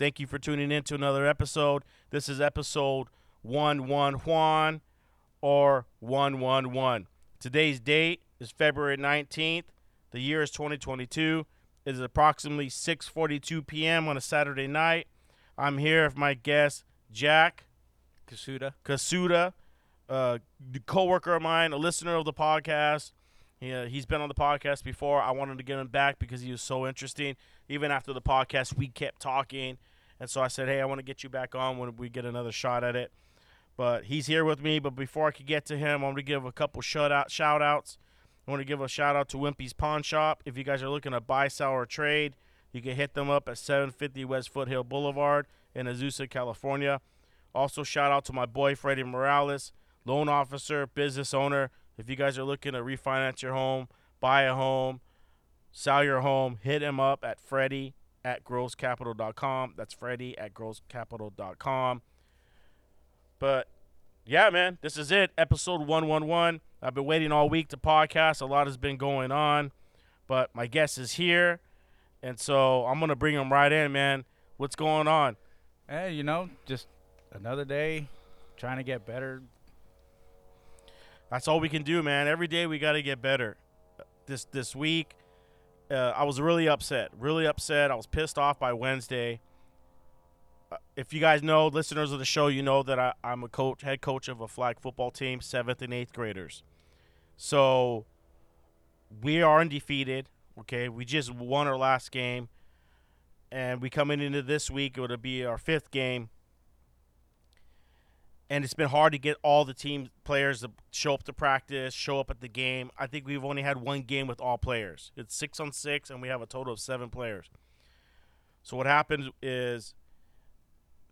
Thank you for tuning in to another episode. This is episode 111 or 111. Today's date is February 19th. The year is 2022. It is approximately 6:42 p.m. on a Saturday night. I'm here with my guest Jack Kusuda. Kusuda, uh, the coworker of mine, a listener of the podcast. He, uh, he's been on the podcast before. I wanted to get him back because he was so interesting. Even after the podcast, we kept talking, and so I said, "Hey, I want to get you back on when we get another shot at it." But he's here with me. But before I could get to him, I want to give a couple shout out shout outs. I want to give a shout out to Wimpy's Pawn Shop. If you guys are looking to buy, sell, or trade, you can hit them up at 750 West Foothill Boulevard in Azusa, California. Also, shout out to my boy Freddie Morales, loan officer, business owner. If you guys are looking to refinance your home, buy a home, sell your home, hit him up at Freddie at grosscapital.com. That's Freddie at grosscapital.com. But yeah, man, this is it. Episode 111. I've been waiting all week to podcast. A lot has been going on, but my guest is here. And so I'm going to bring him right in, man. What's going on? Hey, you know, just another day trying to get better. That's all we can do, man. Every day we got to get better. This this week, uh, I was really upset. Really upset. I was pissed off by Wednesday. Uh, if you guys know, listeners of the show, you know that I, I'm a coach, head coach of a flag football team, seventh and eighth graders. So we are undefeated. Okay, we just won our last game, and we coming into this week. It would be our fifth game and it's been hard to get all the team players to show up to practice, show up at the game. I think we've only had one game with all players. It's six on six, and we have a total of seven players. So what happens is,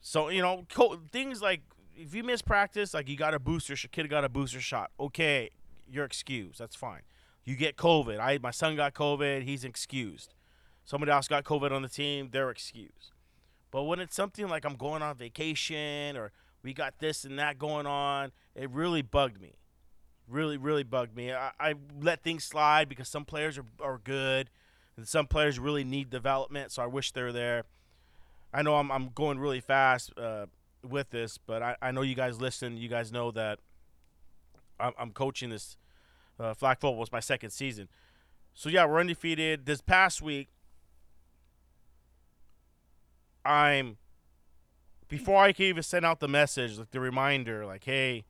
so you know, things like if you miss practice, like you got a booster, kid got a booster shot. Okay, you're excused. That's fine. You get COVID. I my son got COVID. He's excused. Somebody else got COVID on the team. They're excused. But when it's something like I'm going on vacation or we got this and that going on. It really bugged me. Really, really bugged me. I, I let things slide because some players are, are good and some players really need development, so I wish they're there. I know I'm, I'm going really fast uh, with this, but I, I know you guys listen. You guys know that I'm, I'm coaching this uh, flag football. It's my second season. So, yeah, we're undefeated. This past week, I'm before I can even send out the message, like the reminder, like, hey,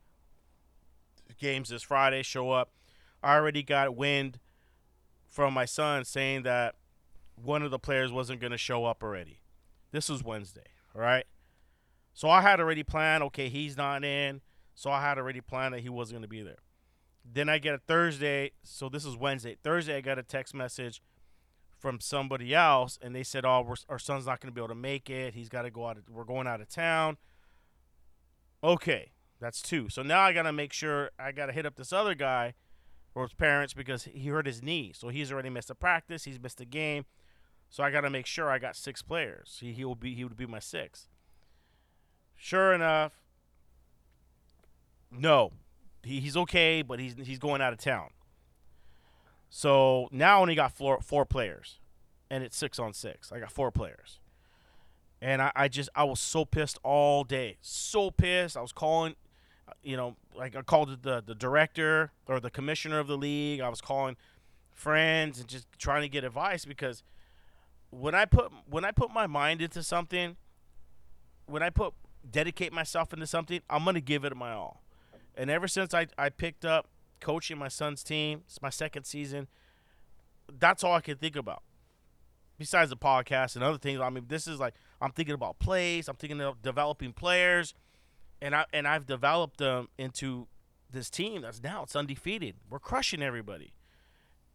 games this Friday, show up. I already got wind from my son saying that one of the players wasn't going to show up already. This was Wednesday, all right? So I had already planned, okay, he's not in. So I had already planned that he wasn't going to be there. Then I get a Thursday. So this is Wednesday. Thursday, I got a text message from somebody else, and they said, "Oh, our son's not going to be able to make it. He's got to go out. Of, we're going out of town." Okay, that's two. So now I got to make sure I got to hit up this other guy or his parents because he hurt his knee, so he's already missed a practice. He's missed a game, so I got to make sure I got six players. He he will be he would be my sixth. Sure enough, no, he, he's okay, but he's he's going out of town. So now I only got four four players, and it's six on six. I got four players, and I, I just I was so pissed all day, so pissed. I was calling, you know, like I called the the director or the commissioner of the league. I was calling friends and just trying to get advice because when I put when I put my mind into something, when I put dedicate myself into something, I'm gonna give it my all. And ever since I, I picked up coaching my son's team, it's my second season. That's all I can think about. Besides the podcast and other things, I mean, this is like I'm thinking about plays. I'm thinking of developing players, and I and I've developed them into this team that's now it's undefeated. We're crushing everybody,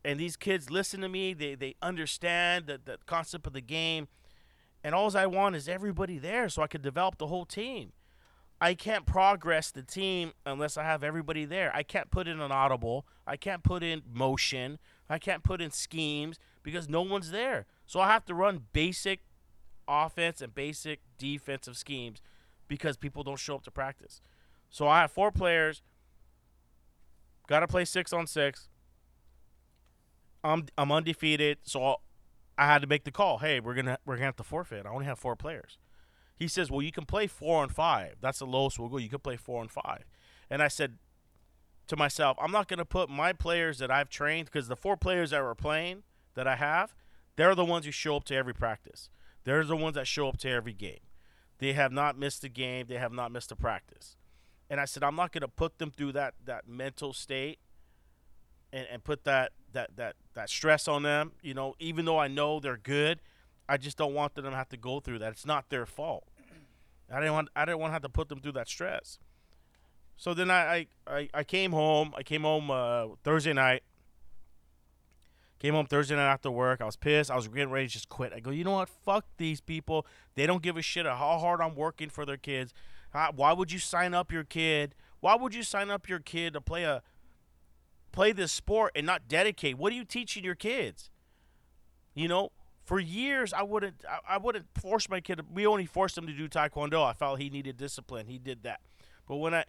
and these kids listen to me. They they understand the the concept of the game, and all I want is everybody there so I can develop the whole team. I can't progress the team unless I have everybody there. I can't put in an audible. I can't put in motion. I can't put in schemes because no one's there. So I have to run basic offense and basic defensive schemes because people don't show up to practice. So I have four players. Got to play six on six. I'm I'm undefeated, so I'll, I had to make the call. Hey, we're gonna we're gonna have to forfeit. I only have four players. He says, well, you can play four and five. That's the lowest we'll go. You can play four and five. And I said to myself, I'm not gonna put my players that I've trained because the four players that were playing that I have, they're the ones who show up to every practice. They're the ones that show up to every game. They have not missed a game. They have not missed a practice. And I said, I'm not gonna put them through that that mental state and, and put that that that that stress on them. You know, even though I know they're good, I just don't want them to have to go through that. It's not their fault. I didn't want I didn't want to have to put them through that stress. So then I I, I came home. I came home uh, Thursday night. Came home Thursday night after work. I was pissed. I was getting ready to just quit. I go, you know what? Fuck these people. They don't give a shit how hard I'm working for their kids. Why would you sign up your kid? Why would you sign up your kid to play a play this sport and not dedicate? What are you teaching your kids? You know, for years I wouldn't I, I wouldn't force my kid. We only forced him to do taekwondo. I felt he needed discipline. He did that. But when I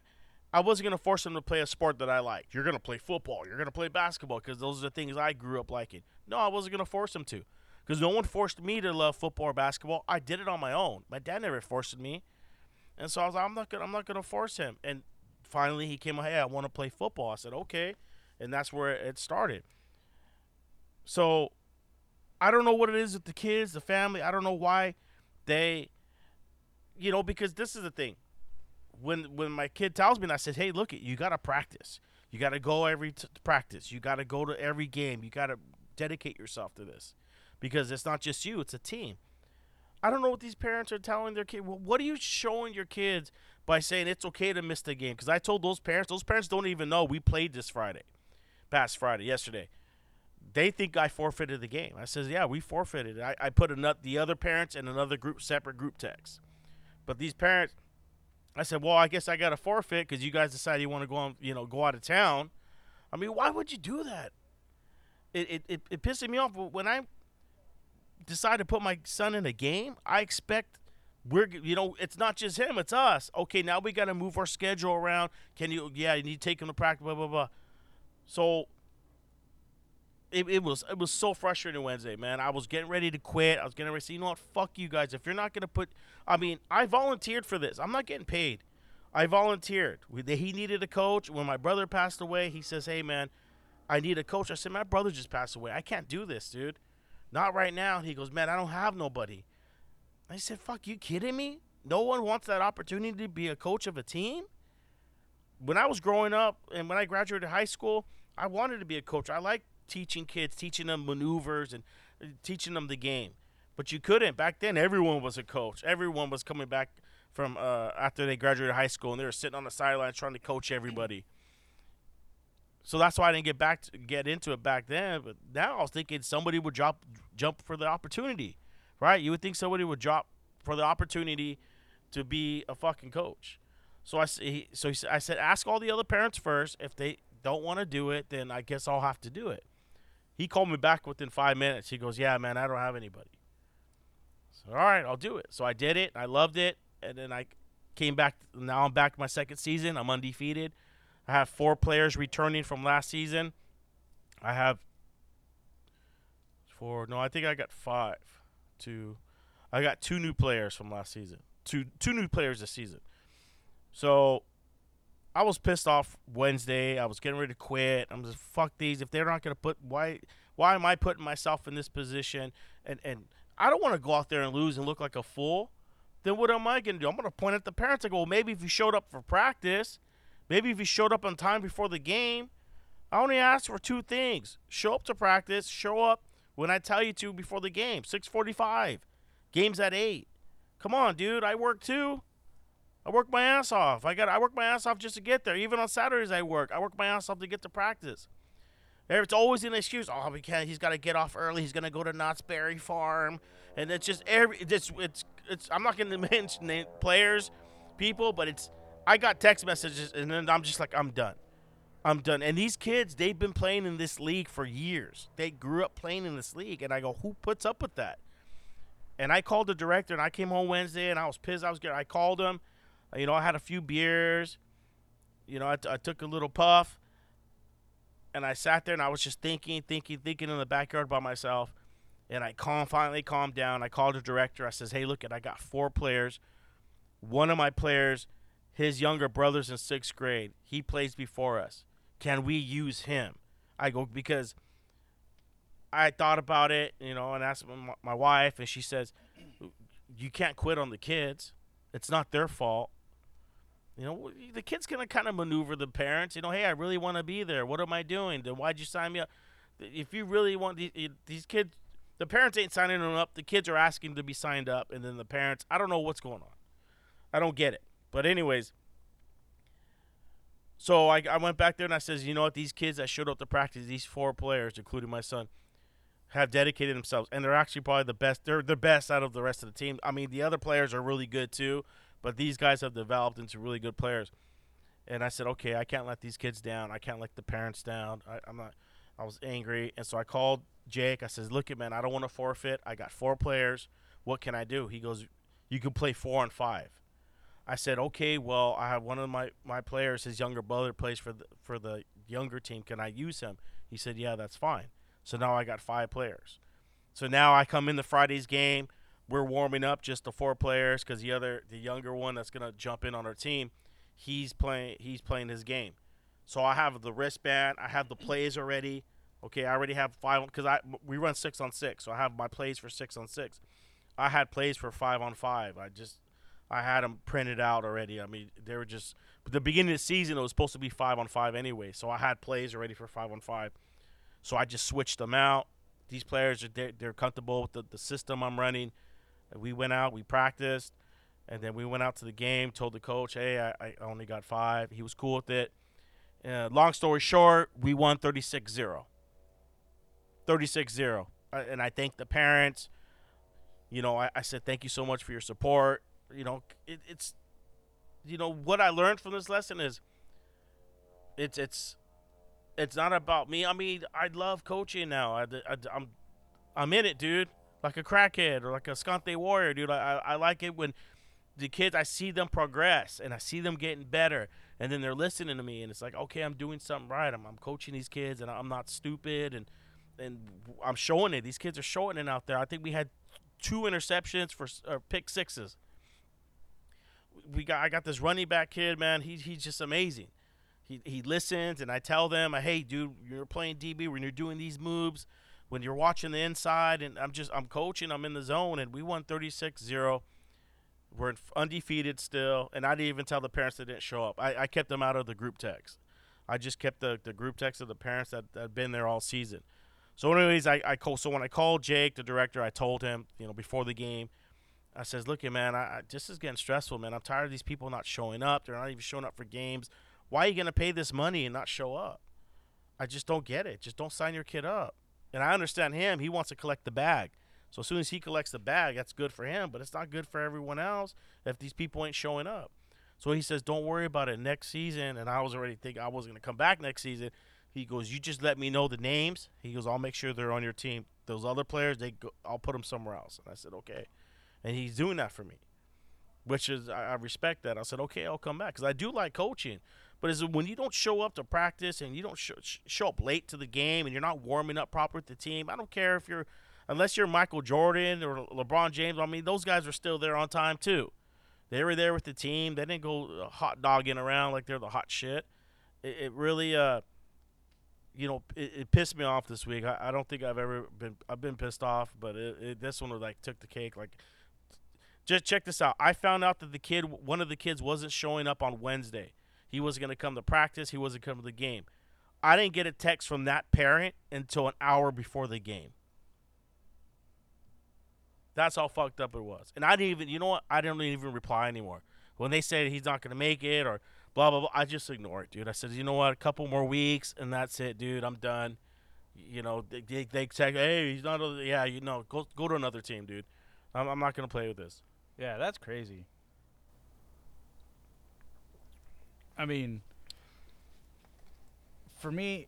I wasn't gonna force him to play a sport that I liked. You're gonna play football. You're gonna play basketball because those are the things I grew up liking. No, I wasn't gonna force him to, because no one forced me to love football or basketball. I did it on my own. My dad never forced me, and so I was like, I'm not gonna I'm not gonna force him. And finally, he came. Hey, I want to play football. I said okay, and that's where it started. So I don't know what it is with the kids, the family. I don't know why they, you know, because this is the thing. When when my kid tells me, and I said, "Hey, look, it you got to practice. You got to go every t- practice. You got to go to every game. You got to dedicate yourself to this, because it's not just you; it's a team." I don't know what these parents are telling their kid. What are you showing your kids by saying it's okay to miss the game? Because I told those parents, those parents don't even know we played this Friday, past Friday, yesterday they think I forfeited the game. I says, yeah, we forfeited. I, I put another, the other parents in another group, separate group text. But these parents, I said, well, I guess I got to forfeit because you guys decided you want to go on, you know, go out of town. I mean, why would you do that? It it it, it pissed me off when I decide to put my son in a game. I expect we're you know it's not just him, it's us. Okay, now we got to move our schedule around. Can you? Yeah, you need to take him to practice. Blah blah blah. So it, it was it was so frustrating Wednesday, man. I was getting ready to quit. I was getting ready to say, you know what, fuck you guys. If you're not gonna put, I mean, I volunteered for this. I'm not getting paid. I volunteered. He needed a coach. When my brother passed away, he says, hey man, I need a coach. I said, my brother just passed away. I can't do this, dude. Not right now. And he goes, man, I don't have nobody. I said, fuck, you kidding me? No one wants that opportunity to be a coach of a team. When I was growing up and when I graduated high school, I wanted to be a coach. I like teaching kids, teaching them maneuvers and uh, teaching them the game. But you couldn't back then. Everyone was a coach. Everyone was coming back from uh, after they graduated high school, and they were sitting on the sidelines trying to coach everybody. So that's why I didn't get back to get into it back then. But now I was thinking somebody would drop jump for the opportunity, right? You would think somebody would drop for the opportunity to be a fucking coach. So I so I said ask all the other parents first if they don't want to do it, then I guess I'll have to do it. He called me back within five minutes. He goes, "Yeah, man, I don't have anybody." So all right, I'll do it. So I did it. I loved it, and then I came back. Now I'm back my second season. I'm undefeated. I have four players returning from last season. I have four. No, I think I got five. Two. I got two new players from last season. Two two new players this season. So I was pissed off Wednesday. I was getting ready to quit. I'm just fuck these. If they're not gonna put why why am I putting myself in this position? And and I don't want to go out there and lose and look like a fool. Then what am I gonna do? I'm gonna point at the parents and go, well, maybe if you showed up for practice, maybe if you showed up on time before the game. I only asked for two things: show up to practice, show up when I tell you to before the game. 6:45. Game's at eight. Come on, dude. I work too. I work my ass off. I got I work my ass off just to get there. Even on Saturdays I work. I work my ass off to get to practice. It's always an excuse. Oh, because he's got to get off early. He's gonna go to Knott's Berry Farm, and it's just every. It's it's it's. I'm not gonna mention name, players, people, but it's. I got text messages, and then I'm just like, I'm done. I'm done. And these kids, they've been playing in this league for years. They grew up playing in this league, and I go, who puts up with that? And I called the director, and I came home Wednesday, and I was pissed. I was getting. I called him. You know, I had a few beers. You know, I, t- I took a little puff. And I sat there and I was just thinking, thinking, thinking in the backyard by myself. And I calm, finally calmed down. I called the director. I says, hey, look, I got four players. One of my players, his younger brother's in sixth grade. He plays before us. Can we use him? I go, because I thought about it, you know, and asked my wife, and she says, you can't quit on the kids. It's not their fault. You know, the kid's gonna kind of maneuver the parents. You know, hey, I really want to be there. What am I doing? Then why'd you sign me up? If you really want these, these kids, the parents ain't signing them up. The kids are asking to be signed up, and then the parents. I don't know what's going on. I don't get it. But anyways, so I, I went back there and I says, you know what? These kids that showed up to practice, these four players, including my son, have dedicated themselves, and they're actually probably the best. They're the best out of the rest of the team. I mean, the other players are really good too but these guys have developed into really good players. And I said, okay, I can't let these kids down. I can't let the parents down. I, I'm not. I was angry, and so I called Jake. I says, look, man, I don't want to forfeit. I got four players. What can I do? He goes, you can play four and five. I said, okay, well, I have one of my, my players. His younger brother plays for the for the younger team. Can I use him? He said, yeah, that's fine. So now I got five players. So now I come in the Friday's game we're warming up just the four players because the other the younger one that's gonna jump in on our team he's playing he's playing his game. So i have the wristband i have the plays already. Okay i already have five because i we run six on six so i have my plays for six on six. I had plays for five on five i just i had them printed out already i mean they were just but the beginning of the season it was supposed to be five on five anyway so i had plays already for five on five. So i just switched them out. These players are they're, they're comfortable with the, the system i'm running we went out, we practiced, and then we went out to the game. Told the coach, "Hey, I, I only got five. He was cool with it. Uh, long story short, we won 36-0. 36-0. Uh, and I thank the parents. You know, I, I, said thank you so much for your support. You know, it, it's, you know, what I learned from this lesson is, it's it's, it's not about me. I mean, I love coaching now. I, I, I'm, I'm in it, dude like a crackhead or like a Scante warrior, dude. I, I, like it when the kids I see them progress and I see them getting better, and then they're listening to me, and it's like, okay, I'm doing something right. I'm, I'm coaching these kids, and I'm not stupid, and and I'm showing it. These kids are showing it out there. I think we had two interceptions for or pick sixes. We got I got this running back kid, man. He, he's just amazing. He, he listens, and I tell them, hey, dude, you're playing DB when you're doing these moves when you're watching the inside and I'm just I'm coaching, I'm in the zone and we won 36-0. We're undefeated still, and I didn't even tell the parents that didn't show up. I, I kept them out of the group text. I just kept the, the group text of the parents that had been there all season. So, anyways, I, I call. So when I called Jake, the director, I told him, you know, before the game, I says, "Look, man, I, I this is getting stressful, man. I'm tired of these people not showing up. They're not even showing up for games. Why are you gonna pay this money and not show up? I just don't get it. Just don't sign your kid up." And I understand him. He wants to collect the bag. So as soon as he collects the bag, that's good for him, but it's not good for everyone else if these people ain't showing up. So he says, "Don't worry about it next season." And I was already thinking I wasn't going to come back next season. He goes, "You just let me know the names." He goes, "I'll make sure they're on your team. Those other players, they go, I'll put them somewhere else." And I said, "Okay." And he's doing that for me, which is I, I respect that. I said, "Okay, I'll come back because I do like coaching." But is when you don't show up to practice and you don't show, show up late to the game and you're not warming up proper with the team. I don't care if you're unless you're Michael Jordan or LeBron James. I mean, those guys are still there on time too. They were there with the team. They didn't go uh, hot dogging around like they're the hot shit. It, it really, uh, you know, it, it pissed me off this week. I, I don't think I've ever been. I've been pissed off, but it, it, this one was like took the cake. Like, just check this out. I found out that the kid, one of the kids, wasn't showing up on Wednesday. He wasn't going to come to practice. He wasn't coming to the game. I didn't get a text from that parent until an hour before the game. That's how fucked up it was. And I didn't even, you know what? I didn't even reply anymore. When they said he's not going to make it or blah, blah, blah, I just ignored it, dude. I said, you know what? A couple more weeks and that's it, dude. I'm done. You know, they, they, they say, hey, he's not, yeah, you know, go, go to another team, dude. I'm, I'm not going to play with this. Yeah, that's crazy. I mean, for me,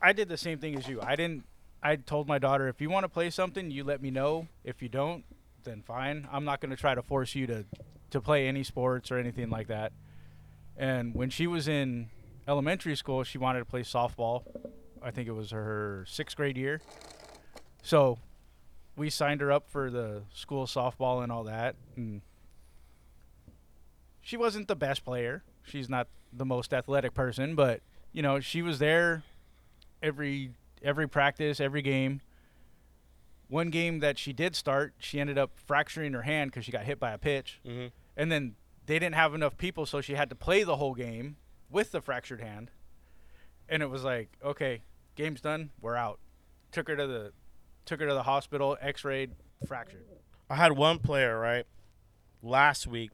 I did the same thing as you. I didn't. I told my daughter, if you want to play something, you let me know. If you don't, then fine. I'm not going to try to force you to to play any sports or anything like that. And when she was in elementary school, she wanted to play softball. I think it was her sixth grade year. So we signed her up for the school softball and all that. And she wasn't the best player. She's not the most athletic person, but you know, she was there every every practice, every game. One game that she did start, she ended up fracturing her hand because she got hit by a pitch, Mm-hmm. and then they didn't have enough people, so she had to play the whole game with the fractured hand. And it was like, okay, game's done, we're out. Took her to the took her to the hospital, X-rayed, fractured. I had one player right last week.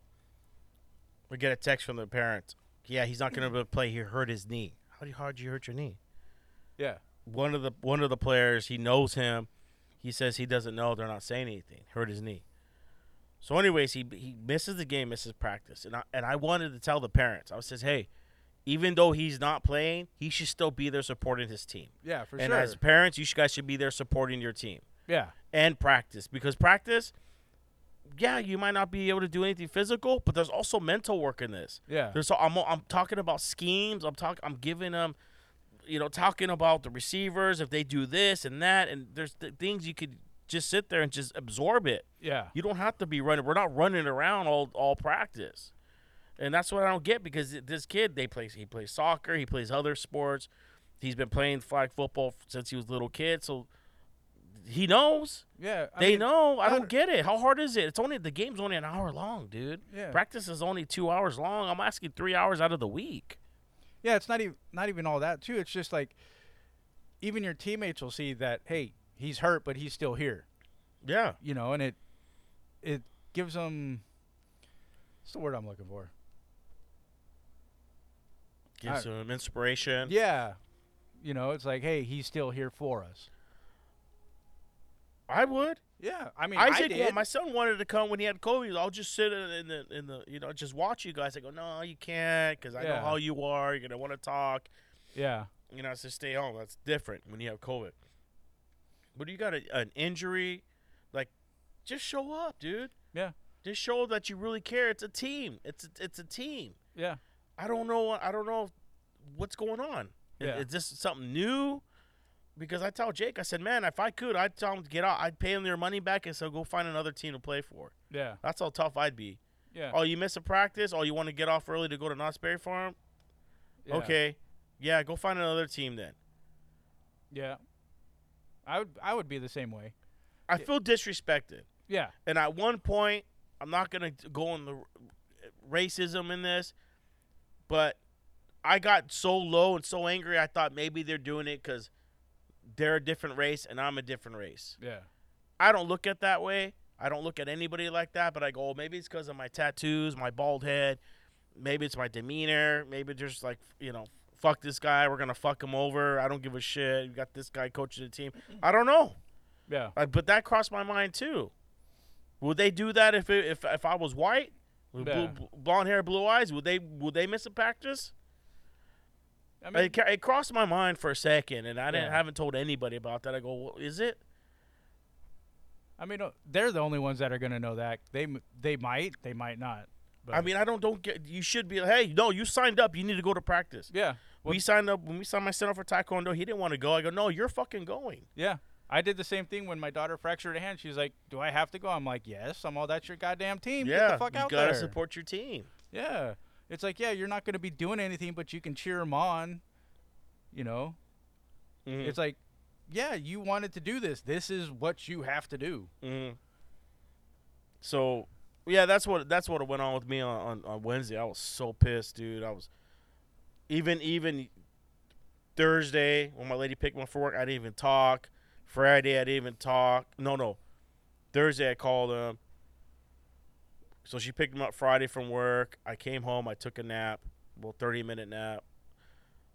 We get a text from the parents. Yeah, he's not going to be able to play. He hurt his knee. How hard you hurt your knee? Yeah, One of the one of the players, he knows him. He says he doesn't know. They're not saying anything. Hurt his knee. So, anyways, he he misses the game, misses practice, and I and I wanted to tell the parents. I says, hey, even though he's not playing, he should still be there supporting his team. yeah, for and sure. And as parents, you guys should be there supporting your team yeah, and practice because practice yeah you might not be able to do anything physical but there's also mental work in this. Yeah, there's I'm, I'm talking about schemes i'm talking i'm giving them you know talking about the receivers if they do this and that and there's th- things you could just sit there and just absorb it. Yeah, you don't have to be running we're not running around all all practice. And that's what i don't get because this kid they play he plays soccer he plays other sports. He's been playing flag football since he was a little kid so he knows yeah. I they mean, know. I I don't get it. How hard is it? It's only the game's only an hour long, dude. Yeah. Practice is only two hours long. I'm asking three hours out of the week. Yeah, it's not even not even all that too. It's just like even your teammates will see that hey, he's hurt, but he's still here. Yeah. You know, and it it gives them. What's the word I'm looking for? Gives I- them inspiration. Yeah, you know, it's like hey, he's still here for us. I would. Yeah, I mean, Isaac, I wa- did. my son wanted to come when he had COVID. I'll just sit in in the in the you know just watch you guys. I go, no, you can't because I know how you are. You're gonna want to talk. yeah, You know, so stay home. That's different when you have COVID. But you got a, an injury, like, just show up, dude. Yeah. Just show that you really care. It's a team. It's a, it's a team. yeah, I don't know. I don't know what's going on. Yeah. Is this something new? Because I tell Jake, I said, man, if I could, I'd tell him to get out. I'd pay him their money back and so go find another team to play for. yeah, That's how tough I'd be. yeah. Oh, you miss a practice? Oh, you want to get off early to go to Knott's Berry Farm? yeah, Okay. Yeah, go find another team then. Yeah, I would I would be the same way. I feel disrespected. Yeah, And at one point, I'm not gonna go on the racism in this, but I got so low and so angry. I thought maybe they're doing it because they're a different race and I'm a different race. yeah, I don't look at that way. I don't look at anybody like that. But I go, oh, maybe it's because of my tattoos, my bald head. Maybe it's my demeanor. Maybe just like you know, fuck this guy. We're gonna fuck him over. I don't give a shit. You got this guy coaching the team. I don't know. yeah, Uh, but that crossed my mind too. Would they do that if it, if if I was white, with Yeah. blue, blonde hair, blue eyes? Would they would they miss a practice? I mean, it, it crossed my mind for a second, and I didn't Yeah. haven't told anybody about that. I go, well, is it? I mean, uh, they're the only ones that are gonna know that. They they might, they might not. But I mean, I don't don't get. You should be. Hey, no, you signed up. You need to go to practice. yeah, we signed up when we signed my son up for taekwondo. He didn't want to go. I go, no, you're fucking going. yeah, I did the same thing when my daughter fractured a hand. She's like, "Do I have to go?" I'm like, "Yes." I'm all that's your goddamn team. Yeah, Get the fuck out there." you out gotta there. support your team. Yeah. It's like, yeah, you're not going to be doing anything, but you can cheer them on. You know, Mhm. it's like, yeah, you wanted to do this. This is what you have to do. hmm So, yeah, that's what that's what went on with me on, on, on Wednesday. I was so pissed, dude. I was even even Thursday when my lady picked me up for work. I didn't even talk. Friday, I didn't even talk. No, no. Thursday, I called him. So she picked him up Friday from work. I came home. I took a nap, well, thirty minute nap,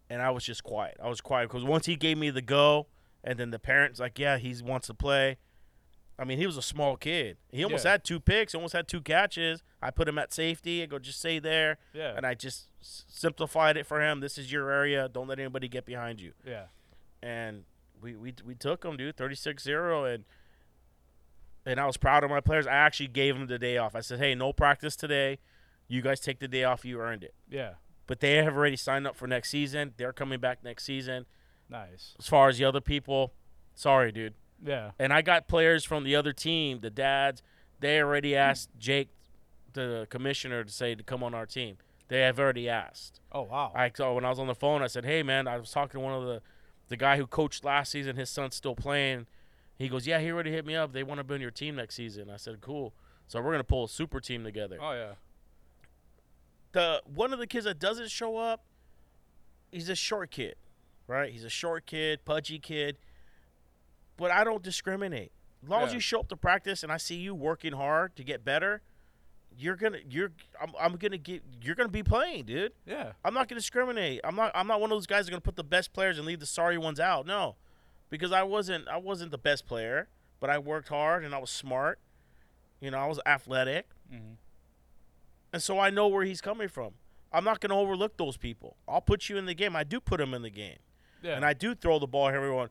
and I was just quiet. I was quiet because once he gave me the go, and then the parents like, yeah, he wants to play. I mean, he was a small kid. He almost Yeah. had two picks, almost had two catches. I put him at safety. I go, just stay there. Yeah. And I just simplified it for him. This is your area. Don't let anybody get behind you. yeah. And we we, we took him, dude, 36-0. And and I was proud of my players. I actually gave them the day off. I said, hey, no practice today. You guys take the day off. You earned it. Yeah. But they have already signed up for next season. They're coming back next season. Nice. As far as the other people, sorry, dude. Yeah. And I got players from the other team, the dads. They already asked Jake, the commissioner, to say to come on our team. They have already asked. Oh wow. I so when I was on the phone, I said, "Hey, man, I was talking to one of the, the guy who coached last season. His son's still playing. He goes, yeah, he already hit me up. They want to be on your team next season. I said, cool. So we're gonna pull a super team together. oh yeah. The one of the kids that doesn't show up, he's a short kid, right? He's a short kid, pudgy kid. But I don't discriminate. As long as you show up to practice and I see you working hard to get better, you're gonna you're I'm, I'm gonna get you're gonna be playing, dude. Yeah. I'm not gonna discriminate. I'm not I'm not one of those guys that are gonna put the best players and leave the sorry ones out. No. Because I wasn't I wasn't the best player, but I worked hard and I was smart. You know, I was athletic. Mhm. And so I know where he's coming from. I'm not gonna overlook those people. I'll put you in the game. I do put them in the game. Yeah. And I do throw the ball everyone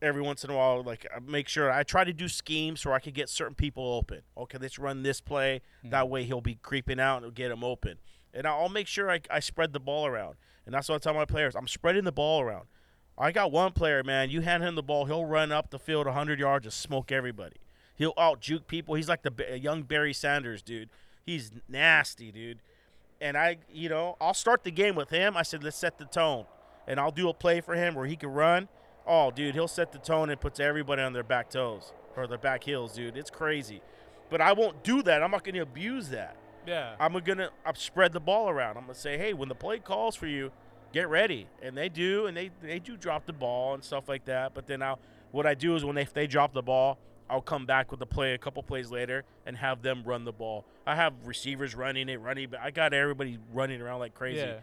every once in a while. Like I make sure I try to do schemes where I can get certain people open. Okay, let's run this play. That way he'll be creeping out and get him open. And I'll make sure I, I spread the ball around. And that's what I tell my players. I'm spreading the ball around. I got one player, man. You hand him the ball, he'll run up the field 100 yards and smoke everybody. He'll out juke people. He's like the young Barry Sanders, dude. He's nasty, dude. And I, you know, I'll start the game with him. I said, let's set the tone. And I'll do a play for him where he can run. Oh, dude, he'll set the tone and puts everybody on their back toes or their back heels, dude. It's crazy. But I won't do that. I'm not going to abuse that. yeah. I'm gonna I'm spread the ball around. I'm gonna say, hey, when the play calls for you, get ready, and they do, and they they do drop the ball and stuff like that. But then I'll what I do is when they if they drop the ball, I'll come back with the play a couple plays later and have them run the ball. I have receivers running it, running. But I got everybody running around like crazy. Yeah.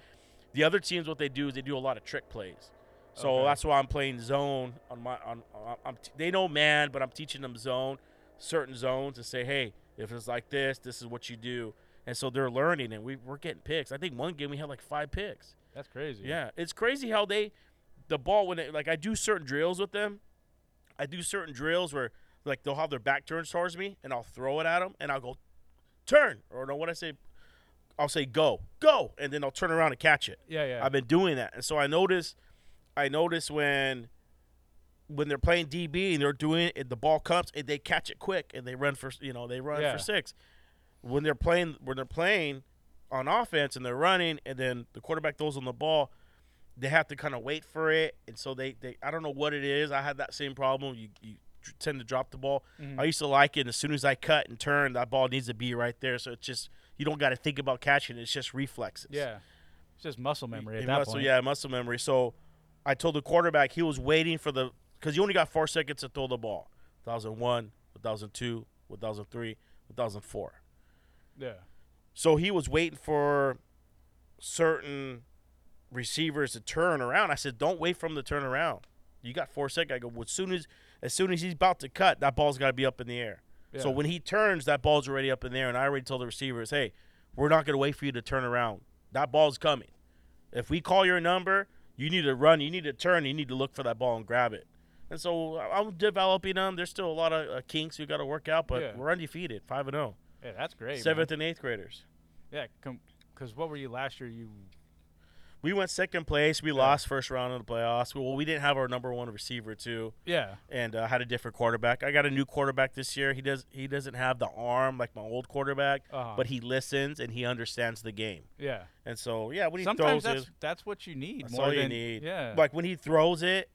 The other teams, what they do is they do a lot of trick plays. So Okay. that's why I'm playing zone on my on. on I'm t- they know man, but I'm teaching them zone, certain zones, and say, hey, if it's like this, this is what you do. And so they're learning, and we we're getting picks. I think one game we had like five picks. That's crazy. Yeah, it's crazy how they, the ball when it, like I do certain drills with them. I do certain drills where like they'll have their back turned towards me, and I'll throw it at them, and I'll go, turn, or no, what I say, I'll say go, go, and then I'll turn around and catch it. Yeah. Yeah. I've been doing that, and so I notice, I notice when, when they're playing DB and they're doing it, the ball comes and they catch it quick and they run for you know they run Yeah. for six. When they're playing, when they're playing on offense and they're running, and then the quarterback throws on the ball, they have to kind of wait for it, and so they they I don't know what it is. I had that same problem. You you tend to drop the ball. Mhm. I used to like it. And as soon as I cut and turn, that ball needs to be right there. So it's just you don't got to think about catching. It's just reflexes. yeah. It's just muscle memory at that muscle, point. Yeah, muscle memory. So I told the quarterback he was waiting for the because you only got four seconds to throw the ball. 1001, 1002, 1003, 1004. Yeah. So he was waiting for certain receivers to turn around. I said, "Don't wait for him to turn around. You got four seconds." I go, well, "As soon as as soon as he's about to cut, that ball's got to be up in the air." So when he turns, that ball's already up in the air, and I already told the receivers, "Hey, we're not going to wait for you to turn around. That ball's coming. If we call your number, you need to run, you need to turn, you need to look for that ball and grab it." And so I'm developing them. There's still a lot of uh, kinks we got to work out, but Yeah. we're undefeated, five and zero. Yeah. That's great. man. Seventh and eighth graders. Yeah. Because what were you last year? You. We went second place. We lost first round of the playoffs. Well, we didn't have our number one receiver too, Yeah. and uh, had a different quarterback. I got a new quarterback this year. He does he doesn't have the arm like my old quarterback, Uh-huh. but he listens and he understands the game. Yeah. And so yeah, when he Sometimes throws that's it, that's what you need. that's more all you than, need. Yeah. Like when he throws it,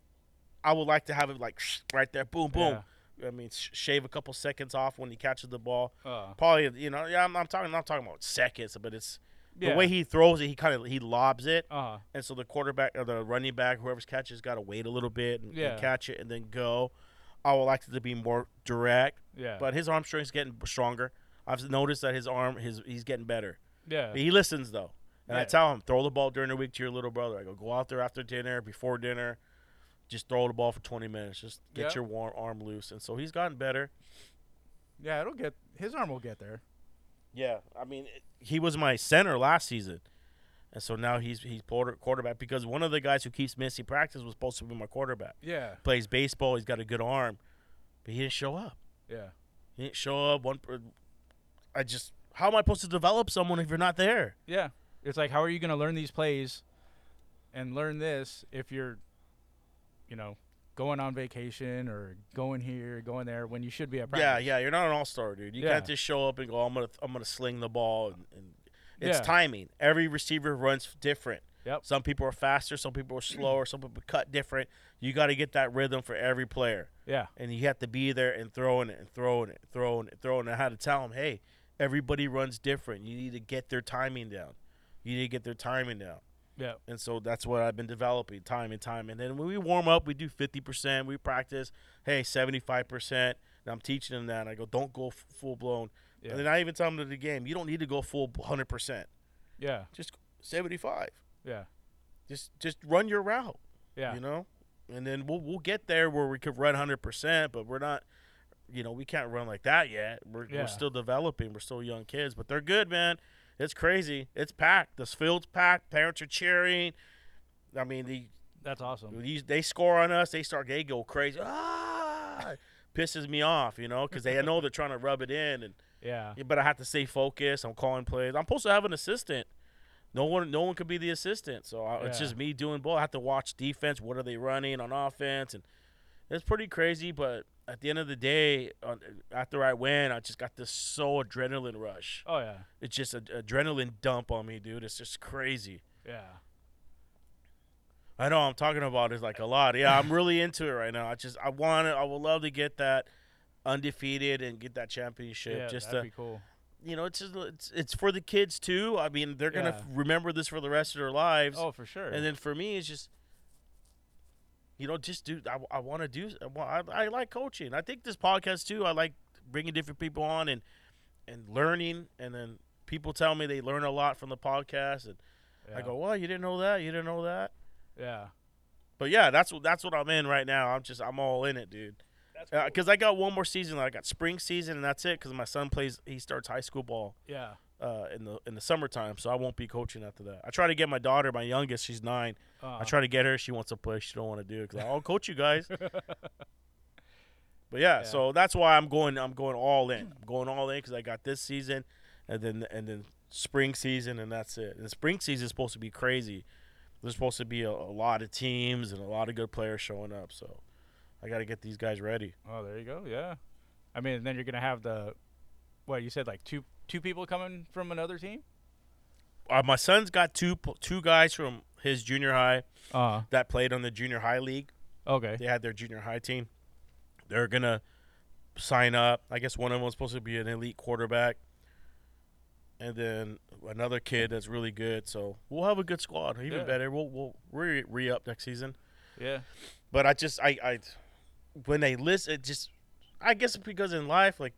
I would like to have it like right there, boom, boom. Yeah. I mean, sh- shave a couple seconds off when he catches the ball. Uh, Probably, you know, yeah, I'm, I'm talking, I'm not talking about seconds, but it's yeah. the way he throws it. He kind of he lobs it, Uh, and so the quarterback or the running back, whoever's catches, got to wait a little bit and, and catch it and then go. I would like it to be more direct, yeah. but his arm strength's getting stronger. I've noticed that his arm, his he's getting better. yeah. He listens though, and I tell him throw the ball during the week to your little brother. I go go out there after dinner, before dinner, just throw the ball for 20 minutes. Just get Yeah. your war- arm loose, and so he's gotten better. Yeah. It'll get his arm will get there. Yeah, I mean, it- he was my center last season, and so now he's he's quarter, quarterback because one of the guys who keeps missing practice was supposed to be my quarterback. Yeah. Plays baseball, he's got a good arm, but he didn't show up. Yeah. He didn't show up. One, I just how am I supposed to develop someone if you're not there? Yeah. It's like how are you going to learn these plays and learn this if you're you know, going on vacation or going here, going there when you should be at practice. Yeah, yeah, you're not an all star, dude. You Yeah. can't just show up and go, I'm gonna I'm gonna sling the ball and, and it's Yeah. timing. Every receiver runs different. Yep. Some people are faster, some people are slower, some people cut different. You got to get that rhythm for every player, Yeah. and you have to be there and throwing it and throwing it, throwing it, throwing it. I had to tell them, hey, everybody runs different. You need to get their timing down. You need to get their timing down. Yeah. And so that's what I've been developing time and time. And then when we warm up, we do 50%. We practice, hey, 75%. And I'm teaching them that. And I go, don't go f- full blown. Yeah. And then I even tell them to the game, you don't need to go full 100%. Yeah. Just 75. Yeah. Just just run your route, Yeah. you know? And then we'll we'll get there where we could run 100%, but we're not you know, we can't run like that yet. We're, Yeah. we're still developing. We're still young kids, but they're good, man. It's crazy. It's packed. This field's packed. Parents are cheering. I mean, the That's awesome. these they score on us, they start they go crazy. Ah, pisses me off, you know, because they know they're trying to rub it in, and Yeah. yeah, but I have to stay focused. I'm calling plays. I'm supposed to have an assistant. No one, no one could be the assistant. So I, it's just me doing both. I have to watch defense. What are they running on offense? And it's pretty crazy. But at the end of the day, on, after I win, I just got this so adrenaline rush. Oh yeah. It's just an adrenaline dump on me, dude. It's just crazy. Yeah. I know I'm talking about it like a lot. Yeah, I'm really into it right now. I just I want it. I would love to get that undefeated and get that championship. Yeah. just that'd to be cool. you know, it's just, it's it's for the kids too. I mean, they're gonna Yeah. f- remember this for the rest of their lives. Oh, for sure. and then for me, it's just, you know, just do. I, I want to do. I, I, I like coaching. I think this podcast too. I like bringing different people on and and learning. And then people tell me they learn a lot from the podcast, and I go, "Well, you didn't know that. You didn't know that." Yeah. But yeah, that's what that's what I'm in right now. I'm just I'm all in it, dude. Because uh, I got one more season. I got spring season, and that's it. Because my son plays. He starts high school ball Yeah. Uh, in the in the summertime, so I won't be coaching after that. I try to get my daughter, my youngest, she's nine. Uh, I try to get her. She wants to play. She don't want to do it because I'll coach you guys. but yeah, Yeah. so that's why I'm going. I'm going all in. I'm going all in because I got this season, and then and then spring season, and that's it. And the spring season is supposed to be crazy. There's supposed to be a, a lot of teams and a lot of good players showing up. So I got to get these guys ready. Oh, there you go. Yeah. I mean, then you're gonna have the, what you said, like two two people coming from another team. Uh, my son's got two two guys from his junior high Uh. that played on the junior high league. Okay. They had their junior high team. They're gonna sign up. I guess one of them was supposed to be an elite quarterback, and then another kid that's really good. So we'll have a good squad, even Yeah. better. We'll we'll re re up next season. Yeah. But I just I I when they list it just I guess because in life, like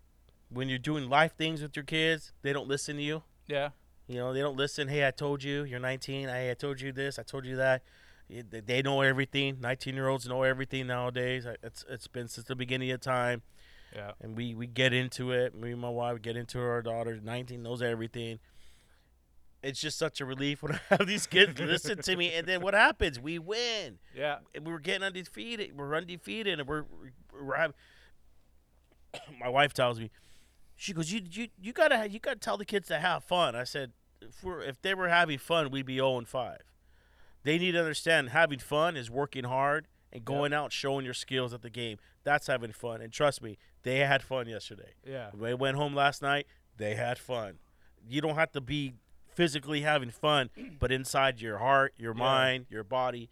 when you're doing life things with your kids, they don't listen to you. Yeah. You know, they don't listen. Hey, I told you, you're 19. Hey, I told you this. I told you that. They- know everything. 19 year olds know everything nowadays. It's it's been since the beginning of time, Yeah. and we we get into it. Me and my wife get into. Our daughter, 19, knows everything. It's just such a relief when I have these kids listen to me, and then what happens? We win. Yeah. And we're getting undefeated. We're undefeated, and we're we're having. My wife tells me, she goes, "You you you gotta you gotta tell the kids to have fun." I said, "If we're if they were having fun, we'd be zero and five. They need to understand having fun is working hard and going out showing your skills at the game. That's having fun. And trust me, they had fun yesterday. Yeah. They went home last night, they had fun. You don't have to be physically having fun, but inside your heart, your Yeah. mind, your body,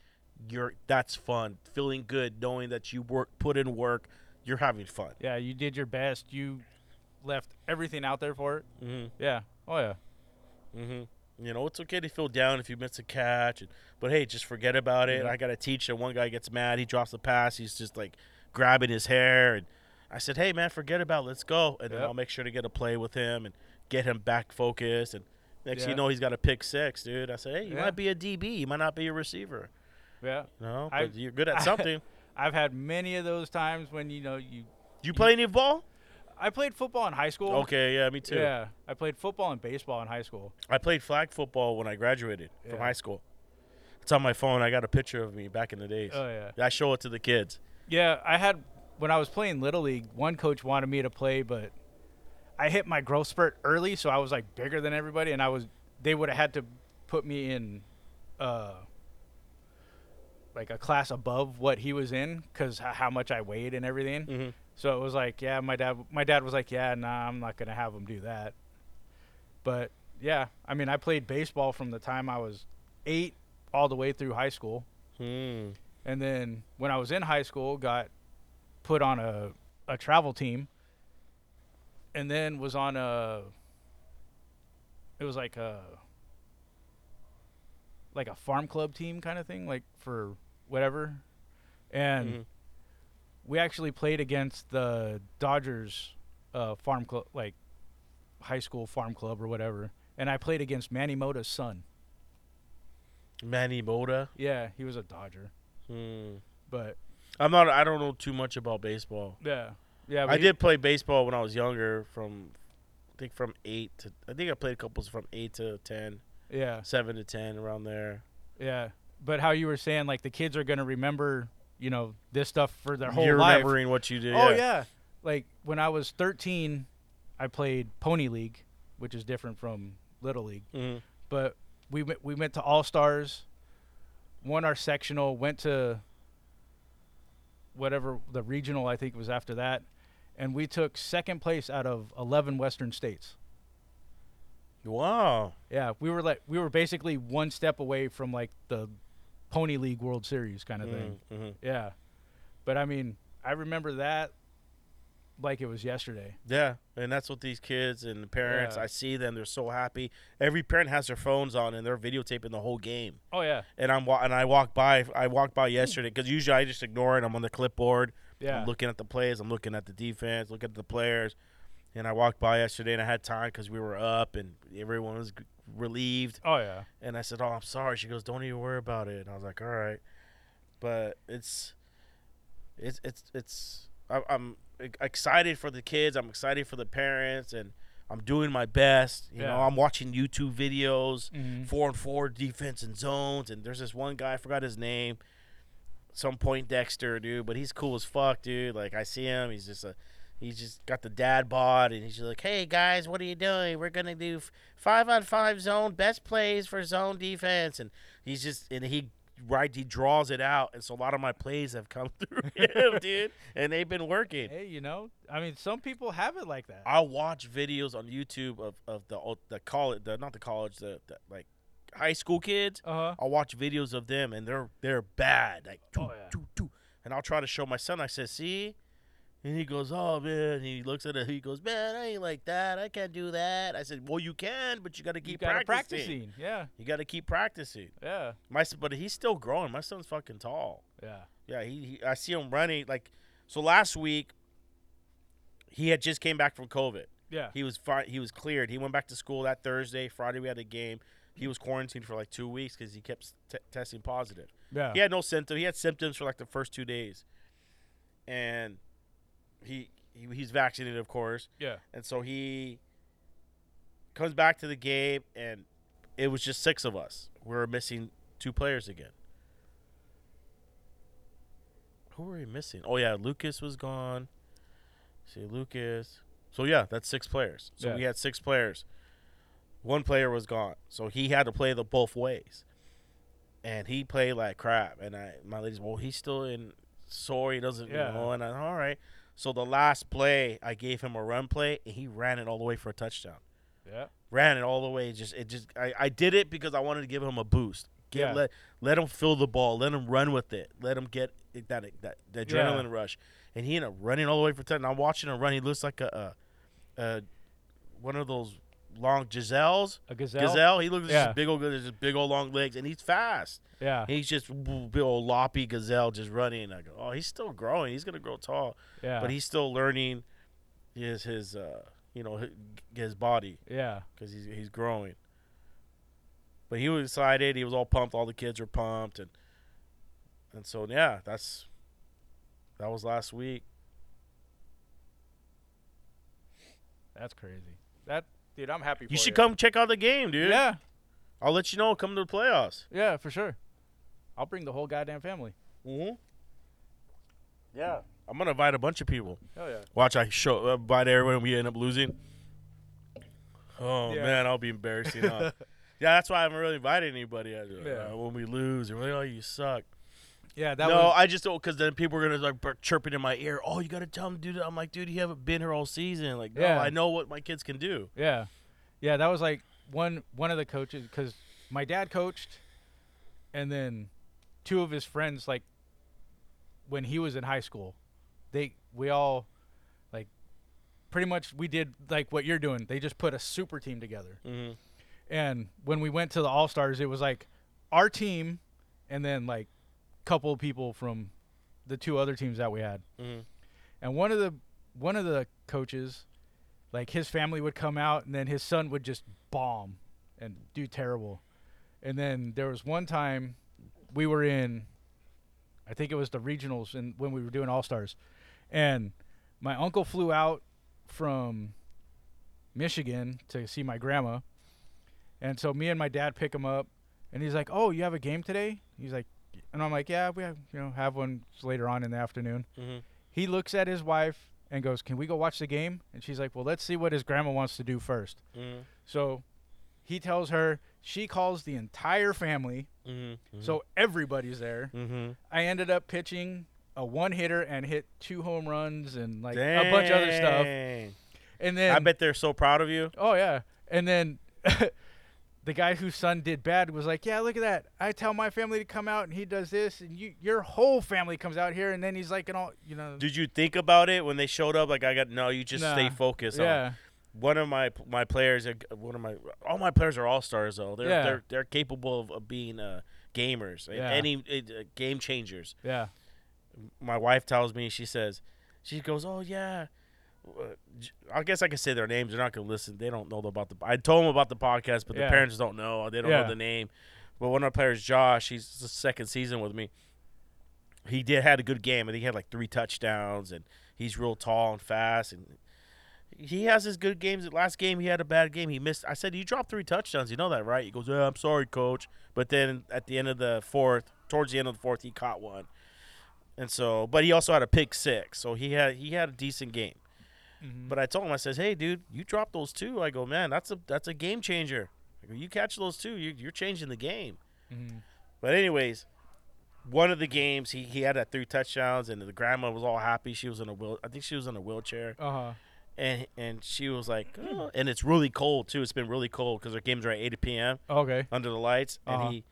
you're that's fun. Feeling good, knowing that you work, put in work, you're having fun. Yeah, you did your best. You left everything out there for it. hmm Yeah. Oh yeah. hmm You know, it's okay to feel down if you miss a catch, and, but hey, just forget about it. Yeah. I gotta teach that one guy gets mad, he drops the pass, he's just like grabbing his hair, and I said, hey man, forget about, it. let's go, and then I'll make sure to get a play with him and get him back focused, and next thing Yeah. you know, he's got a pick six, dude. I said, hey, you Yeah. might be a DB, you might not be a receiver, Yeah. no, I- but you're good at something. I've had many of those times when you know you. you play any ball? I played football in high school. Okay, yeah, me too. Yeah, I played football and baseball in high school. I played flag football when I graduated from high school. It's on my phone. I got a picture of me back in the days. Oh yeah. I show it to the kids. Yeah, I had when I was playing little league. One coach wanted me to play, but I hit my growth spurt early, so I was like bigger than everybody, and I was. They would have had to put me in, uh, like a class above what he was in, because how much I weighed and everything. Mhm. So it was like, yeah, my dad. My dad was like, yeah, nah, I'm not gonna have him do that. But yeah, I mean, I played baseball from the time I was eight all the way through high school. Hmm. and then when I was in high school, got put on a a travel team, and then was on a. It was like a. Like a farm club team kind of thing, like for whatever, and Mhm. We actually played against the Dodgers, uh, farm club, like high school farm club or whatever, and I played against Manny Mota's son. Manny Mota. Yeah, he was a Dodger, Hmm. but I'm not. I don't know too much about baseball. yeah, yeah. I he- did play baseball when I was younger. From I think from eight to I think I played couples from eight to ten, Yeah, seven to ten around there. Yeah, but how you were saying, like the kids are gonna remember, you know, this stuff for their whole You're life. remembering what you did. Oh yeah, like when I was 13, I played pony league, which is different from little league. Mhm. But we went we went to all stars, won our sectional, went to whatever the regional I think was after that, and we took second place out of 11 Western states. Wow. Yeah, we were like we were basically one step away from like the Pony League World Series kind of thing. Mhm. Yeah, but I mean, I remember that like it was yesterday. Yeah, and that's what these kids and the parents. Yeah. I see them; they're so happy. Every parent has their phones on and they're videotaping the whole game. Oh yeah, And I'm and I walk by. I walked by yesterday because usually I just ignore it. I'm on the clipboard. yeah, I'm looking at the plays. I'm looking at the defense. Looking at the players. And I walked by yesterday and I had time because we were up and everyone was relieved. oh yeah, And I said, "Oh, I'm sorry." She goes, "Don't even worry about it." And I was like, "All right," but it's, it's, it's, it's. I- I'm e- excited for the kids. I'm excited for the parents, and I'm doing my best. You know, I'm watching YouTube videos, Mhm. four and four defense and zones. And there's this one guy, I forgot his name, some point Dexter, dude, but he's cool as fuck, dude. Like I see him, he's just a. He's just got the dad bod, and he's like, "Hey guys, what are you doing? We're gonna do five on five zone, best plays for zone defense." And he's just, and he right, he draws it out, and so a lot of my plays have come through him, dude, and they've been working. Hey, you know, I mean, some people have it like that. I'll watch videos on YouTube of, of the the college, the not the college, the, the like high school kids. Uh huh. I'll watch videos of them, and they're they're bad, like doo, Oh, yeah. doo, doo. and I'll try to show my son. I said, "See," and he goes, "Oh man," and he looks at it. He goes, "Man, I ain't like that. I can't do that." I said, "Well, you can, but you got to You keep gotta practicing. practicing. Yeah, You got to keep practicing." yeah, My but he's still growing. My son's fucking tall. yeah. Yeah, he, he I see him running like so. Last week, he had just came back from COVID. Yeah. He was fi- he was cleared. He went back to school that Thursday. Friday we had a game. He was quarantined for like two weeks because he kept t- testing positive. Yeah. He had no symptoms. He had symptoms for like the first two days, and he, he he's vaccinated, of course. Yeah. And so he comes back to the game, and it was just six of us. We were missing two players again. Who were we missing? Oh yeah, Lucas was gone. See Lucas. So yeah, that's six players. So Yeah. we had six players. One player was gone, so he had to play the both ways. and he played like crap. And I, my lady's, well, he's still in sore. He doesn't, Yeah. you know. And I, all right. So the last play, I gave him a run play, and he ran it all the way for a touchdown. Yeah. Ran it all the way. Just it just I, I did it because I wanted to give him a boost. Give, Yeah. let let him feel the ball. Let him run with it. Let him get that that, that Yeah. adrenaline rush. And he ended up running all the way for touchdown. I'm watching him run. He looks like a, a, a one of those long Giselles. A gazelle. Gazelle. He looks like Yeah. just big old, just big old long legs, and he's fast. Yeah. He's just big old loppy gazelle just running. I go, oh, he's still growing. He's gonna grow tall, Yeah. but he's still learning his his uh you know his, his body yeah. because he's he's growing. But he was excited. He was all pumped. All the kids were pumped, and and so yeah, that's that was last week. That's crazy. That dude, I'm happy. For You should come check out the game, dude. Yeah. I'll let you know. Come to the playoffs. Yeah, for sure. I'll bring the whole goddamn family. Mm-hmm. Yeah, I'm gonna invite a bunch of people. Hell yeah. Watch, I show uh, invite everyone. and We end up losing. Oh Yeah. man, I'll be embarrassing. huh? yeah, that's why I haven't really invited anybody. uh, Yeah. when we lose, they're like, "Oh, you suck." Yeah, that no, was I just don't because then people are gonna like chirping in my ear. Oh, you gotta tell them, dude. I'm like, dude, you haven't been here all season. Like, no, Yeah. I know what my kids can do. Yeah, yeah, that was like one one of the coaches because my dad coached, and then two of his friends like when he was in high school, they we all like pretty much we did like what you're doing. They just put a super team together, Mm-hmm. and when we went to the All Stars, it was like our team, and then like couple people from the two other teams that we had. Mhm. and one of the one of the coaches like his family would come out and then his son would just bomb and do terrible. And then there was one time we were in i think it was the regionals and when we were doing all stars and my uncle flew out from michigan to see my grandma. And so me and my dad pick him up and he's like oh you have a game today? He's like and i'm like yeah we have you know have one later on in the afternoon Mm-hmm. he looks at his wife and goes, "Can we go watch the game?" And she's like, "Well, let's see what his grandma wants to do first. Mm-hmm. So he tells her. She calls the entire family, Mm-hmm. so everybody's there. Mm-hmm. I ended up pitching a one hitter and hit two home runs and like a bunch of other stuff. And then I bet they're so proud of you. Oh yeah. And then the guy whose son did bad was like, "Yeah, look at that. I tell my family to come out and he does this and you your whole family comes out here and then he's like and all, you know, Did you think about it when they showed up? Like I got no. You just stay Nah. focused. on yeah. one of my my players, uh, one of my all my players are all stars though. They're Yeah. they're they're capable of, of being uh, gamers, Yeah. any uh, game changers. Yeah. My wife tells me she says, she goes, oh yeah. Uh, I guess I can say their names. They're not gonna listen. They don't know about the. I told them about the podcast, but Yeah. the parents don't know. They don't Yeah. know the name. But one of our players, Josh, he's the second season with me. He did had a good game. I think he had like three touchdowns, and he's real tall and fast, and he has his good games. The last game he had a bad game. He missed. I said, "You dropped three touchdowns. You know that, right?" He goes, "Yeah, I'm sorry, coach." But then at the end of the fourth, towards the end of the fourth, he caught one, and so. But he also had a pick six, so he had he had a decent game. Mhm. But I told him, I says, "Hey, dude, you dropped those two. I go, man, that's a that's a game changer. I go, you catch those two, you, you're changing the game." Mhm. But anyways, one of the games he, he had that three touchdowns, and the grandma was all happy. She was in a wheel. I think she was in a wheelchair, Uh-huh. and and she was like, oh. and it's really cold too. It's been really cold because our games are at 8 p.m. Okay. under the lights, and Uh-huh. he.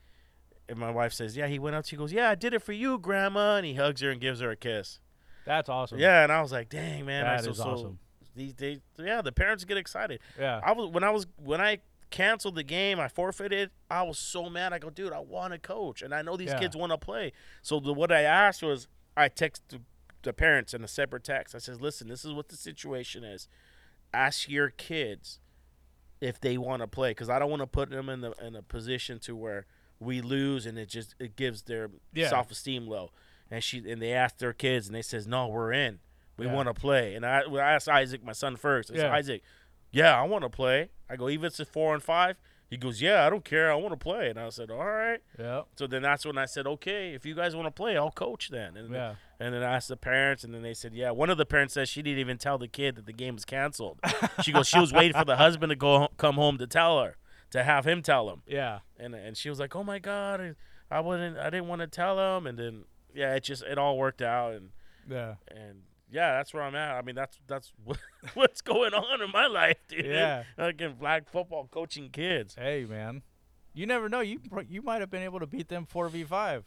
And my wife says, "Yeah, he went up. She goes, "Yeah, I did it for you, Grandma," and he hugs her and gives her a kiss. That's awesome. Yeah, and I was like, "Dang, man, That that's so, is so- awesome. These days, yeah, the parents get excited. Yeah. I was when I was when I canceled the game, I forfeited. I was so mad. I go, dude, I want to coach, and I know these Yeah. kids want to play. So the, what I asked was, I texted the parents in a separate text. I says, listen, this is what the situation is. Ask your kids if they want to play, because I don't want to put them in the in a position to where we lose and it just it gives their Yeah. self esteem low. And she and they asked their kids, and they says, no, we're in. We Yeah. want to play. And I, I asked Isaac, my son, first. I said, Yeah. Isaac, yeah, I want to play. I go, even if it's four and five. He goes, yeah, I don't care. I want to play. And I said, all right. Yeah. So then that's when I said, okay, if you guys want to play, I'll coach then. And, Yeah. and then I asked the parents, and then they said, yeah. One of the parents said she didn't even tell the kid that the game was canceled. she goes, she was waiting for the husband to go come home to tell her, to have him tell him. Yeah. And and she was like, oh my god. I wouldn't. I didn't want to tell him, and then yeah, it just it all worked out, and Yeah. and yeah, that's where I'm at. I mean, that's that's what, what's going on in my life, dude. Yeah. Again, flag football coaching kids. Hey, man. You never know. You you might have been able to beat them four v five.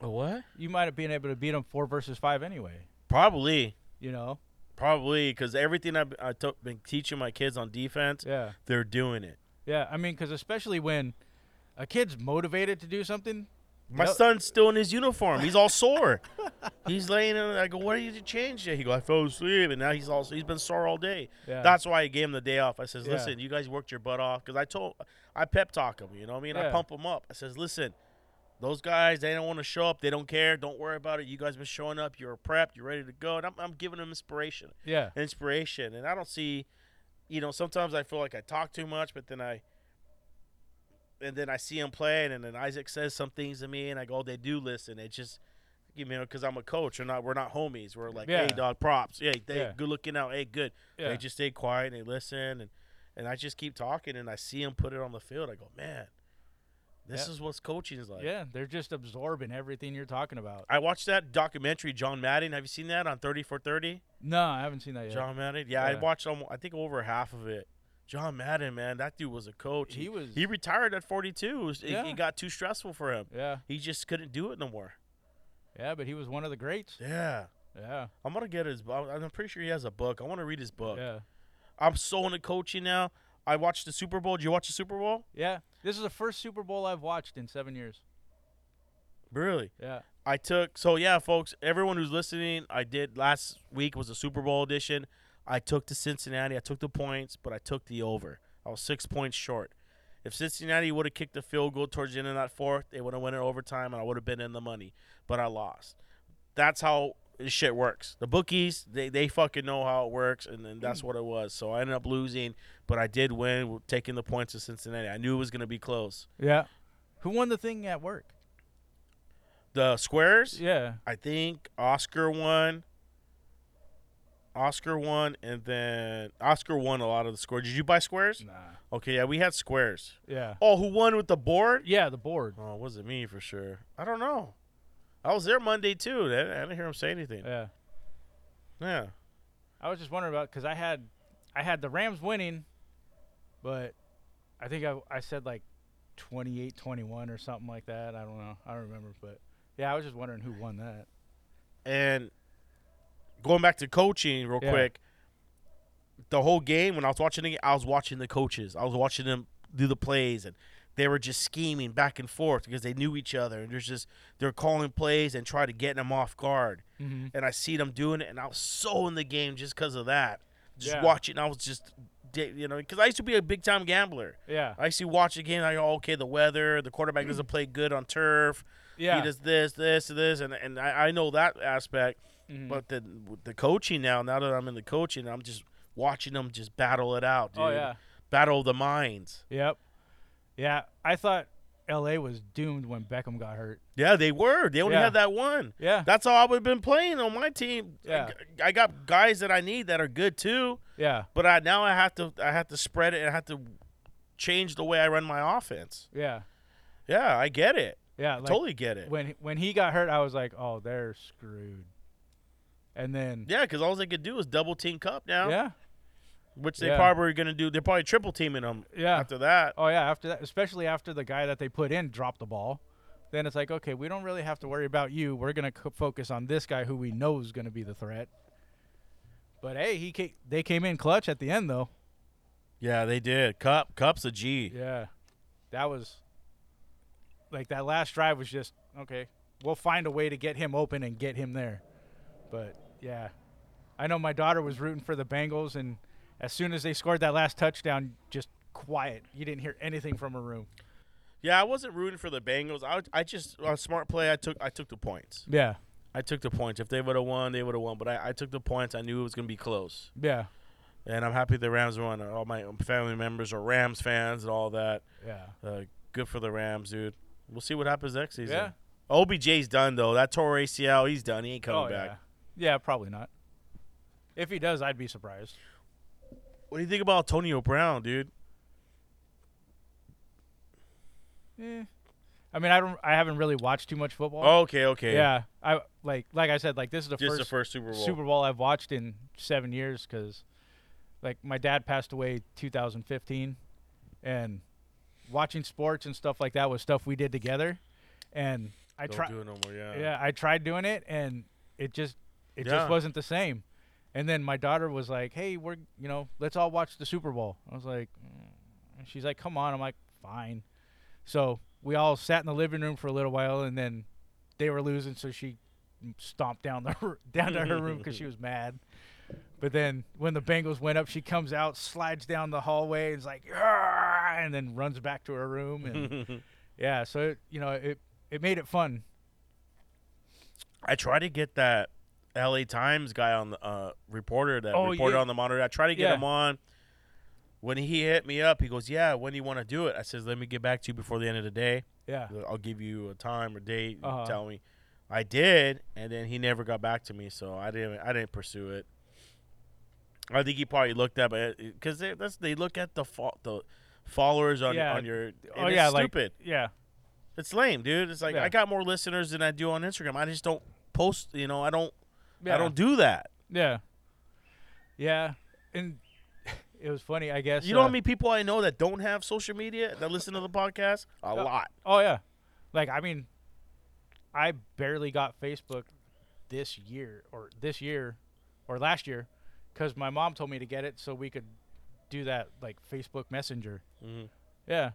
A what? You might have been able to beat them four versus five anyway. Probably, You know. probably, because everything I've I took, been teaching my kids on defense, Yeah. they're doing it. Yeah. I mean, because especially when a kid's motivated to do something. My son's still in his uniform. He's all sore. he's laying in. I go, "What did you change?" Yeah. He go, "I fell asleep," and now he's also he's been sore all day. Yeah. That's why I gave him the day off. I says, Yeah. "Listen, you guys worked your butt off." Because I told, I pep talk him. You know what I mean? I pump him up. I says, "Listen, those guys, they don't want to show up. They don't care. Don't worry about it. You guys been showing up. You're prepped. You're ready to go." And I'm, I'm giving them inspiration, yeah. inspiration. And I don't see, you know, sometimes I feel like I talk too much, but then I. And then I see him playing, and then Isaac says some things to me, and I go, oh, "They do listen." It just, you know, because I'm a coach, and not we're not homies. We're like, Yeah. "Hey, dog, props. Hey, they Yeah. good looking out. Hey, good." Yeah. They just stay quiet and they listen, and and I just keep talking, and I see him put it on the field. I go, "Man, this is what coaching is like." yeah. They're just absorbing everything you're talking about. I watched that documentary, John Madden. Have you seen that on 30 for 30? No, I haven't seen that yet. John Madden. Yeah, I watched. Almost, I think over half of it. John Madden, man, that dude was a coach. He was- He retired at 42. It, it- Yeah. it got too stressful for him. Yeah. He just couldn't do it no more. Yeah, but he was one of the greats. Yeah. Yeah. I'm gonna get his. I'm pretty sure he has a book. I want to read his book. Yeah. I'm so into coaching now. I watched the Super Bowl. Did you watch the Super Bowl? Yeah. This is the first Super Bowl I've watched in seven years. Really? Yeah. I took so yeah, folks. Everyone who's listening, I did last week was a Super Bowl edition. I took the Cincinnati. I took the points, but I took the over. I was six points short. If Cincinnati would have kicked the field goal towards the end of that fourth, they would have won it overtime, and I would have been in the money. But I lost. That's how this shit works. The bookies, they, they fucking know how it works, and then that's what it was. So I ended up losing, but I did win, taking the points to Cincinnati. I knew it was gonna be close. Yeah. Who won the thing at work? The squares, Yeah. I think Oscar won. Oscar won, and then Oscar won a lot of the squares. Did you buy squares? Nah. Okay, yeah, we had squares. Yeah. Oh, who won with the board? Yeah, the board. Oh, it wasn't me for sure. I don't know. I was there Monday too. I didn't, I didn't hear him say anything. Yeah. Yeah. I was just wondering about because I had, I had the Rams winning, but I think I I said like 28-21 or something like that. I don't know. I don't remember, but yeah, I was just wondering who won that. And going back to coaching real Yeah. quick, the whole game when I was watching it, I was watching the coaches. I was watching them do the plays, and they were just scheming back and forth because they knew each other, and there's just they're calling plays and try to get them off guard. Mm-hmm. And I see them doing it, and I was so in the game just because of that. Just Yeah. watching, I was just, you know, because I used to be a big time gambler. Yeah. I used to watch the game. I go, okay, the weather, the quarterback doesn't play good on turf. Yeah. He does this, this, this, and and I, I know that aspect. Mhm. But the the coaching now, now that I'm in the coaching, I'm just watching them just battle it out, dude. oh yeah. Battle of the minds. Yep. Yeah. I thought L.A. was doomed when Beckham got hurt. Yeah, they were. They only Yeah. had that one. Yeah. That's all I would have been playing on my team. I Yeah. g- I, got guys that I need that are good too, Yeah. but I now I have to I have to spread it and I have to change the way I run my offense. Yeah. Yeah, I get it. Yeah. Like, totally get it. when when he got hurt, I was like, oh, they're screwed. And then Yeah, because all they could do is double team Kupp now, yeah, which they Yeah. probably were going to do. They're probably triple teaming them yeah. after that. Oh yeah, after that, especially after the guy that they put in dropped the ball, then it's like, okay, we don't really have to worry about you. We're gonna c- focus on this guy who we know is gonna be the threat. But hey, he ca- they came in clutch at the end though. Yeah, they did. Kupp, Kupp's a G. Yeah, that was like that last drive was just okay. We'll find a way to get him open and get him there. But yeah, I know my daughter was rooting for the Bengals, and as soon as they scored that last touchdown, just quiet. You didn't hear anything from her room. Yeah, I wasn't rooting for the Bengals. I, I just a smart play. I took I took the points. Yeah, I took the points. If they would have won, they would have won. But I, I took the points. I knew it was going to be close, yeah, and I'm happy the Rams won. All my family members are Rams fans and all that. yeah. Uh, good for the Rams, dude. We'll see what happens next season. Yeah. OBJ's done though. That tore ACL, he's done. He ain't coming oh, back. Yeah. Yeah, probably not. If he does, I'd be surprised. What do you think about Antonio Brown, dude? Eh. I mean, I don't. I haven't really watched too much football. Okay, okay. Yeah, I like like I said, like this is the first the first Super Bowl. Super Bowl I've watched in seven years because, like, my dad passed away 2015, and watching sports and stuff like that was stuff we did together, and I Don't tried. do it no more. Yeah. Yeah, I tried doing it, and it just it Yeah. just wasn't the same. And then my daughter was like, "Hey, we're you know, let's all watch the Super Bowl." I was like, mm. she's like, "Come on." I'm like, "Fine." So we all sat in the living room for a little while, and then they were losing, so she stomped down the down to her room because she was mad. But then when the Bengals went up, she comes out, slides down the hallway, and is like, and then runs back to her room, and yeah, so it, you know, it it made it fun. I try to get that L.A. Times guy on the uh, reporter that Oh, reported yeah. on the monitor. I tried to get Yeah. him on. When he hit me up, he goes, "Yeah, when do you want to do it?" I says, "Let me get back to you before the end of the day. Yeah. I'll give you a time or date. Uh-huh. Tell me." I did, and then he never got back to me, so I didn't. I didn't pursue it. I think he probably looked at it because they they look at the fo- the followers on Yeah. on your. Oh yeah, it's like stupid. yeah, It's lame, dude. It's like Yeah. I got more listeners than I do on Instagram. I just don't post. You know, I don't. Yeah. I don't do that. Yeah. Yeah. And it was funny, I guess. You know uh, how many people I know that don't have social media that listen to the podcast? A Yeah. lot. Oh yeah. Like I mean I barely got Facebook this year or this year or last year cuz my mom told me to get it so we could do that like Facebook Messenger. Mhm. Yeah.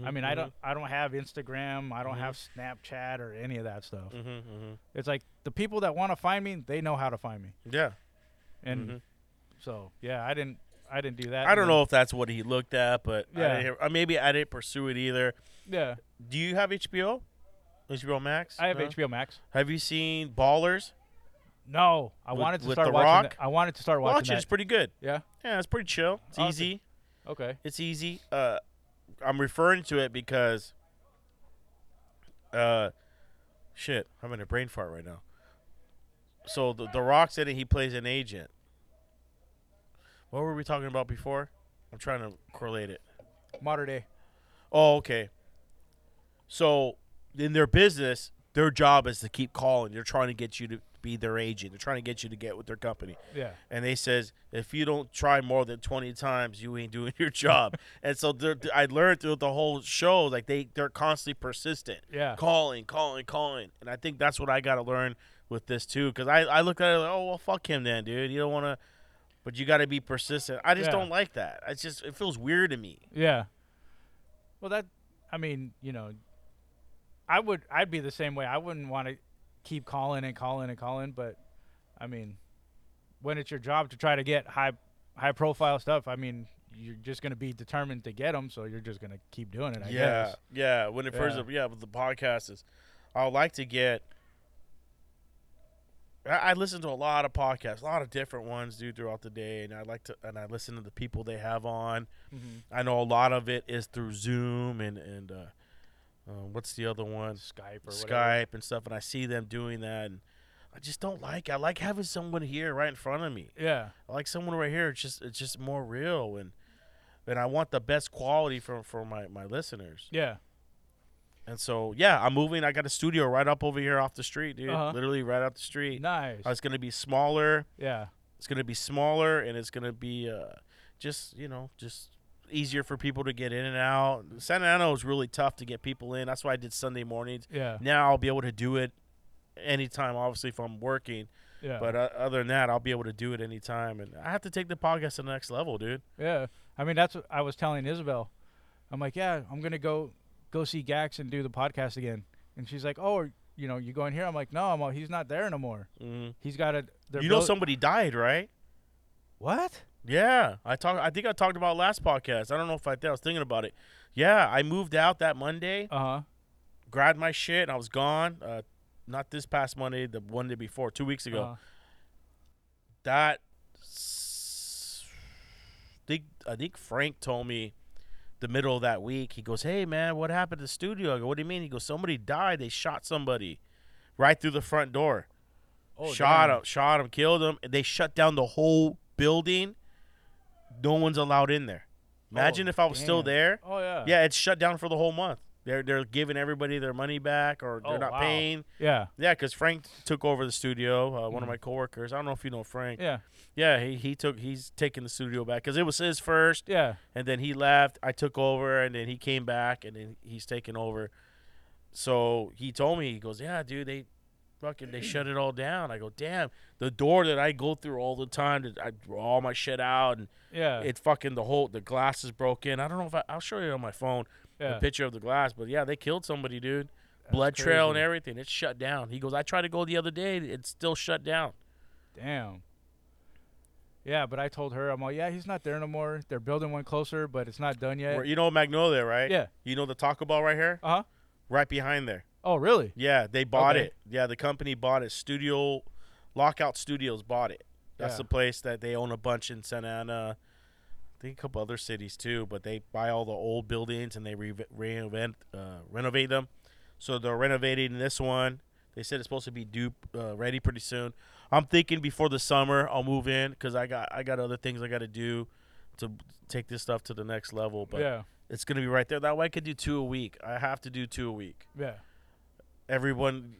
Mhm, I mean, I mhm, don't I don't have Instagram, I don't Mhm. have Snapchat or any of that stuff. mhm, mhm. It's like the people that want to find me, they know how to find me. Yeah. And so, yeah, I didn't I didn't do that. I don't know if that's what he looked at, but I Yeah. didn't uh, maybe I didn't pursue it either. Yeah. Do you have HBO? HBO Max? I have No? HBO Max. Have you seen Ballers? No, I With- wanted to start watching. Rock? that- I wanted to start watching Watch it. that. It's pretty good. Yeah. Yeah, it's pretty chill. It's Okay. easy. Okay. It's easy. Uh, I'm referring to it because, uh, shit, I'm in a brain fart right now. So the the Rock's in it. He plays an agent. What were we talking about before? I'm trying to correlate it. Modern day. Oh, okay. So in their business, their job is to keep calling. They're trying to get you to be their agent. They're trying to get you to get with their company. Yeah. And they says if you don't try more than twenty times, you ain't doing your job. and so I learned through the whole show, like they they're constantly persistent, Yeah. calling, calling, calling. And I think that's what I got to learn with this too, because I I looked at it like, oh well, fuck him then, dude. You don't want to, but you got to be persistent. I just Yeah. don't like that. It's just it feels weird to me. Yeah. Well, that I mean, you know, I would I'd be the same way. I wouldn't want to keep calling and calling and calling, but I mean, when it's your job to try to get high high profile stuff, I mean, you're just going to be determined to get them, so you're just going to keep doing it, I yeah, guess. yeah. When it first, Yeah. yeah, with the podcast is, I would like to get. I, I listen to a lot of podcasts, a lot of different ones, dude, throughout the day, and I like to, and I listen to the people they have on. Mm-hmm. I know a lot of it is through Zoom and and uh, uh, what's the other one? Skype or whatever. Skype and stuff, and I see them doing that, and I just don't like. I like having someone here right in front of me. Yeah. I like someone right here. It's just it's just more real, and and I want the best quality for for my my listeners. Yeah. And so, yeah, I'm moving. I got a studio right up over here off the street, dude. Uh-huh. Literally right up the street. Nice. Uh, It's going to be smaller. yeah. It's going to be smaller, and it's going to be uh, just, you know, just easier for people to get in and out. Santa Ana is really tough to get people in. That's why I did Sunday mornings. Yeah. Now I'll be able to do it anytime, obviously, if I'm working. Yeah. But uh, other than that, I'll be able to do it anytime. And I have to take the podcast to the next level, dude. Yeah, I mean that's what I was telling Isabel. I'm like, yeah, I'm gonna go go see Gax and do the podcast again, and she's like, oh, are- you know, you going here? I'm like, no, I'm all, he's not there no more. hmm He's got a. You know, somebody died, right? what? Yeah, I talk. I think I talked about last podcast. I don't know if I did. I was thinking about it. Yeah, I moved out that Monday, Uh huh. grabbed my shit, and I was gone. Uh, not this past Monday, the one day before, two weeks ago. Uh-huh. That, s- think I think Frank told me the middle of that week. He goes, "Hey man, what happened to the studio?" I go, "What do you mean?" He goes, "Somebody died. They shot somebody right through the front door. Oh, shot damn. him, shot him, killed him. And they shut down the whole building. No one's allowed in there. Imagine Oh, if I was still there. Oh yeah. Yeah, it's shut down for the whole month. They're they're giving everybody their money back, or they're Oh, not wow. paying. Yeah. Yeah, because Frank took over the studio. Uh, one of Mhm. my coworkers. I don't know if you know Frank. Yeah. Yeah, he, he took he's taking the studio back because it was his first, Yeah. and then he left. I took over, and then he came back, and then he's taking over. So he told me, he goes, "Yeah, dude, they fucking they shut it all down." I go, "Damn, the door that I go through all the time, that I draw all my shit out, and Yeah. it's fucking the whole the glass is broken. I don't know if I, I'll show you on my phone yeah. a picture of the glass, but yeah, they killed somebody, dude. Blood trail and everything. It's shut down. He goes, I tried to go the other day. It's still shut down. Damn. Yeah, but I told her, I'm like, yeah, he's not there no more. They're building one closer, but it's not done yet. Where- You know Magnolia, right? Yeah. You know the Taco Bell right here? Uh huh. Right behind there. Oh, really? Yeah, they bought Okay. it. Yeah, the company bought it. Studio, Lockout Studios bought it. That's Yeah. the place that they own a bunch in Santa Ana. I think a couple other cities too, but they buy all the old buildings and they re- reinvent, uh, renovate them. So they're renovating this one. They said it's supposed to be due uh, ready pretty soon. I'm thinking before the summer I'll move in because I got I got other things I got to do to take this stuff to the next level. But yeah. it's gonna be right there. That way I could do two a week. I have to do two a week Yeah. Everyone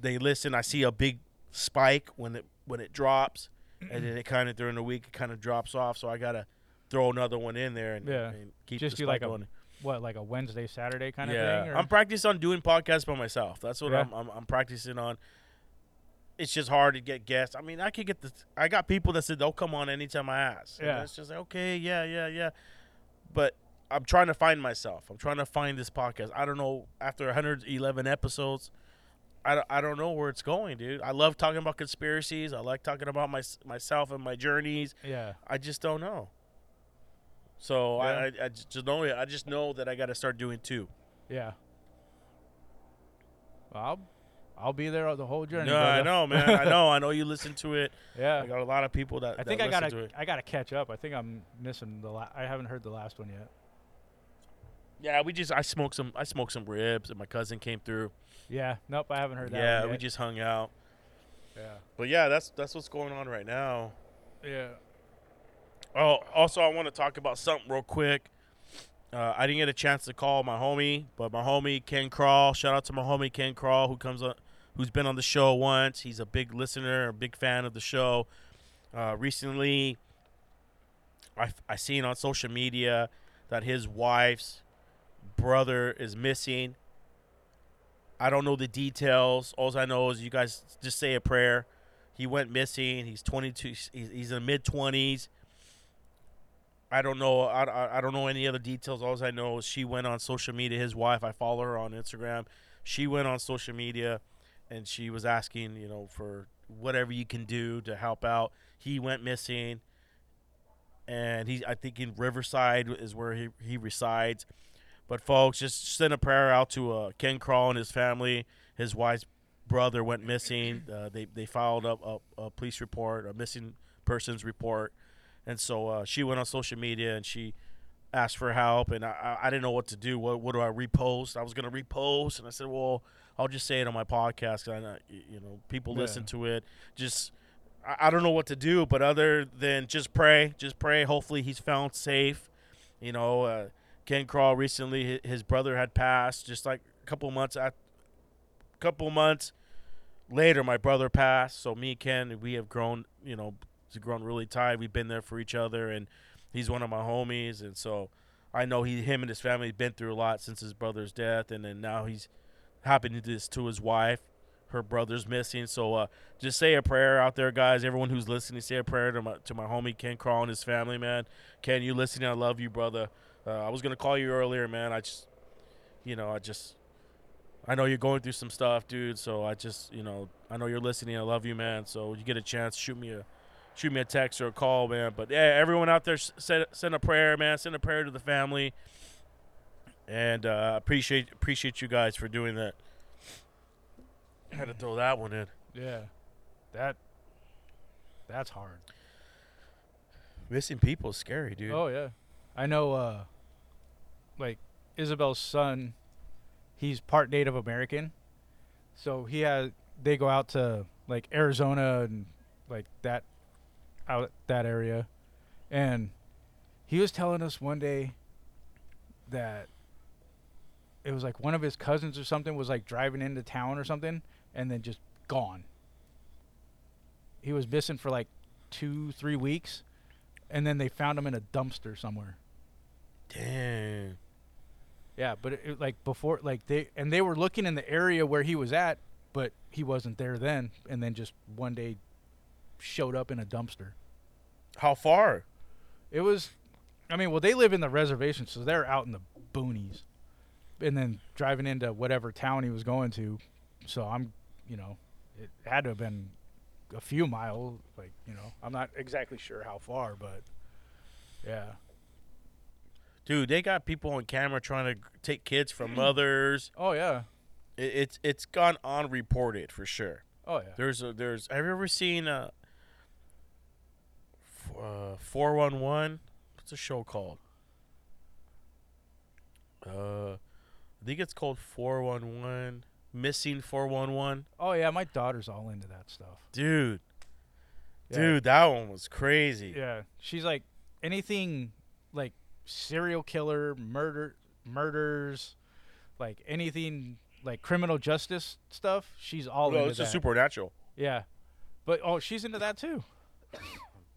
they listen. I see a big spike when it when it drops, and then it kind of during the week it kind of drops off. So I gotta throw another one in there and, Yeah. and keep Just do like a going. What, like a Wednesday, Saturday kind of thing? Or? I'm practicing on doing podcasts by myself. That's what Yeah. I'm, I'm I'm practicing on. It's just hard to get guests. I mean, I could get the. I got people that said they'll come on anytime I ask. And Yeah. it's just like okay, yeah, yeah, yeah. But I'm trying to find myself. I'm trying to find this podcast. I don't know. After 111 episodes, I don't, I don't know where it's going, dude. I love talking about conspiracies. I like talking about my, myself and my journeys. yeah. I just don't know. So I, I, I just know I just know that I got to start doing two. Yeah. Well, I'll, I'll be there the whole journey. No, I know, man. I know. I know you listen to it. Yeah. I got a lot of people that I that think I gotta. I gotta catch up. I think I'm missing the la- I haven't heard the last one yet. Yeah, we just I smoked some I smoked some ribs and my cousin came through. Yeah. Nope. I haven't heard that. Yeah, we just hung out. Yeah. But yeah, that's that's what's going on right now. Yeah. Oh, also I want to talk about something real quick. Uh, I didn't get a chance to call my homie, but my homie Ken Crawl. Shout out to my homie Ken Crawl, who comes on, who's been on the show once. He's a big listener, a big fan of the show. Uh, recently, I I seen on social media that his wife's brother is missing. I don't know the details. All I know is you guys just say a prayer. He went missing. He's 22. He's, in the mid 20s. I don't know. I, I don't know any other details. All I know is she went on social media. His wife, I follow her on Instagram. She went on social media, and she was asking, you know, for whatever you can do to help out. He went missing, and he, I think, in Riverside is where he he resides. But folks, just send a prayer out to uh, Ken Crawl and his family. His wife's brother went missing. Uh, they they filed up a, a police report, a missing persons report, and so uh, she went on social media and she asked for help. And I, I, didn't know what to do. What what do I repost? I was gonna repost, and I said, well, I'll just say it on my podcast. 'cause I know, you know people Yeah. listen to it. Just I, I don't know what to do, but other than just pray, just pray. Hopefully he's found safe. You know. Ken Crawl recently, his brother had passed. Just like a couple months at, couple months later, my brother passed. So me and Ken, we have grown. You know, grown really tight. We've been there for each other, and he's one of my homies. And so I know he, him, and his family have been through a lot since his brother's death, and then now he's happened to this to his wife. Her brother's missing, so uh, just say a prayer out there, guys. Everyone who's listening, say a prayer to my to my homie Ken Crawl and his family, man. Ken, you listening? I love you, brother. Uh, I was gonna call you earlier, man. I just, you know, I just, I know you're going through some stuff, dude. So I just, you know, I know you're listening. I love you, man. So you get a chance, shoot me a, shoot me a text or a call, man. But yeah, everyone out there, send send a prayer, man. Send a prayer to the family. And uh, appreciate appreciate you guys for doing that. had to throw that one in. Yeah. That that's hard. Missing people is scary, dude. Oh yeah. I know uh like Isabel's son, he's part Native American. So he has they go out to like Arizona and like that out that area. And he was telling us one day that it was like one of his cousins or something was like driving into town or something, and then just gone. He was missing for like two, three weeks, and then they found him in a dumpster somewhere. Damn. Yeah, but it, it, like before, like they and they were looking in the area where he was at, but he wasn't there then, and then just one day showed up in a dumpster. How far? It was, I mean, well, they live in the reservation, so they're out in the boonies, and then driving into whatever town he was going to. So I'm, you know, it had to have been a few miles. Like, you know, I'm not exactly sure how far, but yeah, Dude, they got people on camera trying to take kids from mothers. oh yeah, It, it's it's gone unreported for sure. oh yeah. There's a there's. Have you ever seen uh, four one one? What's the show called? Uh, I think it's called four one one. Missing four one one. Oh yeah, my daughter's all into that stuff. Dude, Yeah. dude, that one was crazy. Yeah, she's like anything like serial killer, murder, murders, like anything like criminal justice stuff. She's all Well, into it's that. a supernatural. yeah, but oh, she's into that too.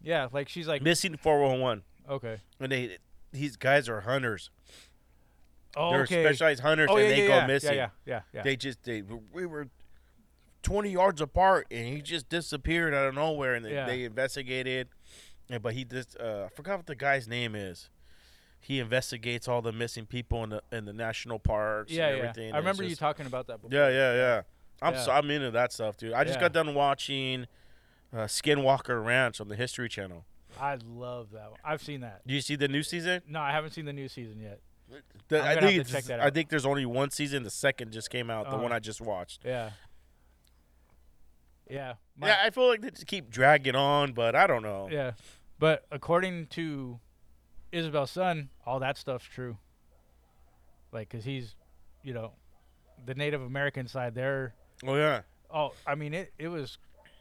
yeah, like she's like Missing four one one. okay. And they these guys are hunters. Oh, They're okay. specialized hunters, oh yeah, and they yeah, go yeah, missing. yeah, yeah, yeah, yeah. They just they we were twenty yards apart, and he just disappeared out of nowhere, and they, Yeah. they investigated. But he just uh, I forgot what the guy's name is. He investigates all the missing people in the in the national parks. yeah, and yeah. everything. I remember it's you talking about that before. Yeah, yeah, yeah. I'm Yeah. so I'm into that stuff, dude. I just Yeah. got done watching uh, Skinwalker Ranch on the History Channel. I love that one. I've seen that. Do you see the new season? No, I haven't seen the new season yet. The- I think check that I think there's only one season. The second just came out. The Uh-huh. one I just watched. Yeah. Yeah. my- yeah, I feel like they just keep dragging on, but I don't know. Yeah, but according to Isabel's son, all that stuff's true. Like, cause he's, you know, the Native American side. They're Oh yeah. oh, I mean, it it was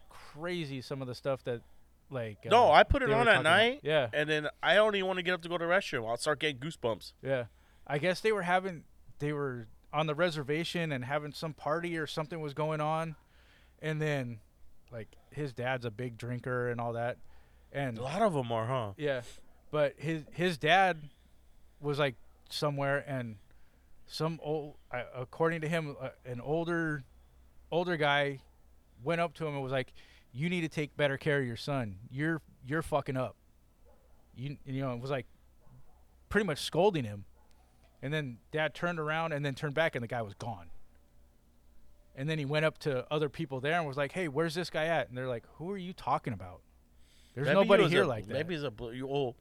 crazy. Some of the stuff that, like, uh, No, I put it on at talking about. night, Yeah, and then I don't even want to get up to go to the restroom. I'll start getting goosebumps. yeah. I guess they were having they were on the reservation and having some party or something was going on, and then, like, his dad's a big drinker and all that, and A lot of them are, huh? Yeah, but his his dad was like somewhere, and some old, uh, according to him, uh, an older older guy went up to him and was like, "You need to take better care of your son. You're you're fucking up." You you know, it was like pretty much scolding him, and then dad turned around and then turned back, and the guy was gone. And then he went up to other people there and was like, "Hey, where's this guy at?" And they're like, "Who are you talking about? There's Maybe nobody here a- like that." Maybe it's a bl- you old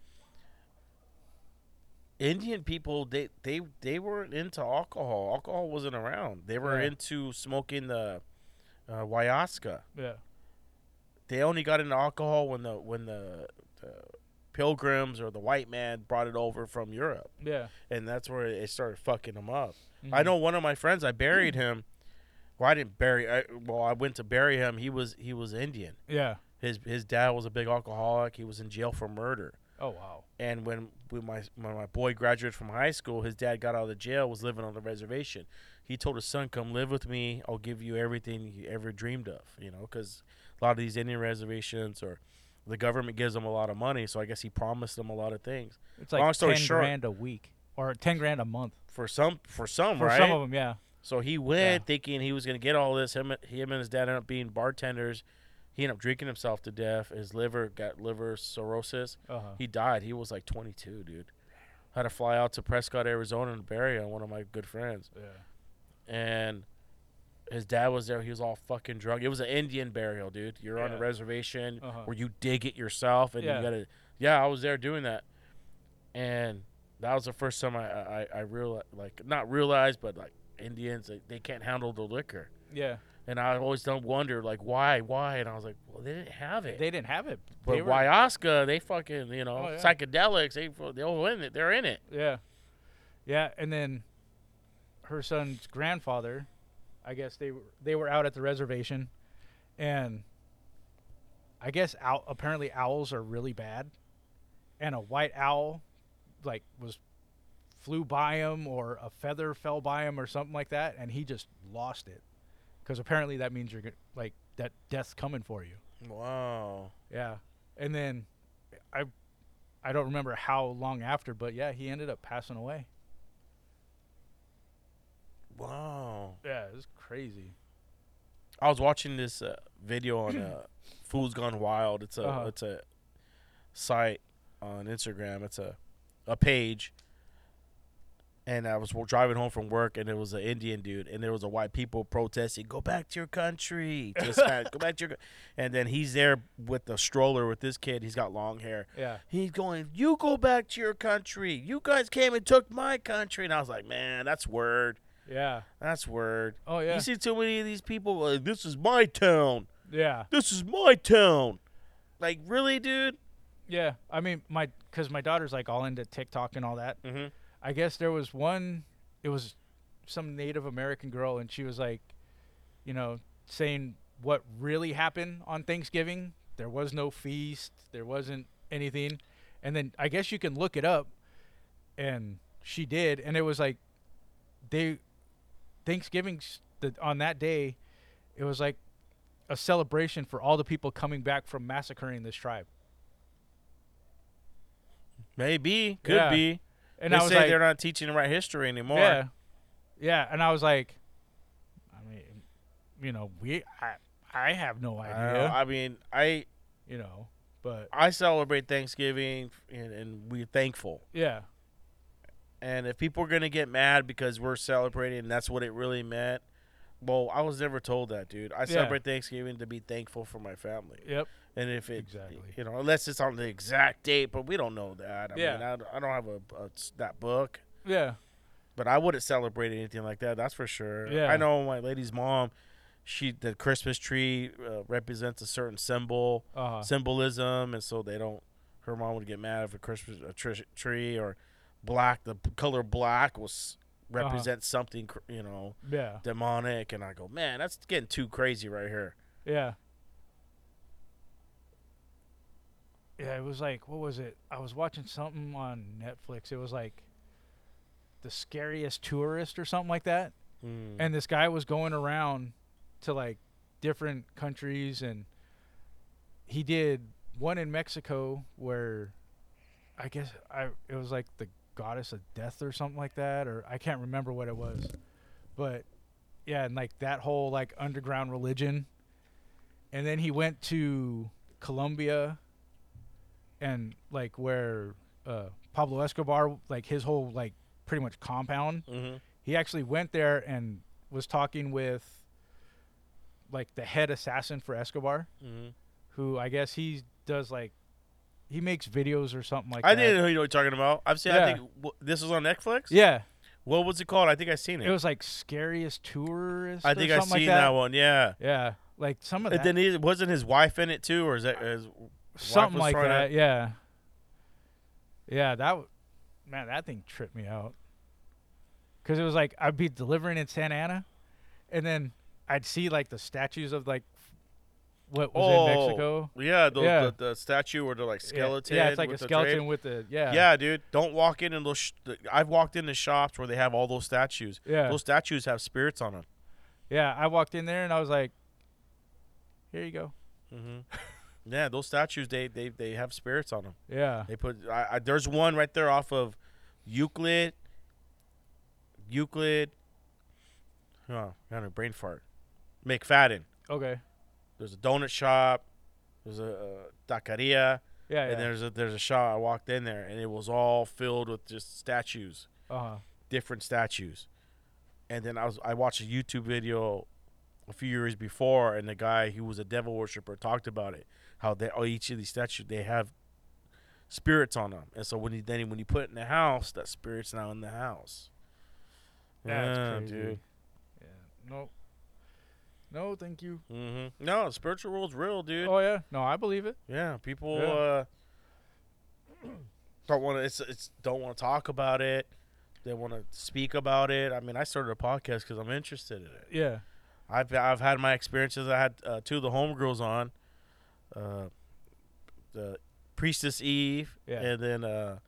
Indian people. They they they weren't into alcohol. Alcohol wasn't around. They were Yeah. into smoking the uh, ayahuasca. yeah. They only got into alcohol when the when the, the pilgrims or the white man brought it over from Europe, Yeah. and that's where it started fucking them up. Mm-hmm. I know one of my friends. I buried him. Well, I didn't bury. I, well, I went to bury him. He was he was Indian. Yeah. His his dad was a big alcoholic. He was in jail for murder. Oh wow. And when when my when my boy graduated from high school, his dad got out of the jail. Was living on the reservation. He told his son, "Come live with me. I'll give you everything you ever dreamed of." You know, because a lot of these Indian reservations or the government gives them a lot of money. So I guess he promised them a lot of things. It's like Long story ten short- grand a week or ten grand a month For some, for some, for right? some of them. Yeah. So he went Yeah. thinking he was going to get all this. Him, him and his dad ended up being bartenders. He ended up drinking himself to death. His liver got liver cirrhosis. Uh huh. He died. He was like 22, dude. Had to fly out to Prescott, Arizona, and bury. One of my good friends. Yeah. And his dad was there. He was all fucking drunk. It was an Indian burial, dude. You're on a reservation Uh-huh. where you dig it yourself, and Yeah. you gotta. Yeah, I was there doing that, and that was the first time I I, I realized, like, not realized, but like Indians, they, they can't handle the liquor. Yeah. And I always don't wonder, like, why, why? And I was like, well, they didn't have it. They didn't have it. but they were, ayahuasca, they fucking, you know, Oh, yeah. psychedelics, they they're in it. They're in it. Yeah. Yeah, and then her son's grandfather, I guess they were they were out at the reservation, and I guess owl, apparently owls are really bad, and a white owl, like was flew by him or a feather fell by him or something like that, and he just lost it. Because apparently that means you're go- like that death's coming for you. Wow. Yeah, and then I I don't remember how long after, but yeah, he ended up passing away. Wow. Yeah, it was crazy. I was watching this uh, video on uh, Fools Gone Wild. It's a Uh-huh. it's a site on Instagram. It's a a page. And I was driving home from work, and there was an Indian dude, and there was a white people protesting, "Go back to your country, Hispanic, go back to your." And then he's there with the stroller with this kid. He's got long hair. Yeah, He's going, "You go back to your country. You guys came and took my country." And I was like, "Man, that's word. yeah. That's word." Oh yeah, You see too many of these people. Like, this is my town. yeah, This is my town. Like, really, dude? yeah. I mean, my because my daughter's like all into TikTok and all that. Mm-hmm. I guess there was one. It was some Native American girl, and she was like, you know, saying what really happened on Thanksgiving. There was no feast. There wasn't anything. And then I guess you can look it up, and she did, and it was like, they, Thanksgiving the, on that day, it was like a celebration for all the people coming back from massacring this tribe. Maybe. Could Yeah. be. And they I was say like, they're not teaching the right history anymore. Yeah, yeah, and I was like, I mean, you know, we, I, I have no idea, don't. I mean, I you know, but I celebrate Thanksgiving, and, and we're thankful. yeah, And if people are gonna get mad because we're celebrating, and that's what it really meant. Well, I was never told that, dude. I celebrate Thanksgiving to be thankful for my family. yep, And if it, Exactly. you know, unless it's on the exact date, but we don't know that. I Yeah. mean, I, I don't have a, a that book, yeah, but I wouldn't celebrate anything like that. That's for sure. Yeah. I know my lady's mom. She the Christmas tree uh, represents a certain symbol, uh, symbolism, and so they don't. Her mom would get mad if a Christmas a tr- tree or black. The color black was Uh-huh. represents something, you know, yeah, demonic. And I go, man, that's getting too crazy right here. yeah, yeah. It was like, what was it? I was watching something on Netflix. It was like the scariest tourist or something like that. Mm. and this guy was going around to like different countries and he did one in Mexico where I guess I it was like the goddess of death or something like that or I can't remember what it was but yeah and like that whole like underground religion and then he went to Colombia and like where uh Pablo Escobar like his whole like pretty much compound Mhm. he actually went there and was talking with like the head assassin for Escobar, Mhm. who I guess he does like he makes videos or something like I that. I didn't know you were talking about. I've seen. I think w- this was on Netflix. Yeah, What was it called? I think I seen it. it was like scariest tourist. I think I seen like that. that. one. Yeah. Yeah, like some of And that, then he, wasn't his wife in it too, or is that his something like trying to- that. Yeah, yeah. That w- man, that thing tripped me out. Cause it was like I'd be delivering in Santa Ana, and then I'd see like the statues of like what was Oh, in Mexico. Yeah, the, Yeah. The, the statue or the like skeleton. Yeah, it's like a skeleton drape. with the yeah. Yeah, dude. Don't walk in and those. Sh- I've walked into shops where they have all those statues. Yeah. Those statues have spirits on them. Yeah, I walked in there and I was like, "Here you go." hmm yeah, those statues they, they they have spirits on them. Yeah. They put. I, I, there's one right there off of Euclid. Euclid. Oh, got a brain fart. McFadden. Okay. There's a donut shop. There's a, uh taqueria. Yeah. yeah. And there's a there's a shop. I walked in there, and it was all filled with just statues, uh huh. different statues. And then I was I watched a YouTube video a few years before, and the guy who was a devil worshiper talked about it. How they oh, each of these statues they have spirits on them, and so when you then when you put it in the house, that spirit's now in the house. That's Yeah, crazy. dude. Yeah. No. No, thank you. hmm No, the spiritual world's real, dude. Oh yeah. No, I believe it. Yeah, people Yeah. uh don't want to. It's it's don't want to talk about it. They want to speak about it. I mean, I started a podcast because I'm interested in it. Yeah. I've I've had my experiences. I had uh, two of the homegirls on, uh, the priestess Eve, Yeah. and then uh,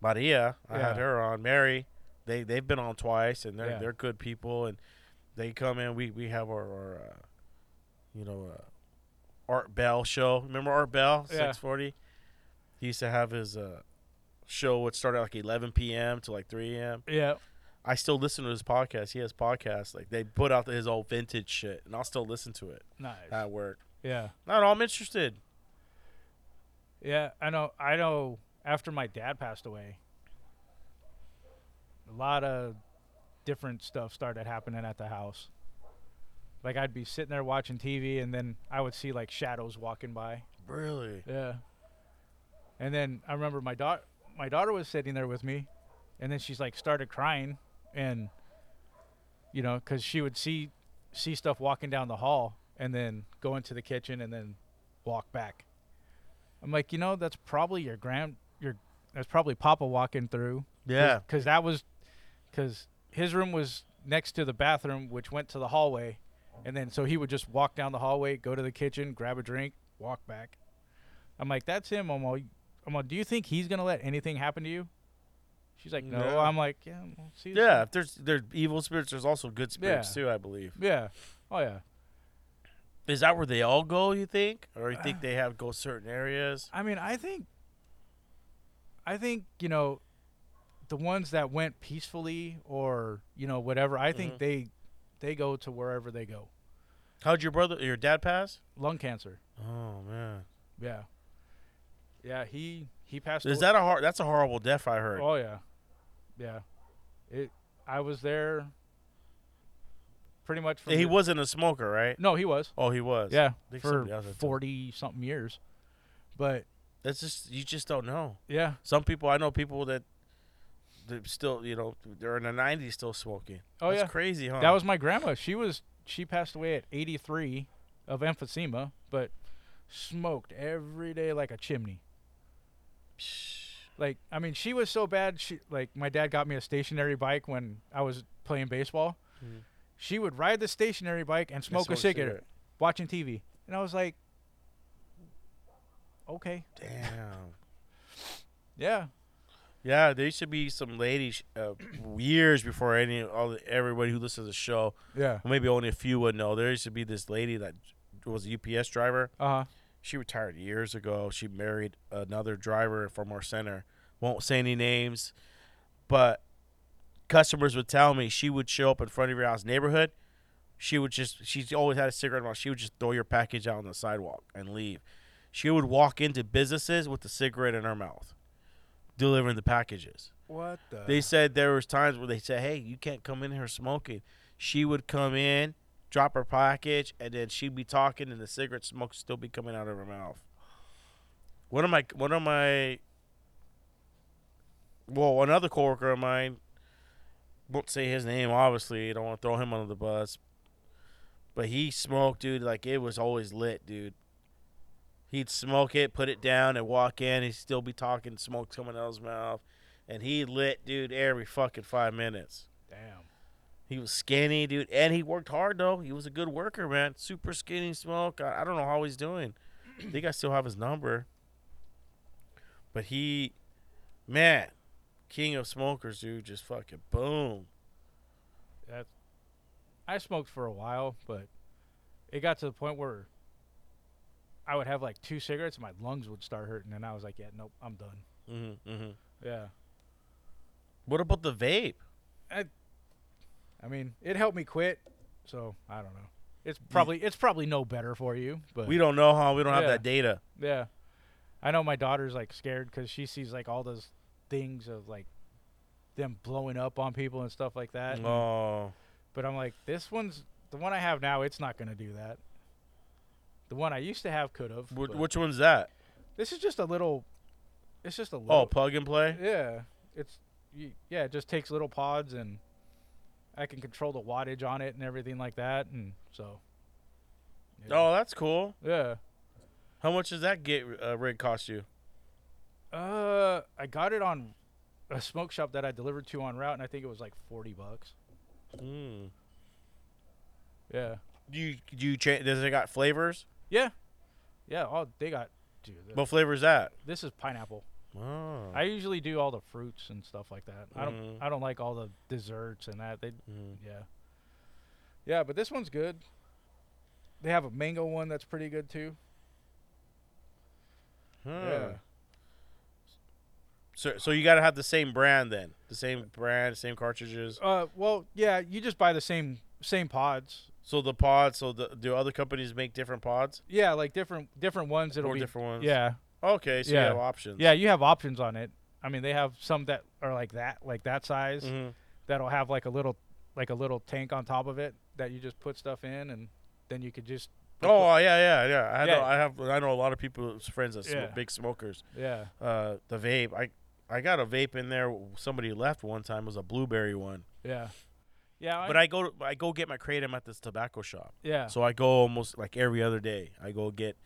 Maria. I had her on. Mary. they they've been on twice, and they're Yeah. they're good people, and they come in. We we have our, our uh, you know, uh, Art Bell show. Remember Art Bell, Yeah. six forty. He used to have his uh, show would start at like eleven p.m. to like three a.m. Yeah. I still listen to his podcast. He has podcasts like they put out his old vintage shit, and I'll still listen to it Nice. at work. Yeah. Not all I'm interested. Yeah, I know. I know. After my dad passed away, a lot of different stuff started happening at the house. Like I'd be sitting there watching TV, and then I would see like shadows walking by. Really? Yeah. And then I remember my daughter, my daughter was sitting there with me, and then she's like started crying, and you know, because she would see see stuff walking down the hall, and then go into the kitchen, and then walk back. I'm like, you know, that's probably your grand, your that's probably Papa walking through. Yeah. Because that was, because his room was next to the bathroom, which went to the hallway, and then so he would just walk down the hallway, go to the kitchen, grab a drink, walk back. I'm like, that's him. I'm like, I'm like, do you think he's gonna let anything happen to you? She's like, no. No. I'm like, yeah, well, see, Yeah. If there's there's evil spirits, there's also good spirits Yeah. too. I believe. yeah, oh yeah. Is that where they all go? You think, or you think they have go certain areas? I mean, I think, I think you know, the ones that went peacefully or you know whatever. I think Mhm. they, they go to wherever they go. How'd your brother, your dad pass? Lung cancer. Oh man, Yeah. Yeah, he he passed. is away- that a hard? That's a horrible death. I heard. Oh yeah, yeah. It. I was there. Pretty much. From he the- wasn't a smoker, right? No, he was. Oh, he was. Yeah, for somebody else had told- forty something years. But That's just you just don't know. yeah, Some people I know people that they're still you know they're in the '90s still smoking. Oh, That's yeah. crazy, huh? that was my grandma. She was she passed away at eighty three of emphysema, but smoked every day like a chimney. Like I mean, she was so bad. She like my dad got me a stationary bike when I was playing baseball. Mhm. She would ride the stationary bike and smoke, a cigarette, cigarette. watching TV, and I was like, okay, Damn. yeah, Yeah, there used to be some ladies uh, years before any all the, everybody who listens to the show. yeah, Maybe only a few would know. There used to be this lady that was a UPS driver. uh huh, She retired years ago. She married another driver from our center. Won't say any names, but customers would tell me she would show up in front of your house neighborhood. She would just she's always had a cigarette in her mouth. She would just throw your package out on the sidewalk and leave. She would walk into businesses with the cigarette in her mouth, delivering the packages. what the? They said there was times where they said, "Hey, you can't come in here smoking." She would come in, drop her package, and then she'd be talking, and the cigarette smoke still be coming out of her mouth. One of my one of my well, another coworker of mine won't say his name. Obviously, don't want to throw him under the bus, but he smoked, dude. Like it was always lit, dude. He'd smoke it, put it down, and walk in. He'd still be talking, smoke coming out of his mouth and he lit dude every fucking five minutes. Damn. He was skinny, dude, and he worked hard though. He was a good worker, man. Super skinny, smoke. I, I don't know how he's doing. I think I still have his number. But he, man, king of smokers, dude. Just fucking boom. That I smoked for a while, but it got to the point where I would have like two cigarettes and my lungs would start hurting, and I was like, "Yeah, nope, I'm done." hmm hmm Yeah, What about the vape? I I mean, it helped me quit, so I don't know. It's probably it's probably no better for you, but We don't know how. We don't have that data. yeah, I know my daughter's like scared because she sees like all those things of like them blowing up on people and stuff like that. Oh, But I'm like, this one's the one I have now. It's not gonna do that. The one I used to have could have. Wh- which one's that? This is just a little. It's just a little. Oh, plug and play. yeah. It's yeah. It just takes little pods and I can control the wattage on it and everything like that, and so. yeah. Oh, that's cool. Yeah. How much does that get uh, rig cost you? Uh, I got it on a smoke shop that I delivered to on route, and I think it was like forty bucks. Hmm. Yeah. Do you do you change? Does it got flavors? Yeah. Yeah. Oh, they got. Dude, What flavor is that? this is pineapple. Oh. I usually do all the fruits and stuff like that. I don't. Mhm. I don't like all the desserts and that. They. Mhm. Yeah. Yeah, but this one's good. They have a mango one that's pretty good too. Yeah. So, so you got to have the same brand then, the same brand, same cartridges. Uh, well, yeah, you just buy the same same pods. So the pods. So the, do other companies make different pods Yeah, like different different ones. It'll be different ones? Yeah, Okay, so you have options. yeah. You have options on it. I mean, they have some that are like that, like that size. Mhm. That'll have like a little, like a little tank on top of it that you just put stuff in, and then you could just. Oh yeah, yeah, yeah. I Yeah. know. I have. I know a lot of people, friends that smoke, Yeah. big smokers. Yeah. Uh, the vape. I, I got a vape in there. Somebody left one time. It was a blueberry one. Yeah. Yeah. But I go. To, I go get my kratom at this tobacco shop. Yeah. So I go almost like every other day. I go get,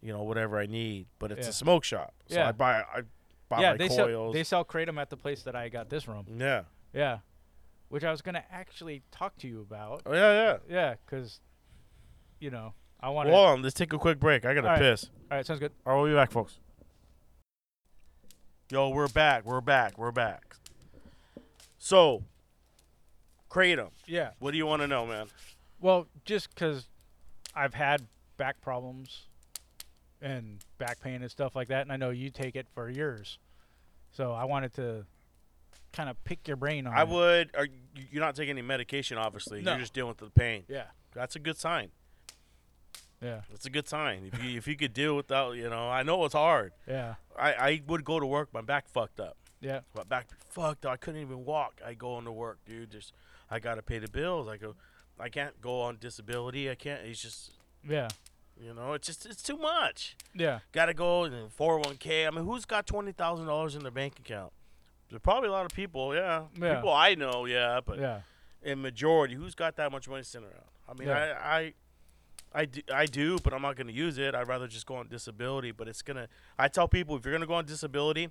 you know, whatever I need. But it's Yeah. a smoke shop. So Yeah. I buy. I buy yeah, my they coils. sell they sell kratom at the place that I got this from. yeah. Yeah. Which I was gonna actually talk to you about. Oh yeah, yeah. Yeah, because, you know, I want Well, to. hold on. Let's take a quick break. I gotta All right. piss. All right, sounds good. All right, we'll be back, folks. Yo, we're back. We're back. We're back. So, kratom. Yeah. What do you want to know, man? Well, just because I've had back problems and back pain and stuff like that, and I know you take it for yours, so I wanted to kind of pick your brain on. I it. would. Are you- you're not taking any medication, obviously. No. You're just dealing with the pain. Yeah. That's a good sign. Yeah. it's a good sign. If you if you could deal without, you know, I know it's hard. Yeah. I I would go to work, my back fucked up. Yeah. My back fucked up. I couldn't even walk. I go into work, dude. Just I gotta pay the bills. I go. I can't go on disability. I can't. It's just Yeah. you know. It's just it's too much. Yeah. Got to go and 401k. I mean, who's got twenty thousand dollars in their bank account? There's probably a lot of people. Yeah. Yeah. People I know. Yeah, but Yeah. in majority, who's got that much money sitting around? I mean, Yeah. I, I, I do, I do, but I'm not going to use it. I'd rather just go on disability. But it's gonna. I tell people if you're gonna go on disability,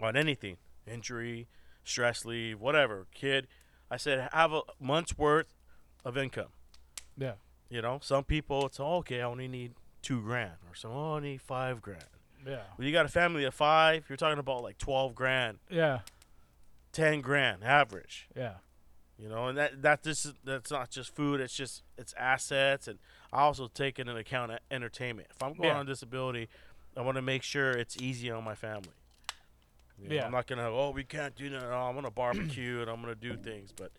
on anything, injury, stress leave, whatever, kid, I said have a month's worth of income. Yeah. You know, some people it's oh, okay. I only need two grand, or some oh, I need five grand. Yeah. When you got a family of five, you're talking about like twelve grand, Yeah. ten grand average. Yeah. You know, and that that this is, that's not just food. It's just it's assets, and I also take into account entertainment. If I'm going Yeah. on disability, I want to make sure it's easy on my family. You know, Yeah. I'm not gonna oh we can't do that. Oh, I'm gonna barbecue and I'm gonna do things, but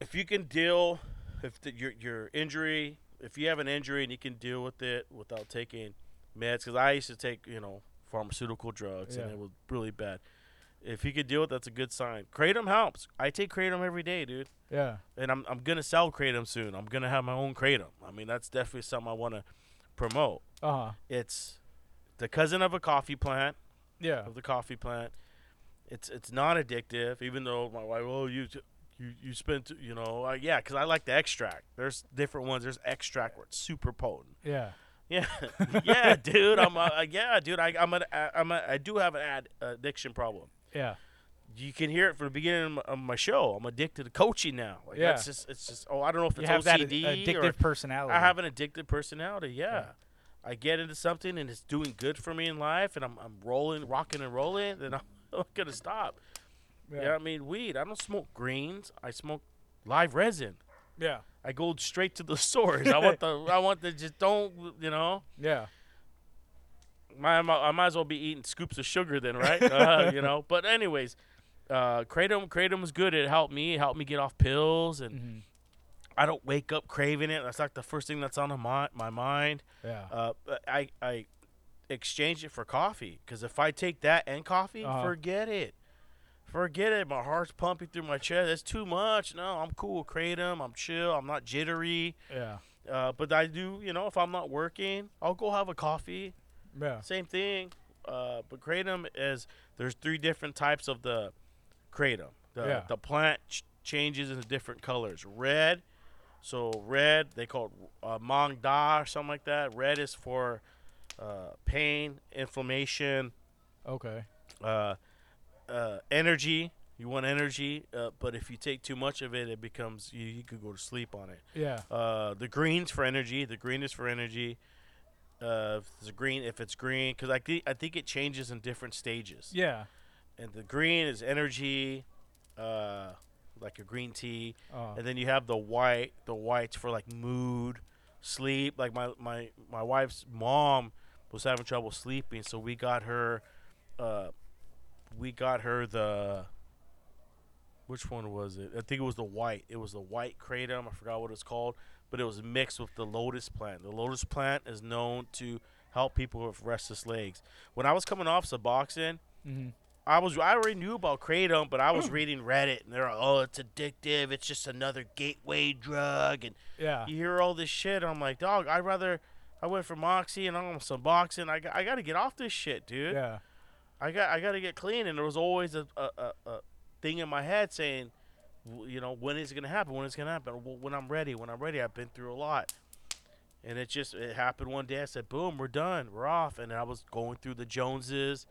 if you can deal, if the, your your injury, if you have an injury and you can deal with it without taking meds, because I used to take you know pharmaceutical drugs and it was really bad. If you could with, it, that's a good sign. Kratom helps. I take kratom every day, dude, Yeah. and I'm I'm gonna sell kratom soon. I'm gonna have my own kratom. I mean, that's definitely something I want to promote. Uh huh. It's the cousin of a coffee plant Yeah. of the coffee plant. It's it's not addictive, even though my wife, oh, you you you spent, you know, uh, yeah, because I like the extract. There's different ones. There's extract where it's super potent. Yeah. Yeah, yeah, dude. I'm a, yeah, dude. I I'm a, I'm a, I do have an ad addiction problem. Yeah. You can hear it from the beginning of my, show. I'm addicted to coaching now. Like, Yeah. That's just it's just oh I don't know if You it's that ad- OCD addictive personality. I have an addictive personality. Yeah. Yeah. I get into something and it's doing good for me in life, and I'm I'm rolling, rocking and rolling, then I'm not gonna stop. Yeah. I mean weed. I don't smoke greens. I smoke live resin. Yeah. I go straight to the source. I want the I want the just don't you know. Yeah. My, my, I might as well be eating scoops of sugar then, right? uh, you know. But anyways, uh, kratom kratom was good. It helped me. It helped me get off pills, and hmm I don't wake up craving it. That's like the first thing that's on my my mind. Yeah. Uh, I I exchange it for coffee because if I take that and coffee, Uh-huh. forget it. Forget it. My heart's pumping through my chest. That's too much. No, I'm cool. with Kratom. I'm chill. I'm not jittery. Yeah. Uh, but I do, you know, if I'm not working, I'll go have a coffee. Yeah. Same thing. Uh, but kratom is there's three different types of the kratom. The Yeah. the plant ch- changes into different colors. Red, so red they call it uh, Maeng Da or something like that. Red is for uh, pain, inflammation, Okay. uh, uh, energy. You want energy, uh, but if you take too much of it, it becomes you, you could go to sleep on it. Yeah. Uh, the greens for energy. The green is for energy. Uh, if it's green, if it's green, because I, thi- I think it changes in different stages. Yeah. And the green is energy, uh, like a green tea. Oh. and then you have the white the whites for like mood sleep like my my my wife's mom was having trouble sleeping so we got her uh we got her the which one was it i think it was the white it was the white kratom i forgot what it's called but it was mixed with the lotus plant the lotus plant is known to help people with restless legs when i was coming off suboxone hmm I was I already knew about kratom, but I was reading Reddit and they're like, "Oh, it's addictive. It's just another gateway drug." And Yeah. you hear all this shit. I'm like, "Dog, I'd rather I went from Moxie and I'm on Suboxone. I got, I got to get off this shit, dude. Yeah. I got I got to get clean." And there was always a, a, a, a thing in my head saying, "You know, when is it gonna happen? When is it gonna happen? Well, when I'm ready. When I'm ready. I've been through a lot." And it just it happened one day. I said, "Boom, we're done. We're off." And I was going through the Joneses,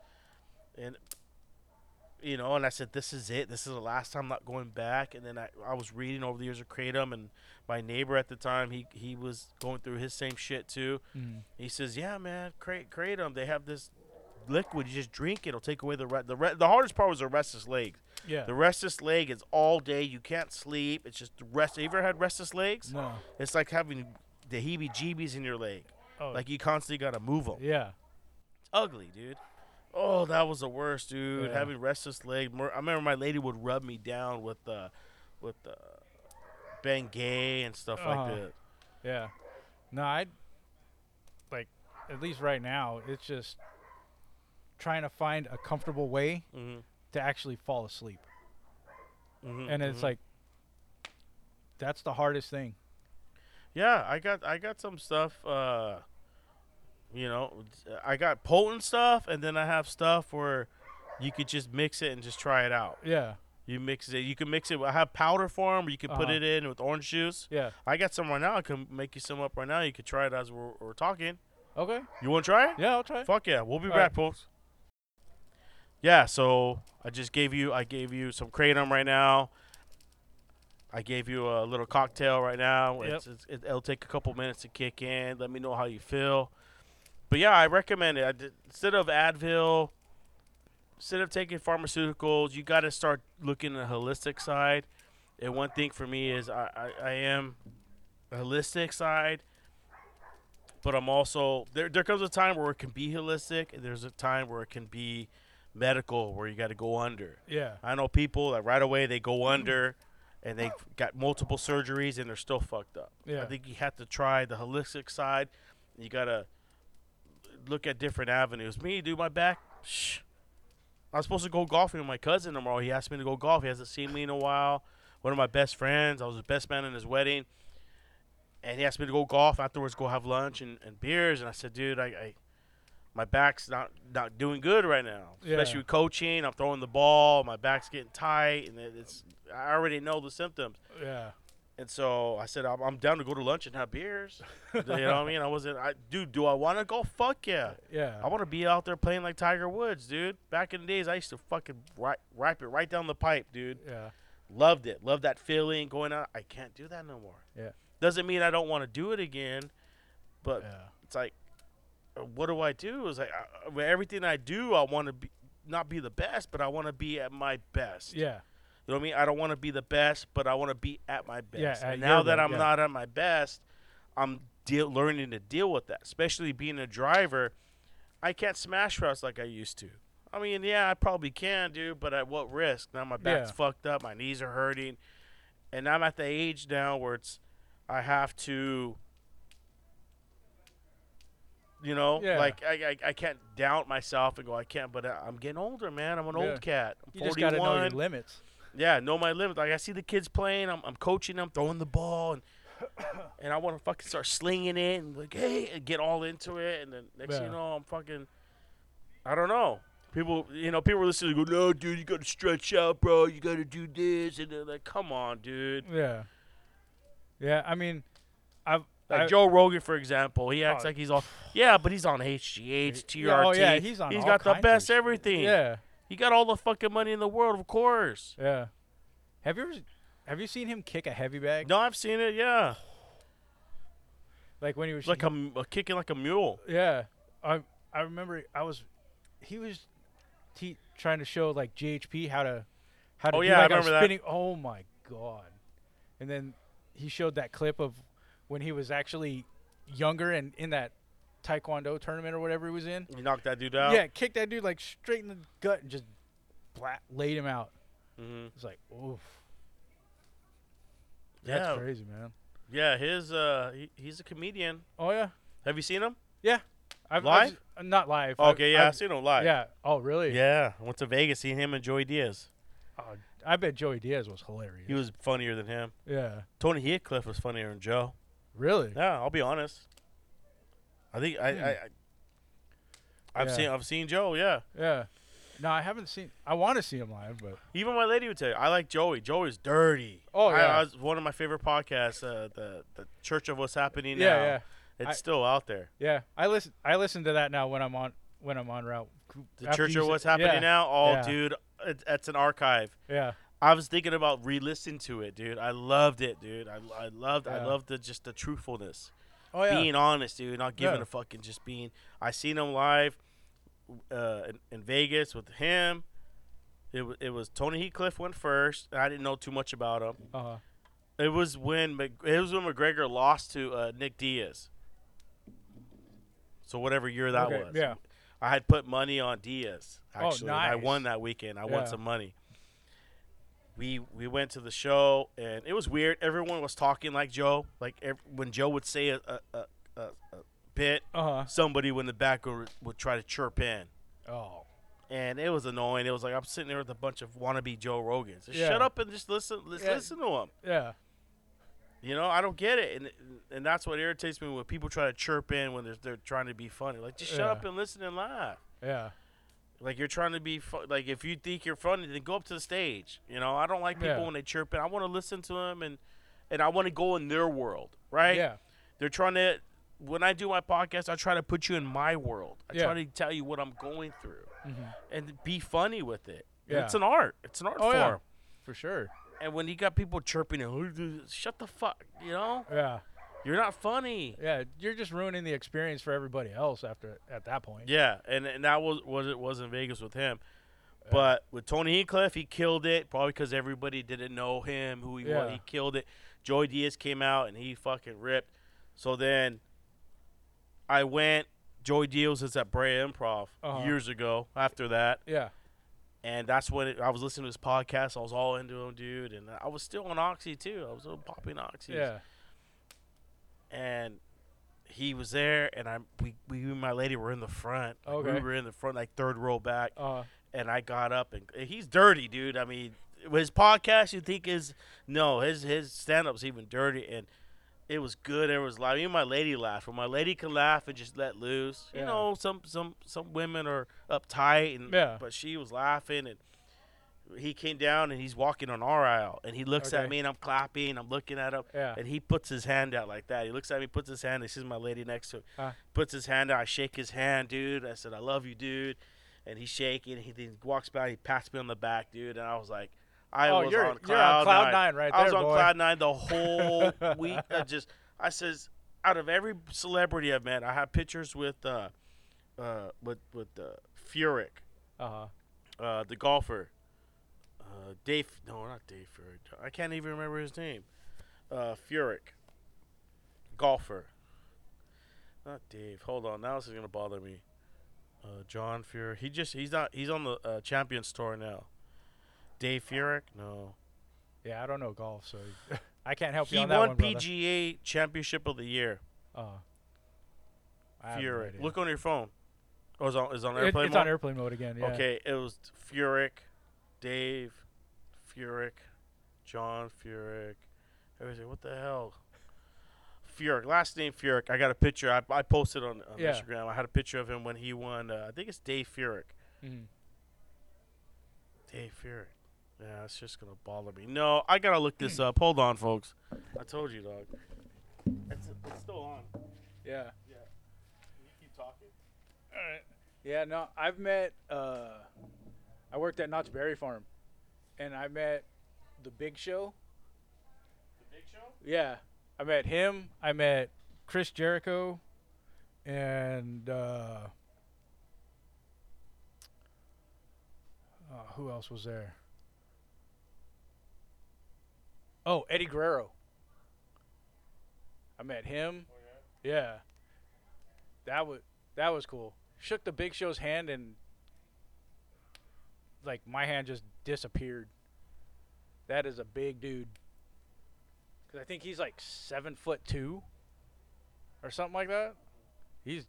and you know, and I said, "This is it. This is the last time. I'm not going back." And then I, I was reading over the years of kratom, and my neighbor at the time, he he was going through his same shit too. Mm. He says, "Yeah, man, Kra- kratom. They have this liquid. You just drink it. It'll take away the re- the re- the hardest part was the restless leg. Yeah. The restless leg is all day. You can't sleep. It's just the rest. You ever had restless legs? no. It's like having the heebie-jeebies in your leg. Oh. Like you constantly gotta move them. Yeah. It's Ugly, dude. Oh, that was the worst, dude. Yeah. Having restless leg. I remember my lady would rub me down with the, with the, Bengay and stuff Uh-huh. like that. Yeah. No, I like at least right now, it's just trying to find a comfortable way Mm-hmm. to actually fall asleep. Mm-hmm. And it's like that's the hardest thing. Yeah, I got I got some stuff. Uh, you know, I got potent stuff, and then I have stuff where you could just mix it and just try it out. Yeah. You mix it. You can mix it. I have powder form. Where you can put Uh-huh. it in with orange juice. Yeah. I got some right now. I can make you some up right now. You could try it as we're, we're talking. Okay. You want to try it? Yeah, I'll try. it. Fuck yeah. We'll be All back, right. folks. Yeah. So I just gave you. I gave you some kratom right now. I gave you a little cocktail right now. Yep. It's, it's, it, it'll take a couple minutes to kick in. Let me know how you feel. But yeah, I recommend it. I did, instead of Advil, instead of taking pharmaceuticals, you got to start looking at the holistic side. And one thing for me is I, I, I am a holistic side, but I'm also there. There comes a time where it can be holistic, and there's a time where it can be medical, where you got to go under. Yeah. I know people that right away they go under, and they got multiple surgeries and they're still fucked up. Yeah. I think you have to try the holistic side. You gotta look at different avenues. Me, do my back. Shh. I was supposed to go golfing with my cousin tomorrow. He asked me to go golf. He hasn't seen me in a while. One of my best friends. I was the best man in his wedding. And he asked me to go golf afterwards, go have lunch and, and beers. And I said, dude, I, I my back's not not doing good right now. Yeah. Especially with coaching. I'm throwing the ball. My back's getting tight, and it's I already know the symptoms. Yeah. And so I said, I'm, I'm down to go to lunch and have beers. you know what I mean? I wasn't, I, dude, do I want to go? Fuck yeah. Yeah. I want to be out there playing like Tiger Woods, dude. Back in the days, I used to fucking ri- ripe it right down the pipe, dude. yeah. Loved it. Loved that feeling going out. I can't do that no more. Yeah. Doesn't mean I don't want to do it again, but Yeah. it's like, what do I do? It's like uh, with everything I do, I want to be not be the best, but I want to be at my best. Yeah. You know what I mean? I don't want to be the best, but I want to be at my best. Yeah, and now that I'm yeah. not at my best, I'm deal- learning to deal with that. Especially being a driver, I can't smash routes like I used to. I mean, yeah, I probably can, dude, but at what risk? Now my back's Yeah. fucked up, my knees are hurting, and I'm at the age now where it's I have to. You know, Yeah. like I, I, I can't doubt myself and go I can't, but I- I'm getting older, man. I'm an Yeah. old cat. I'm You just 41. got to know your limits. Yeah, know my limits. Like I see the kids playing, I'm, I'm coaching them, throwing the ball, and and I want to fucking start slinging it and like, hey, and get all into it, and then next thing you know, I'm fucking, I don't know. People, you know, people listening go, no, dude, you got to stretch out, bro. You got to do this, and they're like, come on, dude. Yeah. Yeah. I mean, I've. Like I- Joe Rogan, for example, he acts Oh. like he's all, yeah, but he's on HGH, TRT. Yeah, oh, yeah, he's on He's got the best everything. Yeah. He got all the fucking money in the world, of course. Yeah. Have you ever? Have you seen him kick a heavy bag? No, I've seen it. Yeah. Like when he was like a, m- a kicking like a mule. Yeah, I I remember I was, he was, te- trying to show like GHP how to, how to Oh, yeah, like a remember that. spinning. Oh my god! And then he showed that clip of when he was actually younger and in that taekwondo tournament or whatever he was in. He knocked that dude out. Yeah, kicked that dude like straight in the gut and just bla- laid him out. hmm It's like oof. That's Yeah. crazy, man. Yeah. His uh, he, he's a comedian. Oh yeah, Have you seen him? Yeah. I've, Live? I've, uh, not live. I've- Okay. Yeah, I've I've- seen him live. yeah. Oh really? Yeah. I went to Vegas, seen him and Joey Diaz. Oh, I bet Joey Diaz was hilarious. He was funnier than him. Yeah. Tony Hinchcliffe was funnier than Joe. Really? Yeah, I'll be honest. I think I, Hmm. I, I I've Yeah. seen I've seen Joe. Yeah. Yeah. No, I haven't seen. I want to see him live, but Even my lady would tell you, I like Joey. Joey's dirty. Oh, yeah. I was one of my favorite podcasts, uh, the the Church of What's Happening Now. yeah, yeah, It's I- still out there. yeah. I listen. I listen to that now when I'm on when I'm on route. The After Church of What's Happening yeah, Now. Oh, yeah. dude, it, it's an archive. Yeah. I was thinking about re-listening to it, dude. I loved it, dude. I, I loved I loved the just the truthfulness, Oh yeah. being honest, dude. Not giving Yeah. a fucking just being. I seen him live, uh, in, in Vegas with him. It was it was Tony Hinchcliffe went first. and I didn't know too much about him. uh, It was when Mc- it was when McGregor lost to uh, Nick Diaz. So whatever year that okay, was, Yeah. I had put money on Diaz. Oh, Actually, and I won that weekend. I Yeah. won some money. We we went to the show and it was weird. Everyone was talking like Joe. Like ev- when Joe would say a a, a, a, a bit, Uh huh. somebody in the back would, would try to chirp in. Oh. And it was annoying. It was like I'm sitting there with a bunch of wannabe Joe Rogans. Just Yeah. shut up and just listen. Let's Yeah. listen to them. Yeah. You know, I don't get it, and and that's what irritates me when people try to chirp in when they're they're trying to be funny. Like, just shut Yeah. up and listen and laugh. Yeah. Like you're trying to be fu- like if you think you're funny, then go up to the stage. You know, I don't like people Yeah. when they chirp in. I want to listen to them and and I want to go in their world, right? Yeah. They're trying to. When I do my podcast, I try to put you in my world. I Yeah. try to tell you what I'm going through Mhm. and be funny with it. Yeah. It's an art. It's an art Oh form. yeah. For sure. And when you got people chirping, and, shut the fuck, you know, Yeah. You're not funny. Yeah. You're just ruining the experience for everybody else after at that point. Yeah, and and that was was it was in Vegas with him, but with Tony Hinchcliffe, he killed it. Probably because everybody didn't know him, who he was. He killed it. Joey Diaz came out and he fucking ripped. So then, I went. Joey Diaz was at Brea Improv Uh-huh. years ago. After that, Yeah. and that's when it, I was listening to his podcast. I was all into him, dude, and I was still on Oxy too. I was still popping Oxy. Yeah. And he was there, and I we we and my lady were in the front. Like, Okay. We were in the front, like third row back, Uh. and I got up and he's dirty, dude. I mean, his podcast you think is no, his his stand up's even dirty, and it was good. It was loud. Even my lady laughed. When my lady can laugh and just let loose, you Yeah. know, some some some women are uptight, and Yeah. but she was laughing and. He came down and he's walking on our aisle and he looks at me and I'm clapping. I'm looking at him Yeah. and he puts his hand out like that. He looks at me, puts his hand. He sees my lady next to him. Uh. Puts his hand out. I shake his hand, dude. I said, "I love you, dude." And he's shaking. He then walks by. He pats me on the back, dude. And I was like, I Oh, was you're- on you're cloud, on cloud nine right I was there, on boy. cloud nine the whole week. I just, I says, out of every celebrity I've met, I have pictures with, uh, uh, with with uh, Furyk, Uh huh. uh, the golfer. Uh, Dave, no, not Dave Furyk. I can't even remember his name. Uh, Furyk, golfer. Not Dave. Hold on, now this is gonna bother me. Uh, John Furyk. He just he's not he's on the uh, Champions Tour now. Dave Furyk, no. Yeah. I don't know golf, so I can't help you He on that won one, brother. PGA Championship of the Year. Uh. I have no Furyk. Look on your phone. Oh, it's on, on It- airplane it's mode? on airplane mode again. Yeah. Okay, it was Furyk, Dave, Furyk, John Furyk. I was like, what the hell? Furyk, last name Furyk. I got a picture. I, I posted on, on Yeah. Instagram. I had a picture of him when he won. Uh, I think it's Dave Furyk. Mhm. Dave Furyk. Yeah, it's just gonna bother me. No, I gotta look this up. Hold on, folks. I told you, dog. It's, it's still on. Yeah. Yeah. You keep talking. All right. Yeah, no, I've met. Uh, I worked at Knott's Berry Farm, and I met the Big Show. The Big Show. Yeah, I met him. I met Chris Jericho, and uh, uh, who else was there? Oh, Eddie Guerrero. I met him. Oh, yeah. Yeah. That was that was cool. Shook the Big Show's hand and like my hand just disappeared. That is a big dude. Cause I think he's like seven foot two, or something like that. He's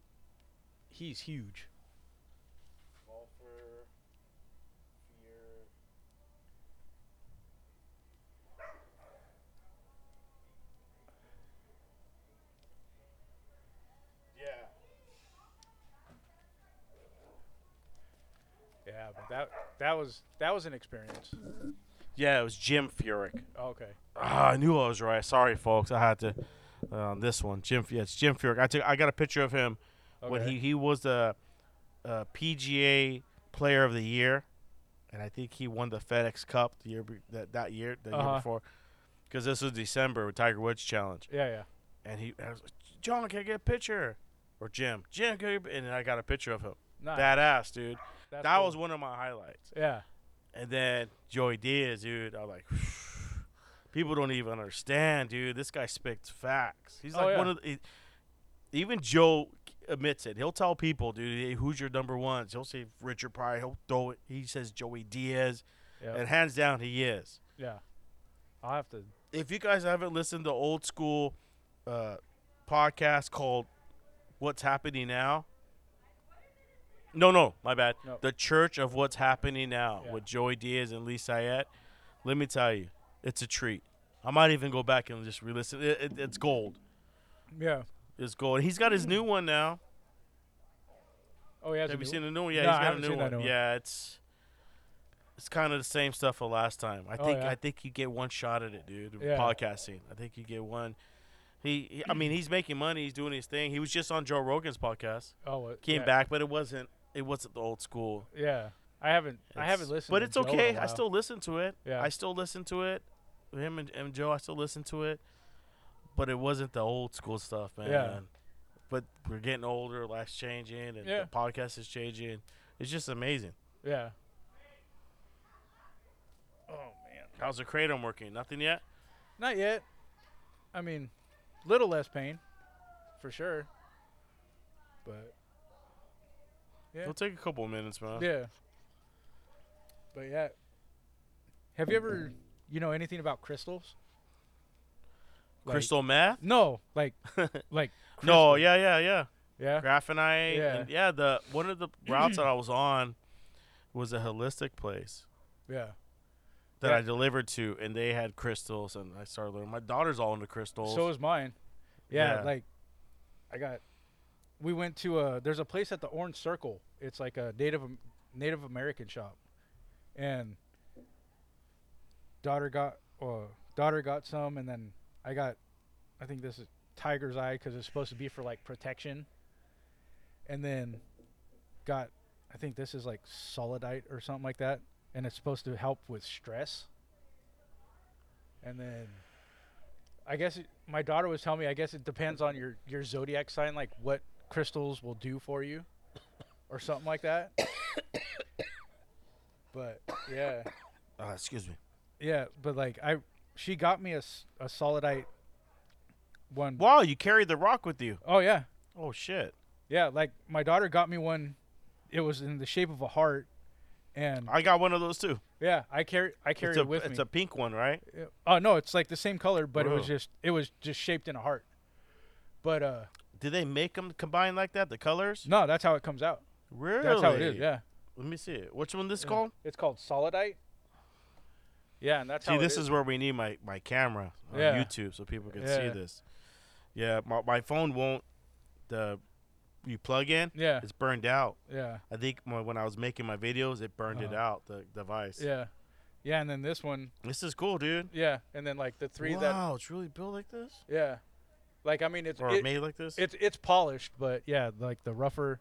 he's huge. Yeah. Yeah, but that that was that was an experience. Yeah, it was Jim Furyk. Okay. Ah, I knew I was right. Sorry, folks. I had to uh, on this one. Jim, yeah, it's Jim Furyk. I took. I got a picture of him when he he was the uh, PGA Player of the Year, and I think he won the FedEx Cup the year be- that that year the year Uh-huh. before, because this was December with Tiger Woods Challenge, Yeah, yeah. and he I was like, John, can I get a picture? Or Jim, Jim, and I got a picture of him. Nice. Badass, dude. That's that cool. was one of my highlights. Yeah. And then Joey Diaz, dude, I'm like, people don't even understand, dude. This guy spits facts. He's Oh, like yeah. one of the, he- even Joe admits it. He'll tell people, dude, hey, who's your number ones? He'll say Richard Pryor. He'll throw it. He says Joey Diaz, Yeah. and hands down, he is. yeah. I'll have to. If you guys haven't listened to old school uh, podcast called "What's Happening Now," no, no, my bad. No. The Church of What's Happening Now Yeah. with Joey Diaz and Lee Syatt. Let me tell you, it's a treat. I might even go back and just re-listen. It, it, it's gold. Yeah. It's gold. He's got his new one now. Oh yeah. Have you seen the new one? Yeah, No, he's got a new one. new one. Yeah, it's it's kind of the same stuff for last time. I Oh, think yeah? I think you get one shot at it, dude. Yeah. Podcasting. I think you get one. He, he, I mean, he's making money. He's doing his thing. He was just on Joe Rogan's podcast. Oh, what? Came yeah. back, but it wasn't. It wasn't the old school. Yeah. I haven't. I haven't listened. But to it's Joe okay. I still listen to it. Yeah. I still listen to it. Him and, and Joe, I still listen to it. But it wasn't the old school stuff, man. Yeah. But we're getting older. Life's changing, and Yeah. the podcast is changing. It's just amazing. Yeah. Oh man. How's the kratom working? Nothing yet. Not yet. I mean, little less pain, for sure. But Yeah. It'll take a couple of minutes, man. yeah. But yeah. Have you ever, you know, anything about crystals? Like- Crystal meth? No, like, like. No, yeah, yeah, yeah. Yeah. Graphenite. Yeah. And yeah, the one of the routes that I was on was a holistic place Yeah. that Yeah. I delivered to, and they had crystals, and I started learning. My daughter's all into crystals. So is mine. Yeah, Yeah. like I got. We went to a. There's a place at the Orange Circle. It's like a Native Native American shop, and daughter got. Uh, daughter got some, and then I got. I think this is tiger's eye because it's supposed to be for like protection. And then got. I think this is like sodalite or something like that, and it's supposed to help with stress. And then I guess it, my daughter was telling me. I guess it depends on your your zodiac sign, like what crystals will do for you, or something like that. but yeah, Uh, excuse me. yeah. But like I, she got me a, a sodalite one. Wow, you carried the rock with you. Oh yeah, Oh shit. yeah. Like my daughter got me one. It was in the shape of a heart, and I got one of those too. yeah, I carry I carry it's a, it with it's me. It's a pink one, right? Oh no, it's like the same color, but it was just it was just shaped in a heart. But uh, Did they make them combine like that? The colors? no, that's how it comes out. Really? That's how it is. Yeah. Let me see it. Which one this Yeah. called? It's called sodalite. Yeah, and that's See, this is where we need my, my camera on Yeah. YouTube so people can see this. Yeah, my, my phone won't. The you plug in, Yeah, it's burned out. yeah, I think my, when I was making my videos, it burned it Uh-huh. out the device. yeah, yeah. And then this one, This is cool, dude. yeah, and then like the three that, wow, it's really built like this, yeah, like I mean it's or it- made like this. it's it's polished, but yeah, like the rougher,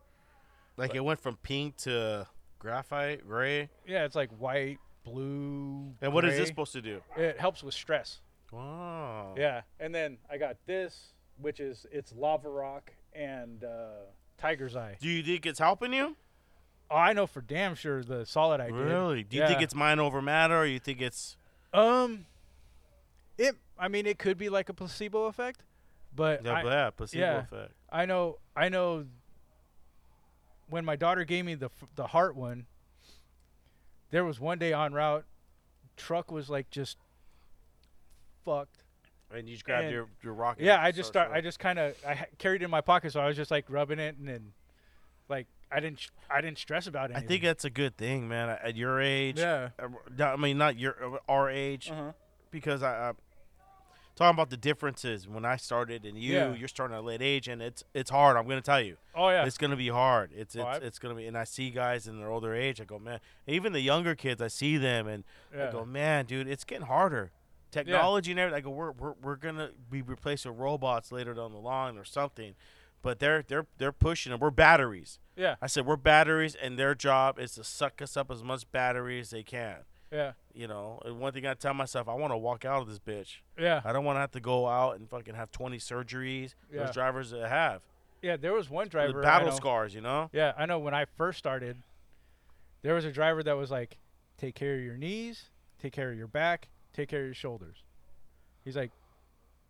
like it went from pink to graphite, gray. yeah, it's like white, blue. And what is this supposed to do? It helps with stress. Wow. Yeah, and then I got this. which is it's Lava Rock and uh, Tiger's Eye. Do you think it's helping you? Oh, I know for damn sure the solid I did. Really? Do you think it's mind over matter, or you think it's Um, it. I mean, it could be like a placebo effect, but yeah, I, yeah, placebo yeah. effect? I know. I know. When my daughter gave me the f- the heart one, there was one day on route, truck was like just fucked. And you just grabbed And- your your rocket. Yeah, I just start start. I just kind of I ha- carried it in my pocket, so I was just like rubbing it, and then like I didn't sh- I didn't stress about it. I think that's a good thing, man. At- At your age, yeah. uh, I mean not your uh, our age, Uh huh. because I, I talking about the differences when I started and you, Yeah. you're starting at a late age, and it's it's hard. I'm gonna tell you, Oh yeah. it's gonna be hard. It's Oh, it's, it's gonna be, and I see guys in their older age. I go, man, even the younger kids, I see them, and yeah. I go, man, dude, it's getting harder. Technology and everything. I go, we're, we're we're gonna be replaced with robots later down the line or something, but they're they're they're pushing them. We're batteries. yeah. I said we're batteries, and their job is to suck us up as much battery as they can. Yeah. You know, one thing I tell myself, I want to walk out of this bitch. Yeah. I don't want to have to go out and fucking have 20 surgeries. Yeah. Those drivers that have Yeah. There was one driver. I battle scars. You know. Yeah, I know. When I first started, there was a driver that was like, "Take care of your knees, take care of your back, take care of your shoulders." He's like,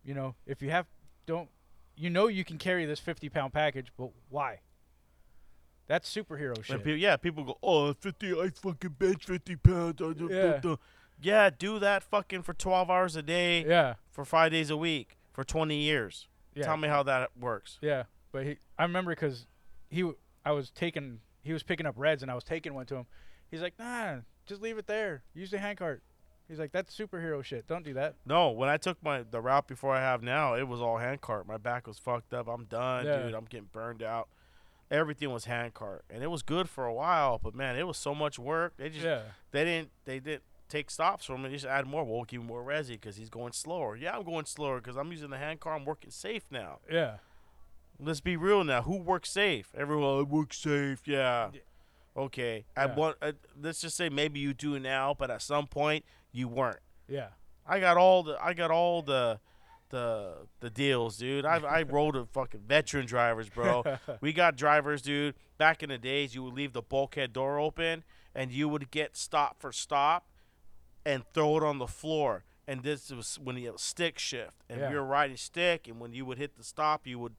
you know, if you have, don't, you know, you can carry this fifty-pound package, but why? That's superhero shit. pe- yeah, people go, oh, 50, I fucking bench 50 pounds. Yeah. Yeah, do that fucking for 12 hours a day yeah, for five days a week for 20 years. yeah, Tell me how that works. yeah. But he, I remember because he, I was taking, he was picking up reds, and I was taking one to him. He's like, nah, just leave it there. Use the handcart. He's like, that's superhero shit. Don't do that. No, when I took my the route before I have now, it was all hand cart. My back was fucked up. I'm done, Yeah. dude. I'm getting burned out. Everything was hand cart, and it was good for a while. But man, it was so much work. They just Yeah, they didn't they didn't take stops from it. They just add more. We'll give him more resi because he's going slower. Yeah, I'm going slower because I'm using the hand car. I'm working safe now. yeah. Let's be real now. Who works safe? Everyone I work safe. Yeah. Yeah. Okay. Yeah. At one, uh, let's just say maybe you do now, but at some point you weren't. Yeah. I got all the I got all the the the deals, dude. I I rode a fucking veteran drivers, bro. we got drivers, dude. Back in the days, you would leave the bulkhead door open and you would get stop for stop and throw it on the floor. And this was when you stick shift, and Yeah. we were riding stick, and when you would hit the stop, you would,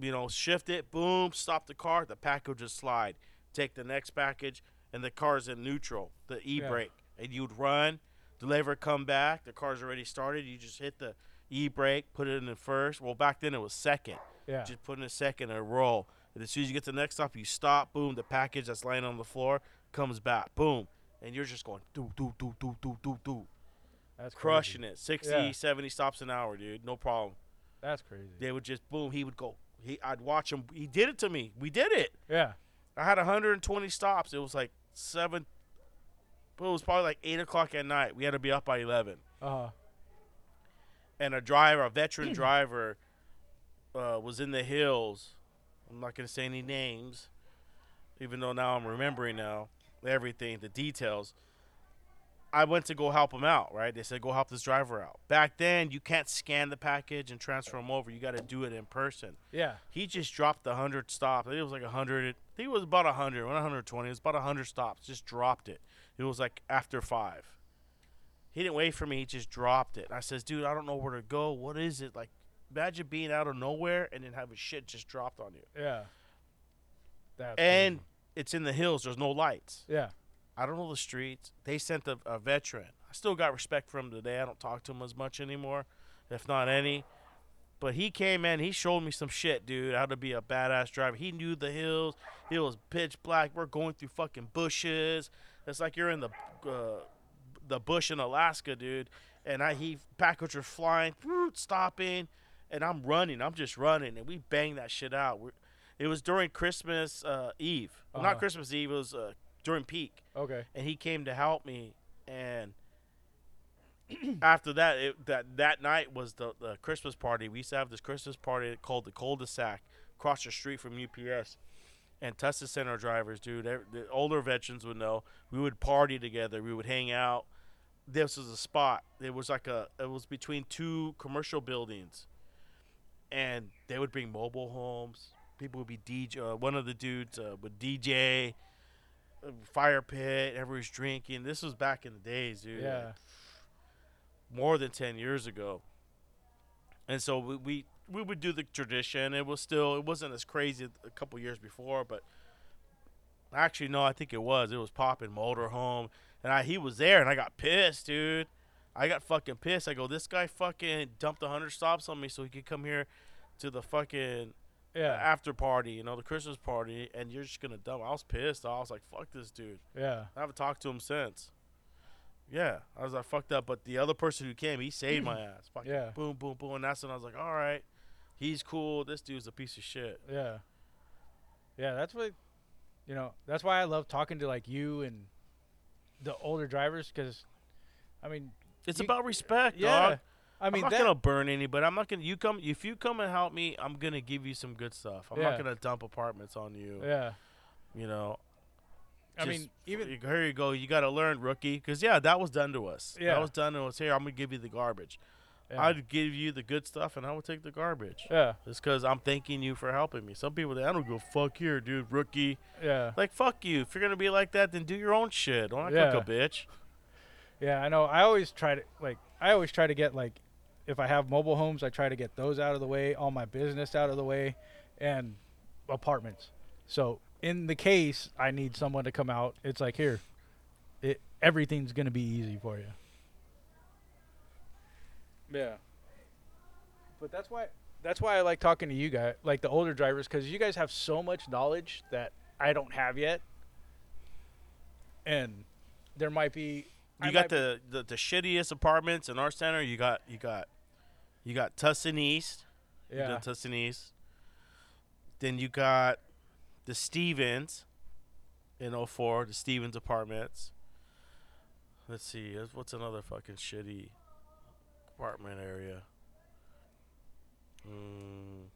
you know, shift it, boom, stop the car, the package would just slide. Take the next package, and the car's in neutral, the e brake, and you'd run, deliver, come back. The car's already started. You just hit the e brake, put it in the first. Well, back then it was second. Yeah. Just put in a second and roll. And as soon as you get to the next stop, you stop. Boom, the package that's laying on the floor comes back. Boom, and you're just going do do do do do do do, That's crushing crazy. it. 60, Yeah. 70 stops an hour, dude. No problem. That's crazy. They would just boom. He would go. He, I'd watch him. He did it to me. We did it. Yeah. I had 120 stops. It was like seven. But it was probably like eight o'clock at night. We had to be up by 11. Uh. And a driver, a veteran driver, uh, was in the hills. I'm not gonna say any names, even though now I'm remembering now everything, the details. I went to go help him out. Right? They said go help this driver out. Back then, you can't scan the package and transfer him over. You got to do it in person. Yeah. He just dropped the hundred stops. I think it was like hundred. I think it was about hundred, not 120. It was about hundred stops. Just dropped it. It was like after five. He didn't wait for me. He just dropped it. I says, dude, I don't know where to go. What is it? Like, imagine being out of nowhere and then having shit just dropped on you. Yeah. That's And it's in the hills. There's no lights. yeah. I don't know the streets. They sent a, a veteran. I still got respect for him today. I don't talk to him as much anymore, if not any. But he came in. He showed me some shit, dude. How to be a badass driver. He knew the hills. It was pitch black. We're going through fucking bushes. It's like you're in the uh, the bush in Alaska, dude. And I he package was flying, stopping, and I'm running. I'm just running, and we banged that shit out. We're, it was during Christmas uh, Eve. Well, Uh-huh. Not Christmas Eve. It was uh, during peak Okay. and he came to help me and after that it, that that night was the, the christmas party we used to have this christmas party called the cul-de-sac across the street from ups and Tesla Center drivers, dude, the older veterans would know. We would party together. We would hang out. This was a spot. It was like a. It was between two commercial buildings, and they would bring mobile homes. People would be DJ. Uh, one of the dudes uh, would DJ, uh, fire pit. Everyone's drinking. This was back in the days, dude. Yeah. like, more than ten years ago. And so we, we we would do the tradition. It was still it wasn't as crazy a couple years before, but actually no, I think it was. It was popping motorhome, and I he was there, and I got pissed, dude. I got fucking pissed. I go, this guy fucking dumped a hundred stops on me so he could come here to the fucking Yeah. after party, you know, the Christmas party, and you're just gonna dump. I was pissed. I was like, fuck this dude. Yeah. I haven't talked to him since. Yeah, I was like fucked up, but the other person who came, he saved my ass. Fucking Yeah. boom, boom, boom, and that's when I was like, all right, he's cool. This dude's a piece of shit. Yeah. Yeah, that's what you know, that's why I love talking to like you and the older drivers cuz I mean, It's You- about respect, yeah. dog. I mean I'm not that, gonna burn anybody. I'm not gonna. You come if you come and help me. I'm gonna give you some good stuff. I'm Yeah. not gonna dump apartments on you. Yeah. You know. I mean, even here you go. You got to learn, rookie. Because yeah, that was done to us. Yeah. that was done to us. Here, I'm gonna give you the garbage. Yeah. I'd give you the good stuff, and I would take the garbage. yeah. It's because I'm thanking you for helping me. Some people, they I don't go fuck here, dude, rookie. Yeah. Like fuck you. If you're gonna be like that, then do your own shit. Don't act Yeah. like a bitch. Yeah, I know. I always try to like I always try to get like if I have mobile homes, I try to get those out of the way, all my business out of the way, and apartments. So in the case I need someone to come out, it's like here, it everything's gonna be easy for you. Yeah. But that's why that's why I like talking to you guys, like the older drivers, because you guys have so much knowledge that I don't have yet, and there might be. You might got the, the the shittiest apartments in our center. You got you got you got Tustin East. be- You yeah, got Tustin East. Then you got the Stevens in 04, the Stevens apartments. Let's see, uh, what's another fucking shitty apartment area? Mm.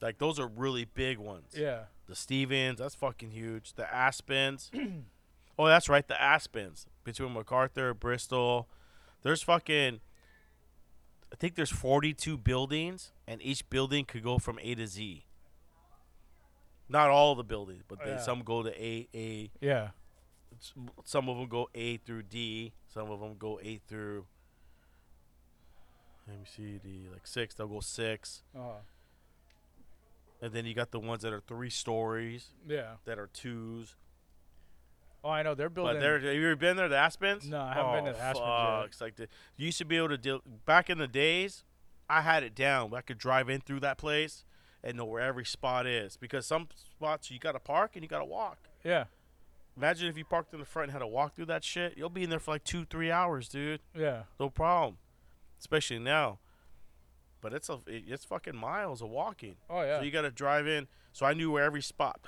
Like those are really big ones. yeah, The Stevens, that's fucking huge. The Aspens. oh, that's right, the Aspens between MacArthur, Bristol. There's fucking. I think there's 42 buildings, and each building could go from A to Z. Not all the buildings, but they, Yeah. some go to A. A. yeah, Some of them go A through D. Some of them go eight through. Let me see, the like six. They'll go six, uh, and then you got the ones that are three stories, yeah. that are twos. Oh, I know they're building. But there, have you ever been there, the Aspens? No, I haven't been to the Aspens fuck. It's like the, you used to be able to deal. Back in the days, I had it down. I could drive in through that place and know where every spot is because some spots you got to park and you got to walk. yeah, Imagine if you parked in the front and had to walk through that shit. You'll be in there for like two, three hours, dude. yeah, No problem. Especially now. But it's a, it- it's fucking miles of walking. oh yeah, So you got to drive in. So I knew where every spot.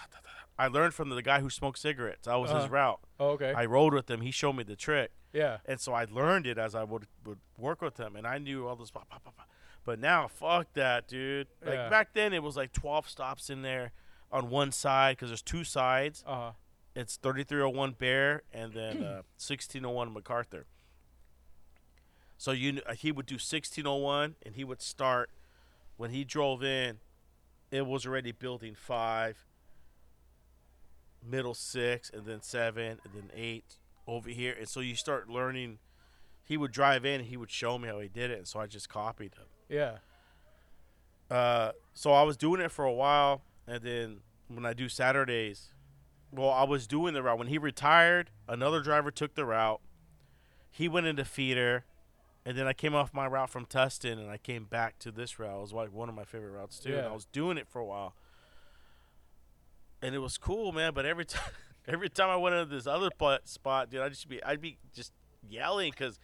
I learned from the guy who smoked cigarettes. That was his Uh-huh. route. oh, okay, I rode with him. He showed me the trick, yeah, and so I learned it as I would would work with him, and I knew all this. Pop. But now, fuck that, dude. Like Yeah. back then, it was like twelve stops in there on one side because there's two sides. uh huh, It's 3301 Bear and then uh, 1601 MacArthur. So you uh, he would do 1601, and he would start when he drove in. It was already building five, middle six, and then seven, and then eight over here. And so you start learning. He would drive in, and he would show me how he did it, and so I just copied him. yeah, Uh, so I was doing it for a while, and then when I do Saturdays, well, I was doing the route. When he retired, another driver took the route. He went into feeder, and then I came off my route from Tustin, and I came back to this route. It was like one of my favorite routes too. And I was doing it for a while, and it was cool, man. But every time, every time I went into this other spot, dude, I just be, I'd be just yelling because,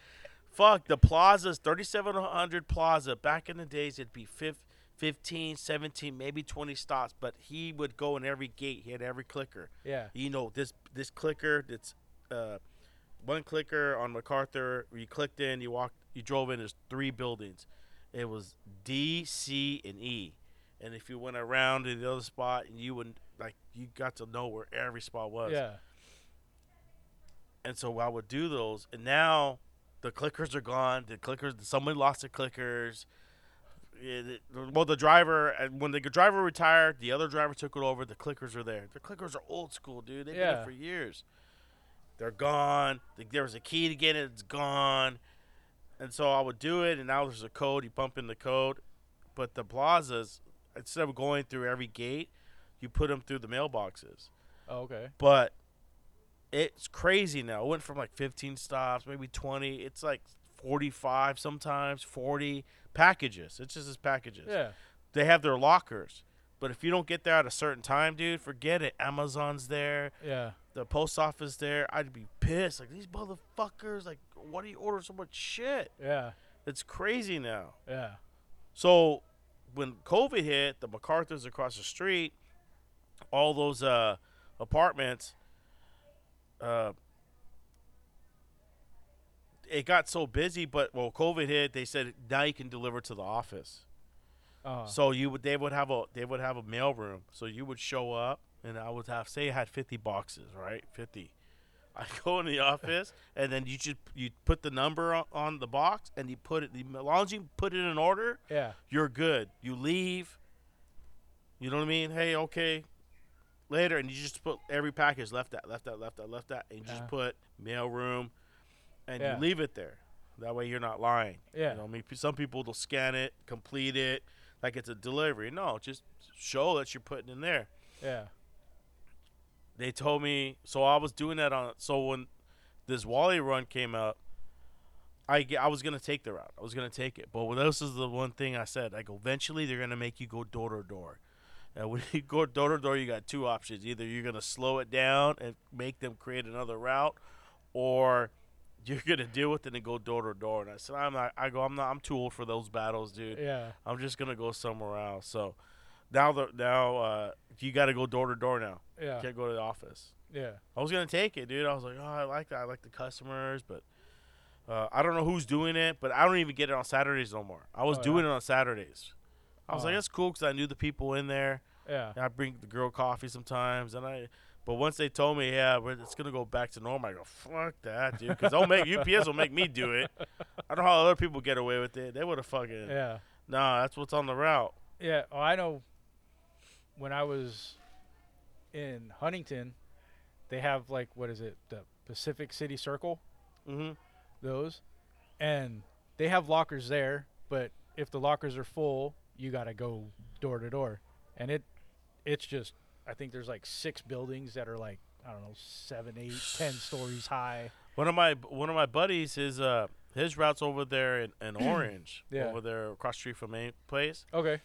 fuck, the plazas, 3700 Plaza. Back in the days, it'd be fifth. 15, 17, maybe 20 stops, but he would go in every gate. He had every clicker. yeah, You know, this this clicker that's uh, one clicker on MacArthur. You clicked in, you walked, you drove in. There's three buildings. It was D, C, and E. And if you went around to the other spot, and you would like you got to know where every spot was. yeah, And so I would do those, and now the clickers are gone. The clickers, somebody lost the clickers. Yeah, well, the driver and when the driver retired, the other driver took it over. The clickers are there. The clickers are old school, dude. They've been Yeah. there for years. They're gone. The- There was a key to get it. It's gone. And so I would do it, and now there's a code. You pump in the code, but the plazas, instead of going through every gate, you put them through the mailboxes. Oh, okay. But it's crazy now. It went from like 15 stops, maybe 20. It's like 45 sometimes, 40 packages. It's just as packages. Yeah. They have their lockers. But if you don't get there at a certain time, dude, forget it. Amazon's there, Yeah. the post office there. I'd be pissed. Like these motherfuckers. Like, why do you order so much shit? Yeah. It's crazy now. Yeah. So when COVID hit, the MacArthur's across the street, all those uh, apartments, uh, it got so busy. But well, COVID hit, they said now you can deliver to the office. Uh, So you would they would have a they would have a mail room. So you would show up, and I would have say I had fifty boxes, right? Fifty. I go in the office, and then you just you put the number on, on the box, and you put it. As long as you put it in order, yeah. you're good. You leave. You know what I mean? Hey, okay. Later, and you just put every package left that, left that, left that, left that, and you just put mail room, and Yeah. you leave it there. That way, you're not lying. Yeah. You know, I mean, some people will scan it, complete it, like it's a delivery. No, just show that you're putting in there. Yeah. They told me so. I was doing that on. So when this Wally run came out, I I was gonna take the route. I was gonna take it, but this is the one thing I said. Go eventually they're gonna make you go door to door. And when you go door to door, you got two options. Either you're gonna slow it down and make them create another route, or you're gonna deal with it and go door to door. And I said, I'm not. I go, I'm not. I'm too old for those battles, dude. Yeah. I'm just gonna go somewhere else. So now the now uh, you got to go door to door now. Yeah. You can't go to the office. Yeah. I was gonna take it, dude. I was like, oh, I like that. I like the customers, but uh, I don't know who's doing it. But I don't even get it on Saturdays no more. I was Oh, doing it on Saturdays. I was like, Oh. that's cool because I knew the people in there. Yeah. I bring the girl coffee sometimes, and I. But once they told me, yeah, it's gonna go back to normal, I go, fuck that, dude. Because they'll make UPS will make me do it. I don't know how other people get away with it. They would have fucking. Yeah. Nah, that's what's on the route. Yeah. Oh, I know. When I was in Huntington, they have like what is it? The Pacific City Circle. Mm-hmm. Those, and they have lockers there. But if the lockers are full, you gotta go door to door, and it, it's just. I think there's like six buildings that are like I don't know seven, eight, ten stories high. One of my one of my buddies, is uh his route's over there in, in Orange, Yeah. over there across the street from main place, Okay.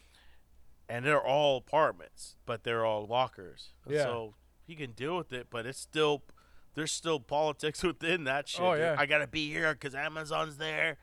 and they're all apartments, but they're all lockers. Yeah. So he can deal with it, but it's still there's still politics within that shit. Oh, dude. yeah. I gotta be here because Amazon's there.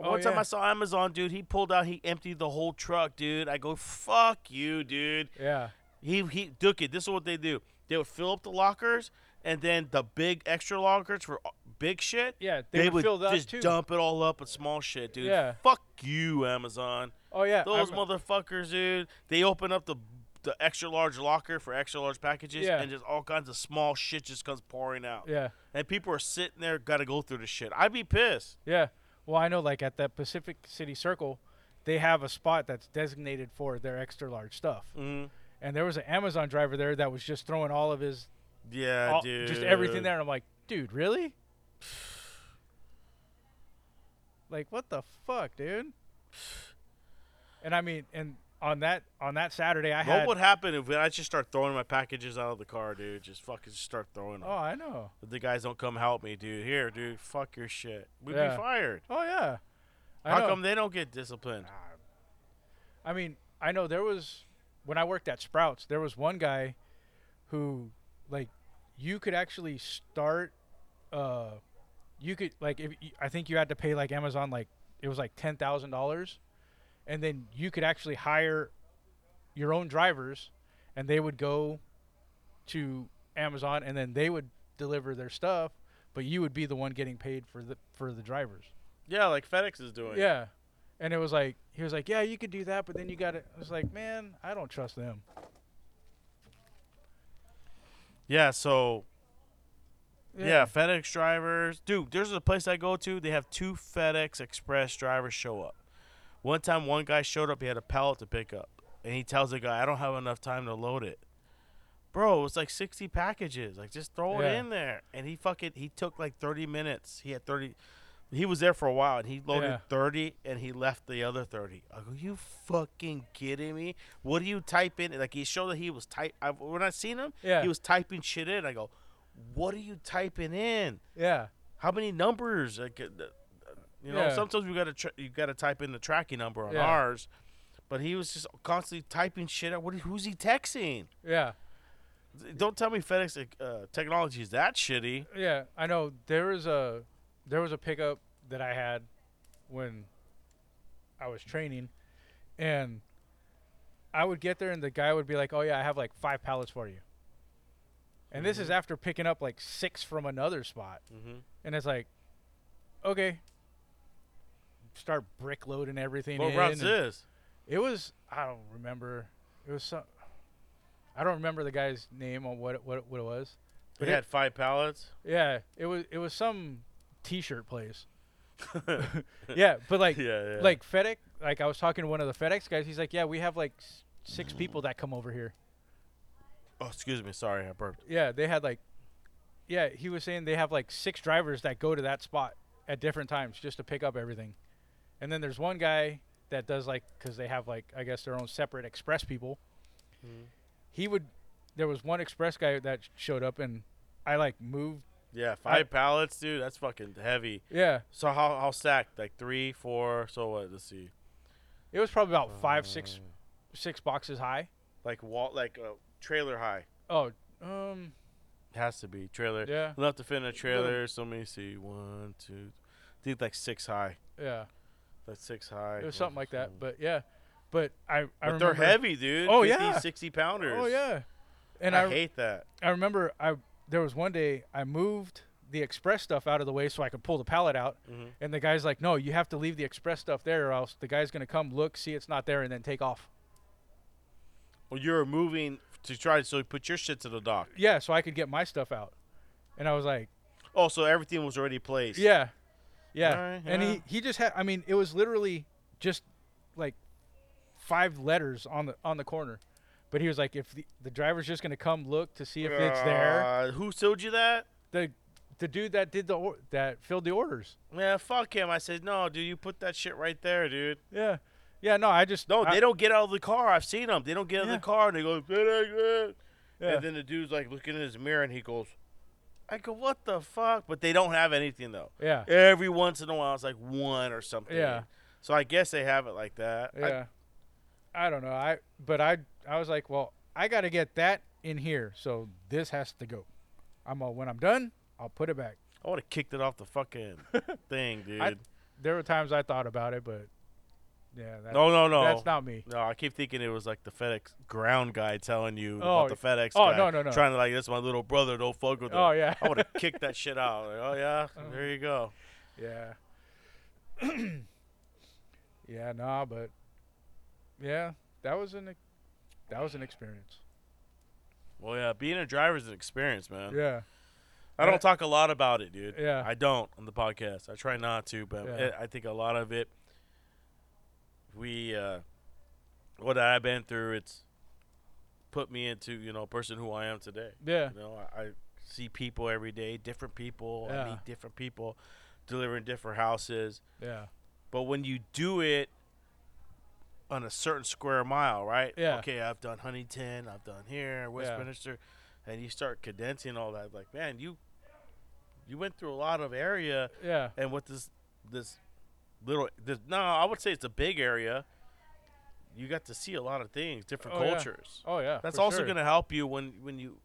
Oh, One time yeah. I saw Amazon, dude. He pulled out, he emptied the whole truck, dude. I go, fuck you, dude. Yeah. He he took it. This is what they do. They would fill up the lockers, and then the big extra lockers for uh, big shit. Yeah. They, would fill that just too. dump it all up with small shit, dude. Yeah. Fuck you, Amazon. Oh yeah. Those I'm- motherfuckers, dude. They open up the the extra large locker for extra large packages, Yeah. and just all kinds of small shit just comes pouring out. Yeah. And people are sitting there, got to go through the shit. I'd be pissed. Yeah. Well, I know, like at that Pacific City Circle, they have a spot that's designated for their extra large stuff. hmm And there was an Amazon driver there that was just throwing all of his, Yeah, all- dude. just everything there. And I'm like, dude, really? like, what the fuck, dude? And I mean, and on that on that Saturday, I What had. would happen if I just start throwing my packages out of the car, dude? Just fucking start throwing them. oh, I know. If the guys don't come help me, dude. Here, dude. Fuck your shit. We'd Yeah. be fired. Oh yeah. I How know. come they don't get disciplined? I mean, I know there was when I worked at Sprouts, there was one guy who like you could actually start uh you could like if I think you had to pay like Amazon like it was like $10,000 and then you could actually hire your own drivers and they would go to Amazon and then they would deliver their stuff but you would be the one getting paid for the for the drivers. Yeah, like FedEx is doing. Yeah. And it was like he was like, "Yeah, you could do that, but then you got it. I was like, "Man, I don't trust them." Yeah, so yeah. FedEx drivers. Dude, there's a place I go to. They have two FedEx Express drivers show up. One time, one guy showed up. He had a pallet to pick up, and he tells the guy, "I don't have enough time to load it." Bro, it was like sixty packages. Like, just throw it in there. And he fucking he took like thirty minutes. He had thirty. He was there for a while, and he loaded Yeah. thirty, and he left the other thirty. I go, "You fucking kidding me? What do you type in?" Like he showed that he was type. I, when I seen him, Yeah. he was typing shit in. I go, "What are you typing in?" Yeah. how many numbers? Like, uh, uh, you know, Yeah. sometimes we gotta tr- you gotta type in the tracking number on Yeah. ours, but he was just constantly typing shit out. What? Who's he texting? Yeah. Don't tell me FedEx uh, technology is that shitty. Yeah, I know. There is a there was a pickup that I had when I was training, and I would get there, and the guy would be like, "Oh yeah, I have like five pallets for you." And this is after picking up like six from another spot, Mm-hmm. and it's like, okay, start brick loading everything What in. route's this? It was I don't remember. It was some. I don't remember the guy's name on what it, what it, what it was. But it- had five pallets. Yeah, it was it was some T-shirt place. yeah, but like yeah, yeah. like FedEx. Like I was talking to one of the FedEx guys. He's like, yeah, we have like s- six people that come over here. oh, excuse me. Sorry, I burped. Yeah, they had like, yeah, he was saying they have like six drivers that go to that spot at different times just to pick up everything, and then there's one guy that does like because they have like I guess their own separate express people. Mhm. He would. There was one express guy that showed up and I like moved. Yeah, five pallets, dude. That's fucking heavy. Yeah, So how how stacked? Like three, four. So what? Let's see. it was probably about five, six, Uh, six boxes high. Like wall, like uh, trailer high. Oh, um, Has to be trailer. yeah, Enough to fit in a trailer. So let me see. One, two. I think like six high. yeah. Like six high. It was something like that. But yeah, but I, I But remember. they're heavy, dude. Oh, 50, yeah. 60 pounders. Oh yeah, and I, I, hate that. I remember I there was one day I moved the express stuff out of the way so I could pull the pallet out, Mhm. and the guy's like, "No, you have to leave the express stuff there, or else the guy's gonna come look, see it's not there, and then take off." Well, you're moving to try so you put your shit to the dock. Yeah, so I could get my stuff out, and I was like, Oh, so everything was already placed. "Yeah, yeah," Alright, and he he just had. I mean, it was literally just like five letters on the on the corner. But he was like, if the, the driver's just gonna come look to see if it's there, Uh, who told you that? the the dude that did the or- that filled the orders. Yeah, fuck him. I said, no, dude, you put that shit right there, dude. Yeah, yeah. No, I just No, I- they don't get out of the car. I've seen them. They don't get out Yeah. of the car and they go, Yeah. and then the dude's like looking in his mirror and he goes, I go, what the fuck? But they don't have anything though. yeah, Every once in a while, it's like one or something. Yeah. So I guess they have it like that. Yeah. I, don't know. I but I I was like, well, I got to get that in here, so this has to go. I'm all, when I'm done, I'll put it back. I would have kicked it off the fucking thing, dude. I- There were times I thought about it, but yeah, that, no, no, no. that's not me. No, I keep thinking it was like the FedEx ground guy telling you Oh, about the FedEx oh, guy. no, no, no. Trying to like, this is my little brother. Don't fuck with him. Oh yeah, I would have kicked that shit out. Like, oh yeah, Uh-huh. there you go. yeah, yeah. Nah, but yeah, that was an that was an experience. Well, yeah, being a driver is an experience, man. Yeah, I don't talk a lot about it, dude. Yeah. I don't on the podcast. I try not to, but Yeah. it, I think a lot of it, we, uh, what I've been through, it's put me into you know person who I am today. yeah, You know, I, I see people every day, different people. I Yeah. meet different people, delivering different houses. yeah, But when you do it on a certain square mile, right? Yeah. Okay, I've done Huntington, I've done here, Westminster, and you start condensing all that. Like, man, you you went through a lot of area, yeah, and with this this little, this, no, I would say it's a big area. You got to see a lot of things, different Oh, yeah. cultures. oh yeah. That's also sure. going to help you when when you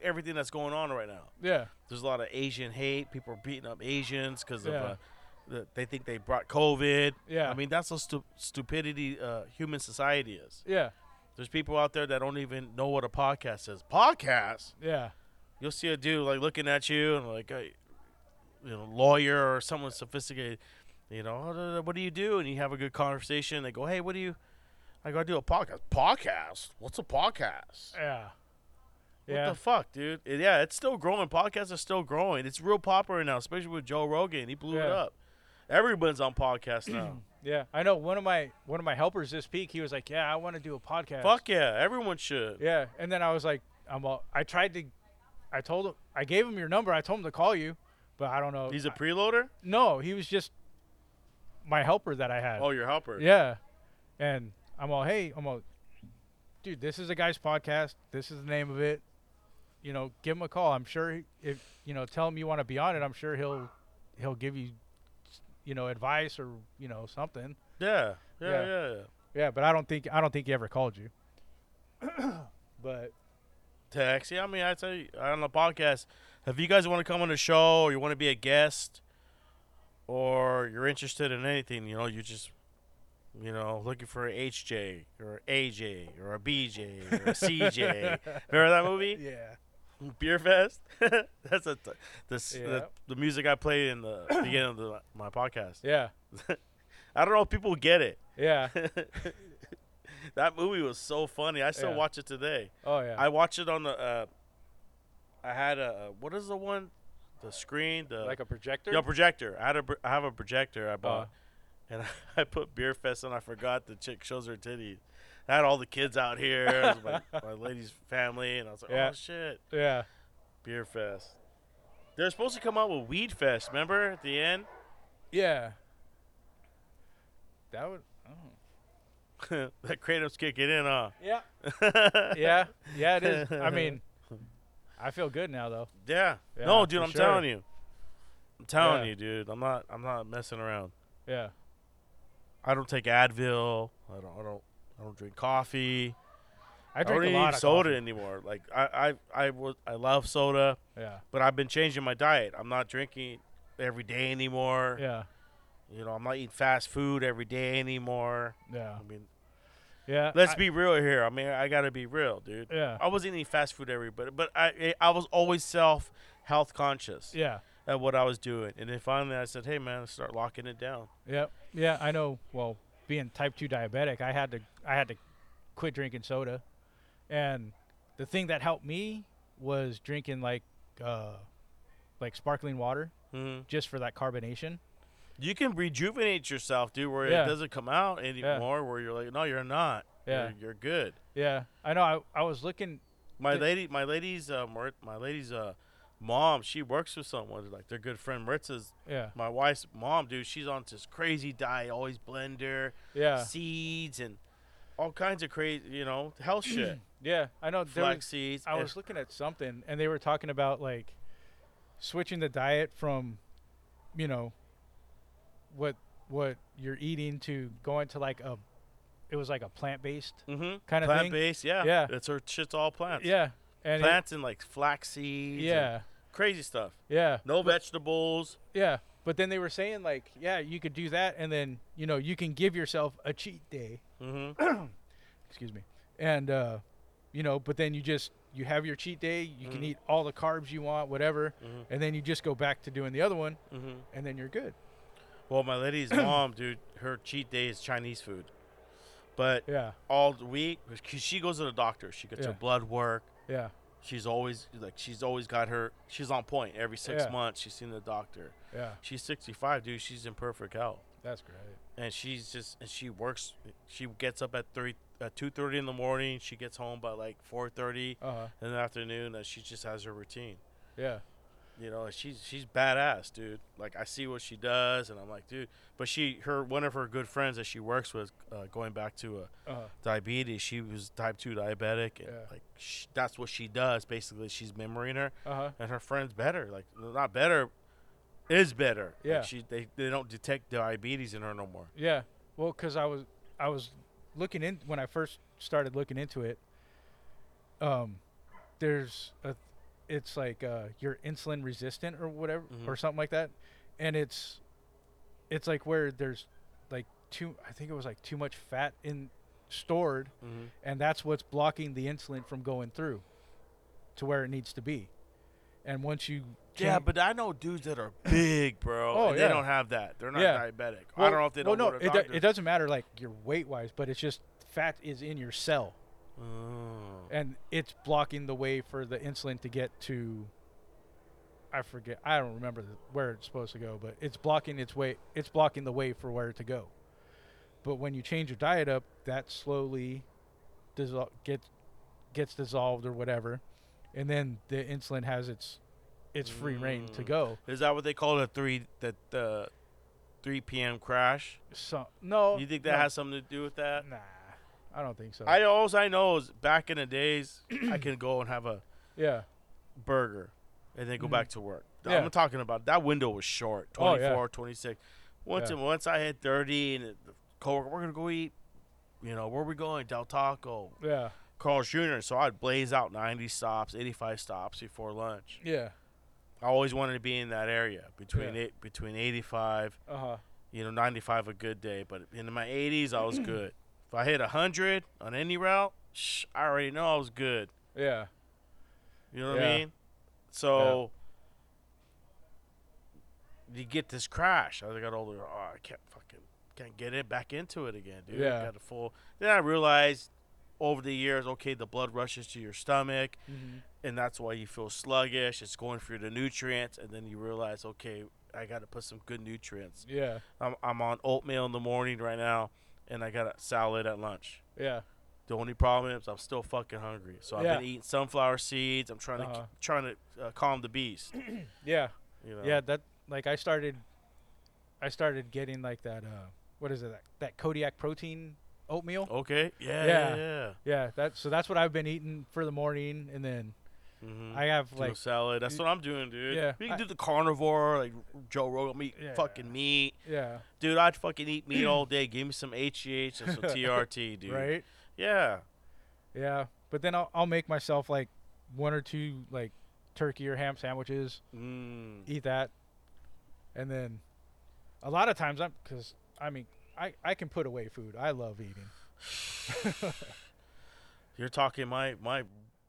everything that's going on right now. Yeah, There's a lot of Asian hate. People are beating up Asians because of Yeah. uh, the, they think they brought COVID. Yeah. I mean that's how stu- stupidity uh, human society is. yeah, There's people out there that don't even know what a podcast is. Podcast. yeah, You'll see a dude like looking at you and like a you know lawyer or someone sophisticated. You know, "Oh, what do you do? And you have a good conversation. They go, hey, what do you? I go, I do a podcast. Podcast? What's a podcast? yeah, What yeah. the fuck, dude? It- yeah, it's still growing. Podcasts are still growing. It's real popular now, especially with Joe Rogan. He blew it up. Everyone's on podcasts now. Yeah, I know. One of my one of my helpers this week, he was like, "Yeah, I want to do a podcast." Fuck yeah, everyone should. Yeah, and then I was like, "I'm all." I tried to, I told him, I gave him your number. I told him to call you, but I don't know. He's a preloader. no, he was just my helper that I had. Oh, your helper. Yeah, and I'm all, "Hey, I'm all, dude. This is a guy's podcast. This is the name of it. You know, give him a call. I'm sure he- if you know, tell him you want to be on it. I'm sure he'll he'll give you, you know, advice or you know something." Yeah. Yeah. Yeah. Yeah. yeah. Yeah, but I don't think I don't think he ever called you. but Text. Yeah, I mean, I tell you on the podcast, if you guys want to come on the show or you want to be a guest or you're interested in anything, you know, you just, you know, looking for a HJ or AJ or a BJ or a CJ. Remember that movie? yeah, Beer Fest. That's a t- the, Yeah. the the music I played in the beginning of the, my podcast. yeah, I don't know if people get it. yeah. That movie was so funny. I still Yeah. watch it today. Oh yeah. I watch it on the. Uh, I had a what is the one, the screen, the like a projector. yeah projector. I had a I have a projector I bought, Uh. and I put Beer Fest and I forgot the chick shows her titties. I had all the kids out here, my, my lady's family, and I was like, Yeah. oh shit, Yeah. Beer Fest. They're supposed to come out with Weed Fest. Remember at the end? Yeah. That would. Oh. that kratom kicking in, huh? Yeah. yeah. Yeah. It is. I mean, I feel good now though. Yeah. Yeah, no, dude, I'm sure. telling you. I'm telling Yeah. you, dude. I'm not. I'm not messing around. Yeah. I don't take Advil. I don't. I don't. I don't drink coffee. I I, drink don't a lot eat of soda coffee. anymore. Like I, I, I was. I love soda, Yeah. but I've been changing my diet. I'm not drinking every day anymore. Yeah. You know, I'm not eating fast food every day anymore. Yeah. I mean, Yeah. let's I- be real here. I mean, I gotta be real, dude. Yeah. I wasn't eating fast food every, but but I, I was always self health conscious Yeah. at what I was doing, and then finally I said, hey man, let's start locking it down. Yep. Yeah. I know. Well, being type two diabetic, I had to I had to quit drinking soda, and the thing that helped me was drinking like uh like sparkling water hmm just for that carbonation. You can rejuvenate yourself, dude, where Yeah. it doesn't come out anymore. Where you're like, no, you're not. Yeah. you're, you're good. Yeah. I know. I I was looking. My lady, my lady's, uh, my lady's uh, mom, she works with someone like their good friend Maritza's. Yeah. My wife's mom, dude, she's on this crazy diet, always blender, Yeah. seeds, and all kinds of crazy, you know, health shit. Yeah. I know. Flax seeds. I was looking at something, and they were talking about like switching the diet from, you know, what what you're eating to going to like a, it was like a plant based Mhm. kind of thing. plant based, yeah, Yeah. It's her shit's all plants. Yeah. And it- plants and like flax seeds. and yeah. Crazy stuff. Yeah. No vegetables. Yeah. But then they were saying like, yeah, you could do that, and then you know you can give yourself a cheat day. Mm-hmm. Excuse me. And uh, you know, but then you just you have your cheat day. You can Mhm. eat all the carbs you want, whatever, Mhm. and then you just go back to doing the other one, Mm-hmm. and then you're good. Well, my lady's mom, dude, her cheat day is Chinese food. But Yeah. all the week, because she goes to the doctor, she gets her blood work. Yeah. She's always like she's always got her. She's on point every six Yeah. months. She's seen the doctor. Yeah. She's 65, dude. She's in perfect health, That's great. and she's just and she works. She gets up at three, at two thirty in the morning. She gets home by like four thirty Uh huh. in the afternoon. And she just has her routine. Yeah. You know, she's she's badass, dude. Like I see what she does, and I'm like, dude. But she, her, one of her good friends that she works with, uh, going back to uh, Uh huh. diabetes, she was type two diabetic, and Yeah. like sh- that's what she does. Basically, she's memorying her, Uh huh. and her friend's better. Like not better, is better. Like, Yeah. she they, they don't detect diabetes in her no more. Yeah. Well, because I was I was looking in when I first started looking into it. Um, there's a, it's like uh, you're insulin resistant or whatever Mhm. or something like that, and it's, it's like where there's, like too I think it was like too much fat in stored, Mm-hmm. and that's what's blocking the insulin from going through, to where it needs to be, and once you Yeah, but I know dudes that are big, bro. Oh, and yeah. They don't have that. They're not Yeah. diabetic. I don't know if they well, don't no, go to it, do- it doesn't matter like your weight wise, but it's just fat is in your cell. Oh. And it's blocking the way for the insulin to get to I forget I don't remember the, where it's supposed to go but it's blocking its way it's blocking the way for where it to go But when you change your diet up, that slowly dissol- gets gets dissolved or whatever, and then the insulin has its its free reign to Mm. go. Is that what they call the three the the three p.m. crash? So no, You think that no, has something to do with that? Nah, I don't think so. I all I know is back in the days, I can go and have a yeah, burger and then go Mhm. back to work. Yeah. I'm talking about that window was short, Oh, 24, yeah. 26. Once Yeah. once I hit 30 and the coworker, we're gonna go eat. You know where are we going? Del Taco, yeah, Carl's Jr. So I'd blaze out 90 stops, 85 stops before lunch. yeah. I always wanted to be in that area between Yeah. eight, between 85, Uh huh. you know, 95 a good day. But in my 80s, I was good. If I hit 100 on any route, shh, I already know I was good. Yeah. You know what Yeah. I mean? So you get this crash. As I got older, oh, I can't fucking can't get it back into it again, dude. Yeah. Got a full. Then I realized over the years, okay, the blood rushes to your stomach, Mm-hmm. and that's why you feel sluggish. It's going through the nutrients, and then you realize, okay, I got to put some good nutrients. Yeah. I'm I'm on oatmeal in the morning right now, and I got a salad at lunch. Yeah. The only problem is I'm still fucking hungry. So I've Yeah. been eating sunflower seeds. I'm trying to Uh-huh. ke- trying to uh, calm the beast. Yeah. You know? Yeah. That like I started. I started getting like that. Uh, what is it? That, that Kodiak protein oatmeal. Okay. Yeah. Yeah. Yeah. yeah. Yeah. That so that's what I've been eating for the morning, and then Mm-hmm. I have do like salad. That's what I'm doing, dude. Yeah, We can I- do the carnivore, like Joe Rogan. Eat Yeah. fucking meat, yeah. dude. I'd fucking eat meat all day. Give me some HGH and some TRT, dude. Right. Yeah. Yeah. But then I'll I'll make myself like one or two like turkey or ham sandwiches. Mm. Eat that, and then a lot of times I'm because I mean I I can put away food. I love eating. You're talking my my.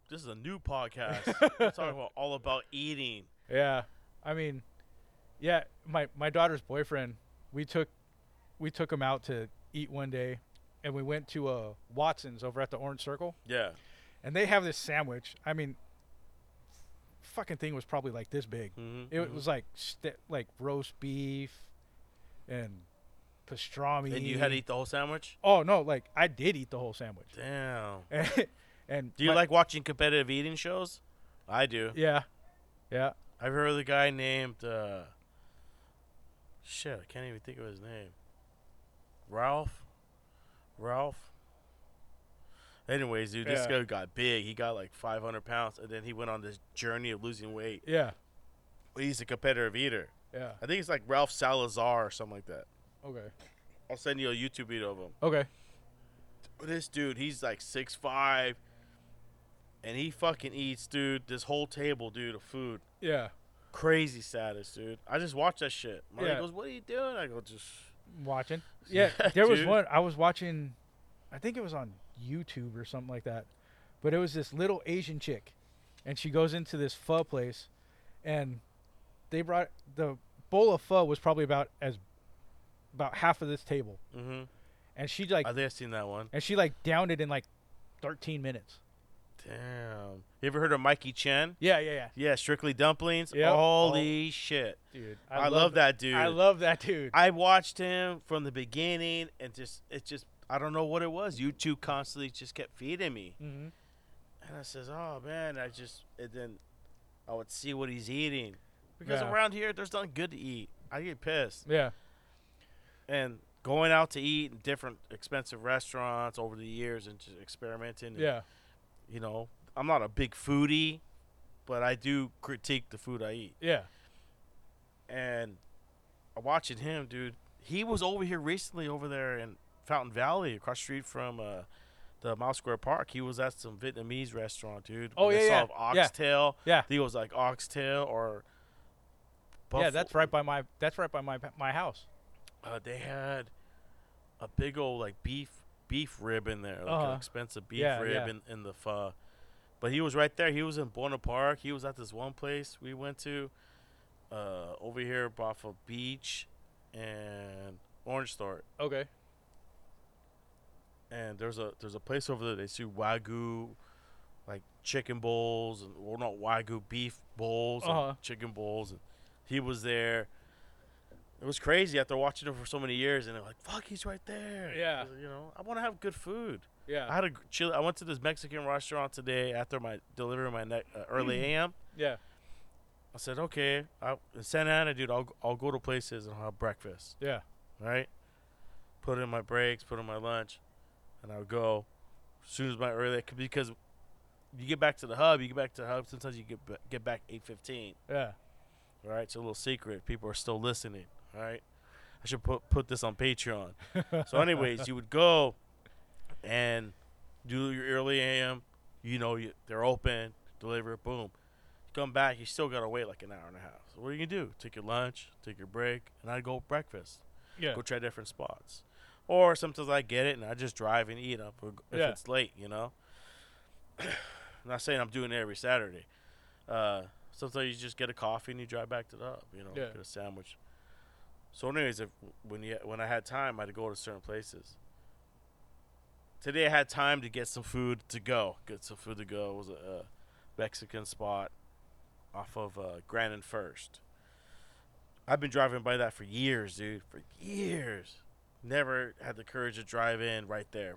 This is a new podcast. We're talking about all about eating. Yeah, I mean, yeah. My my daughter's boyfriend, we took, we took him out to eat one day, and we went to uh, Watson's over at the Orange Circle, Yeah. and they have this sandwich. I mean, fucking thing was probably like this big. Mm-hmm. It was like st- like roast beef, and pastrami. And you had to eat the whole sandwich. Oh no! Like I did eat the whole sandwich. Damn. and Do you my- like watching competitive eating shows? I do. Yeah, yeah. I've heard of the guy named uh, shit. I can't even think of his name. Ralph. Ralph. Anyways, dude, this Yeah. guy got big. He got like 500 pounds, and then he went on this journey of losing weight. Yeah, He's a competitive eater. yeah. I think it's like Ralph Salazar or something like that. Okay, I'll send you a YouTube video of him. okay. This dude, he's like six five, and he fucking eats, dude, this whole table, dude, of food. Yeah, Crazy status, dude. I just watched that shit. Marty Yeah. goes, "What are you doing?" I go, "Just." watching. Yeah, Yeah, there was dude. one I was watching. I think it was on YouTube or something like that. But it was this little Asian chick, and she goes into this pho place, and they brought the bowl of pho was probably about as about half of this table, Mm-hmm. and she like I think I've seen that one. and she like downed it in like 13 minutes. Damn. You ever heard of Mikey Chen? Yeah, yeah, yeah, Yeah, Strictly Dumplings. Yep. Holy shit. dude. I, love that dude. I love that dude. I watched him from the beginning, and just it just I don't know what it was. YouTube constantly just kept feeding me, hmm and I says, "Oh man," I just and then I would see what he's eating because Yeah. around here there's nothing good to eat. I get pissed, Yeah, and going out to eat in different expensive restaurants over the years and just experimenting. and, yeah, you know, I'm not a big foodie, but I do critique the food I eat. yeah. and I'm watching him, dude. He was over here recently, over there in Fountain Valley, across the street from uh, the Mile Square Park. He was at some Vietnamese restaurant, dude. Oh, yeah, yeah, yeah. Oxtail. Yeah. Think it was like oxtail or. Yeah, that's right by my that's right by my my house. Uh, they had a big old like beef beef rib in there, like Uh-huh. an expensive beef Yeah, rib yeah. in, in the pho. But he was right there. He was in Buena Park. He was at this one place we went to uh, over here off of Beach and Orangethorpe. Okay. And there's a there's a place over there they do wagyu like chicken bowls and or not wagyu beef bowls Uh-huh. chicken bowls and he was there it was crazy after watching him for so many years, and they're like, "Fuck, he's right there." Yeah. you know, I want to have good food. Yeah. I had a chill. I went to this Mexican restaurant today after my delivering my ne- uh, early a.m. yeah. I said, "Okay, I, in Santa Ana, dude, I'll I'll go to places and I'll have breakfast, Yeah. right? Put in my breaks, put in my lunch, and I'll go as soon as my early because you get back to the hub, you get back to the hub. Sometimes you get get back eight fifteen. Yeah. Right, it's a little secret. People are still listening. All right, I should put put this on Patreon. so, anyways, you would go and do your early AM. You know, you, they're open, deliver it, boom. You come back, you still gotta wait like an hour and a half. So, what are you gonna do? Take your lunch, take your break, and I'd go breakfast. Yeah. Go try different spots. Or sometimes I get it and I just drive and eat up if Yeah. it's late, you know. I'm not saying I'm doing it every Saturday. Uh, sometimes you just get a coffee and you drive back to the hub, you know, Yeah. get a sandwich. So, anyways, if when you when I had time, I'd go to certain places. Today I had time to get some food to go. Get some food to go. It was a, uh Mexican spot off of uh, Grand and First. I've been driving by that for years, dude. For years. Never had the courage to drive in right there.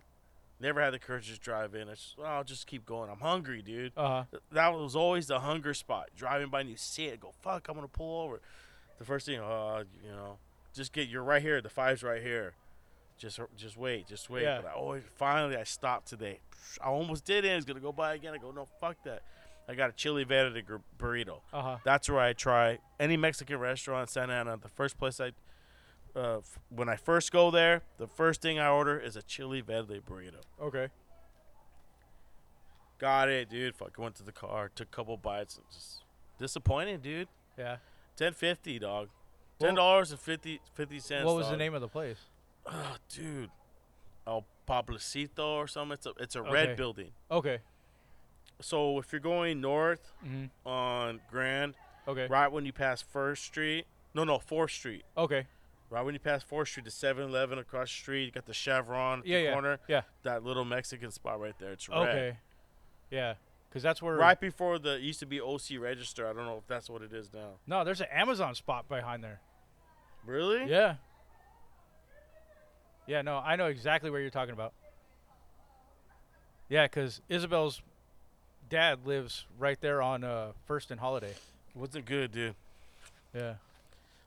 Never had the courage to drive in. I just, well, I'll just keep going. I'm hungry, dude. Uh huh. That was always the hunger spot. Driving by and you see it, go, fuck, I'm going to pull over. The first thing, uh, you know, just get, you're right here. The five's right here. Just just wait, just wait. Yeah. But I always, finally, I stopped today. I almost did it. I was going to go by again. I go, no, fuck that. I got a chili verde gr- burrito. Uh huh. That's where I try any Mexican restaurant in Santa Ana. The first place I, uh, f- when I first go there, the first thing I order is a chili verde burrito. Okay. Got it, dude. Fucking went to the car, took a couple bites, just disappointed, dude. Yeah. Ten fifty, dog. Ten dollars and 50, 50 cents. What was the name of the place? Oh, dude. El Pobrecito or something. It's a it's a Okay. red building. Okay. So if you're going north Mm-hmm. on Grand, Okay. right when you pass First Street, no, no, Fourth Street. Okay. Right when you pass Fourth Street to 7-Eleven across the street, you got the Chevron at Yeah, the yeah, corner. yeah. That little Mexican spot right there. It's red. Okay. Yeah. Because that's where. Right before the it used to be OC Register. I don't know if that's what it is now. No, there's an Amazon spot behind there. Really? Yeah. Yeah. No, I know exactly where you're talking about. Yeah, because Isabel's dad lives right there on uh, First and Halladay. Wasn't good, dude. Yeah.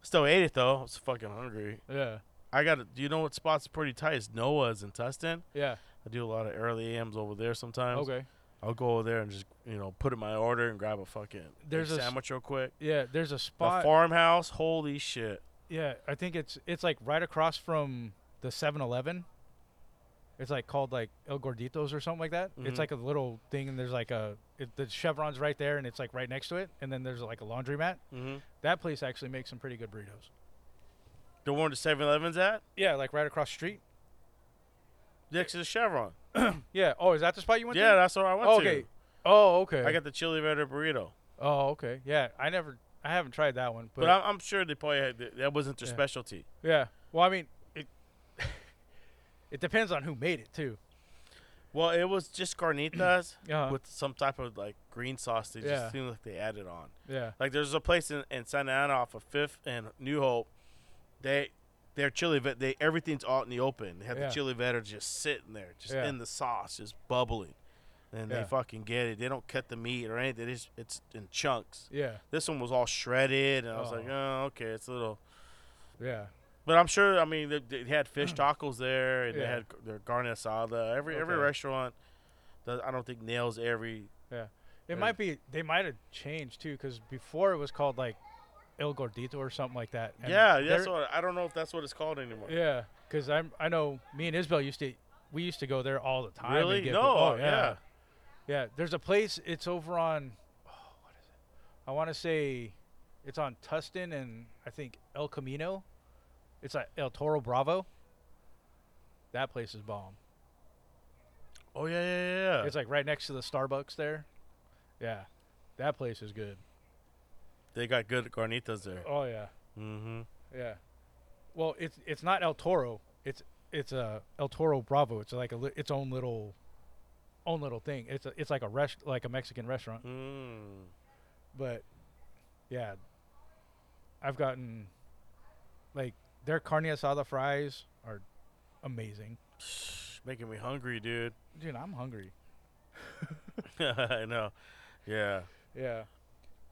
Still ate it though. I was fucking hungry. Yeah. I got. Do you know what spot's pretty tight? Is Noah's in Tustin. Yeah. I do a lot of early AMs over there sometimes. Okay. I'll go over there and just you know put in my order and grab a fucking There's a sandwich real quick. Yeah. There's a spot. farmhouse. Holy shit. Yeah, I think it's it's like right across from the 7-Eleven. It's like called like El Gorditos or something like that. Mhm. It's like a little thing, and there's like a it, the chevron's right there, and it's like right next to it, and then there's like a laundromat. Mm-hmm. That place actually makes some pretty good burritos. The one the 7-Eleven's at Yeah, like right across the street. next to the Chevron. Yeah. Oh, is that the spot you went Yeah, to? that's where I went Oh, to. okay. Oh, okay. I got the chili verde burrito. oh, okay. Yeah, I never, I haven't tried that one, but, But, I'm, I'm sure they probably had, that wasn't their Yeah. specialty. yeah. Well, I mean, it it depends on who made it too. Well, it was just carnitas Uh, with some type of like green sauce. They Yeah. just seemed like they added on. yeah. Like there's a place in, in Santa Ana off of Fifth and New Hope. They their chili vet they everything's out in the open. They have Yeah. the chili verde just sitting there, just Yeah. in the sauce, just bubbling. And Yeah. they fucking get it. They don't cut the meat or anything. Just it's in chunks. Yeah. This one was all shredded, and I was like, Oh. oh, okay, it's a little. Yeah. But I'm sure. I mean, they, they had fish tacos there, and they had their carne asada. Every every restaurant, does, I don't think nails every. Yeah. It Yeah. might be they might have changed too, because before it was called like El Gordito or something like that. and yeah, that's what I don't know if that's what it's called anymore. Yeah, because I'm I know me and Isabel used to we used to go there all the time. Really? No. food. Oh, yeah. yeah. Yeah, there's a place. It's over on. Oh, what is it? I want to say, it's on Tustin and I think El Camino. It's at El Toro Bravo. That place is bomb. Oh yeah, yeah, yeah. yeah. It's like right next to the Starbucks there. Yeah, that place is good. They got good carnitas there. Oh yeah. Mm-hmm. Yeah. Well, it's it's not El Toro. It's it's a El Toro Bravo. It's like a li- its own little own little thing. It's a, it's like a rest like a Mexican restaurant. Mm. But yeah, I've gotten Like their carne asada fries are amazing. Making me hungry, dude. Dude, I'm hungry. I know. Yeah. Yeah.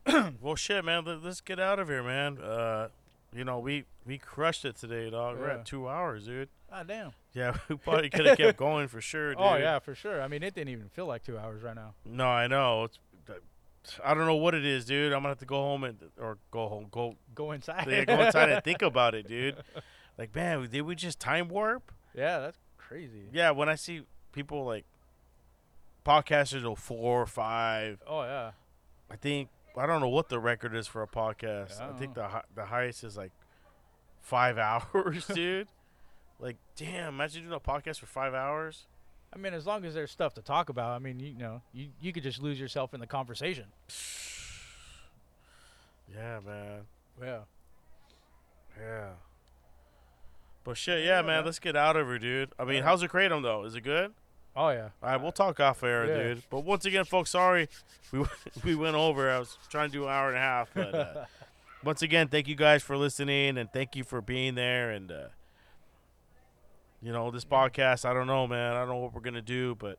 Well, shit, man. Let, us get out of here, man. Uh, you know, we we crushed it today, dog. We're at two hours, dude. Ah, damn. Yeah, we probably could have kept going for sure, dude. Oh yeah, for sure. I mean, it didn't even feel like two hours right now. No, I know. It's, I don't know what it is, dude. I'm gonna have to go home and or go home, go Go inside. yeah, go inside and think about it, dude. Like, man, did we just time warp? Yeah, that's crazy. Yeah, when I see people like podcasters go four or five, Oh yeah. I think I don't know what the record is for a podcast. Yeah, I I, think the the highest is like five hours, dude. Like, damn, imagine doing a podcast for five hours. I mean, as long as there's stuff to talk about, I mean, you know, you you could just lose yourself in the conversation. Yeah, man. Yeah. Yeah. But shit, yeah, Yeah, man. man. Let's get out of here, dude. I mean, Yeah. how's the kratom though? Is it good? Oh yeah. All right, we'll talk off air, Yeah. dude. But once again, folks, sorry we we went over. I was trying to do an hour and a half, but uh, once again, thank you guys for listening and thank you for being there. And uh, you know, this podcast, I don't know, man. I don't know what we're gonna do, but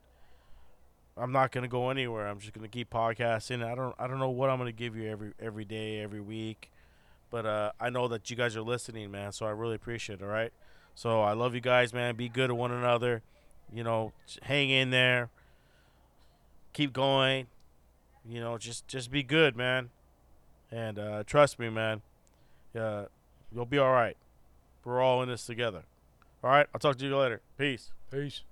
I'm not gonna go anywhere. I'm just gonna keep podcasting. I don't I don't know what I'm gonna give you every every day, every week, but uh, I know that you guys are listening, man. So I really appreciate it. All right. So I love you guys, man. Be good to one another. You know, hang in there. Keep going. You know, just just be good, man. And uh, trust me, man. Uh, you'll be all right. We're all in this together. All right. I'll talk to you later. Peace. Peace.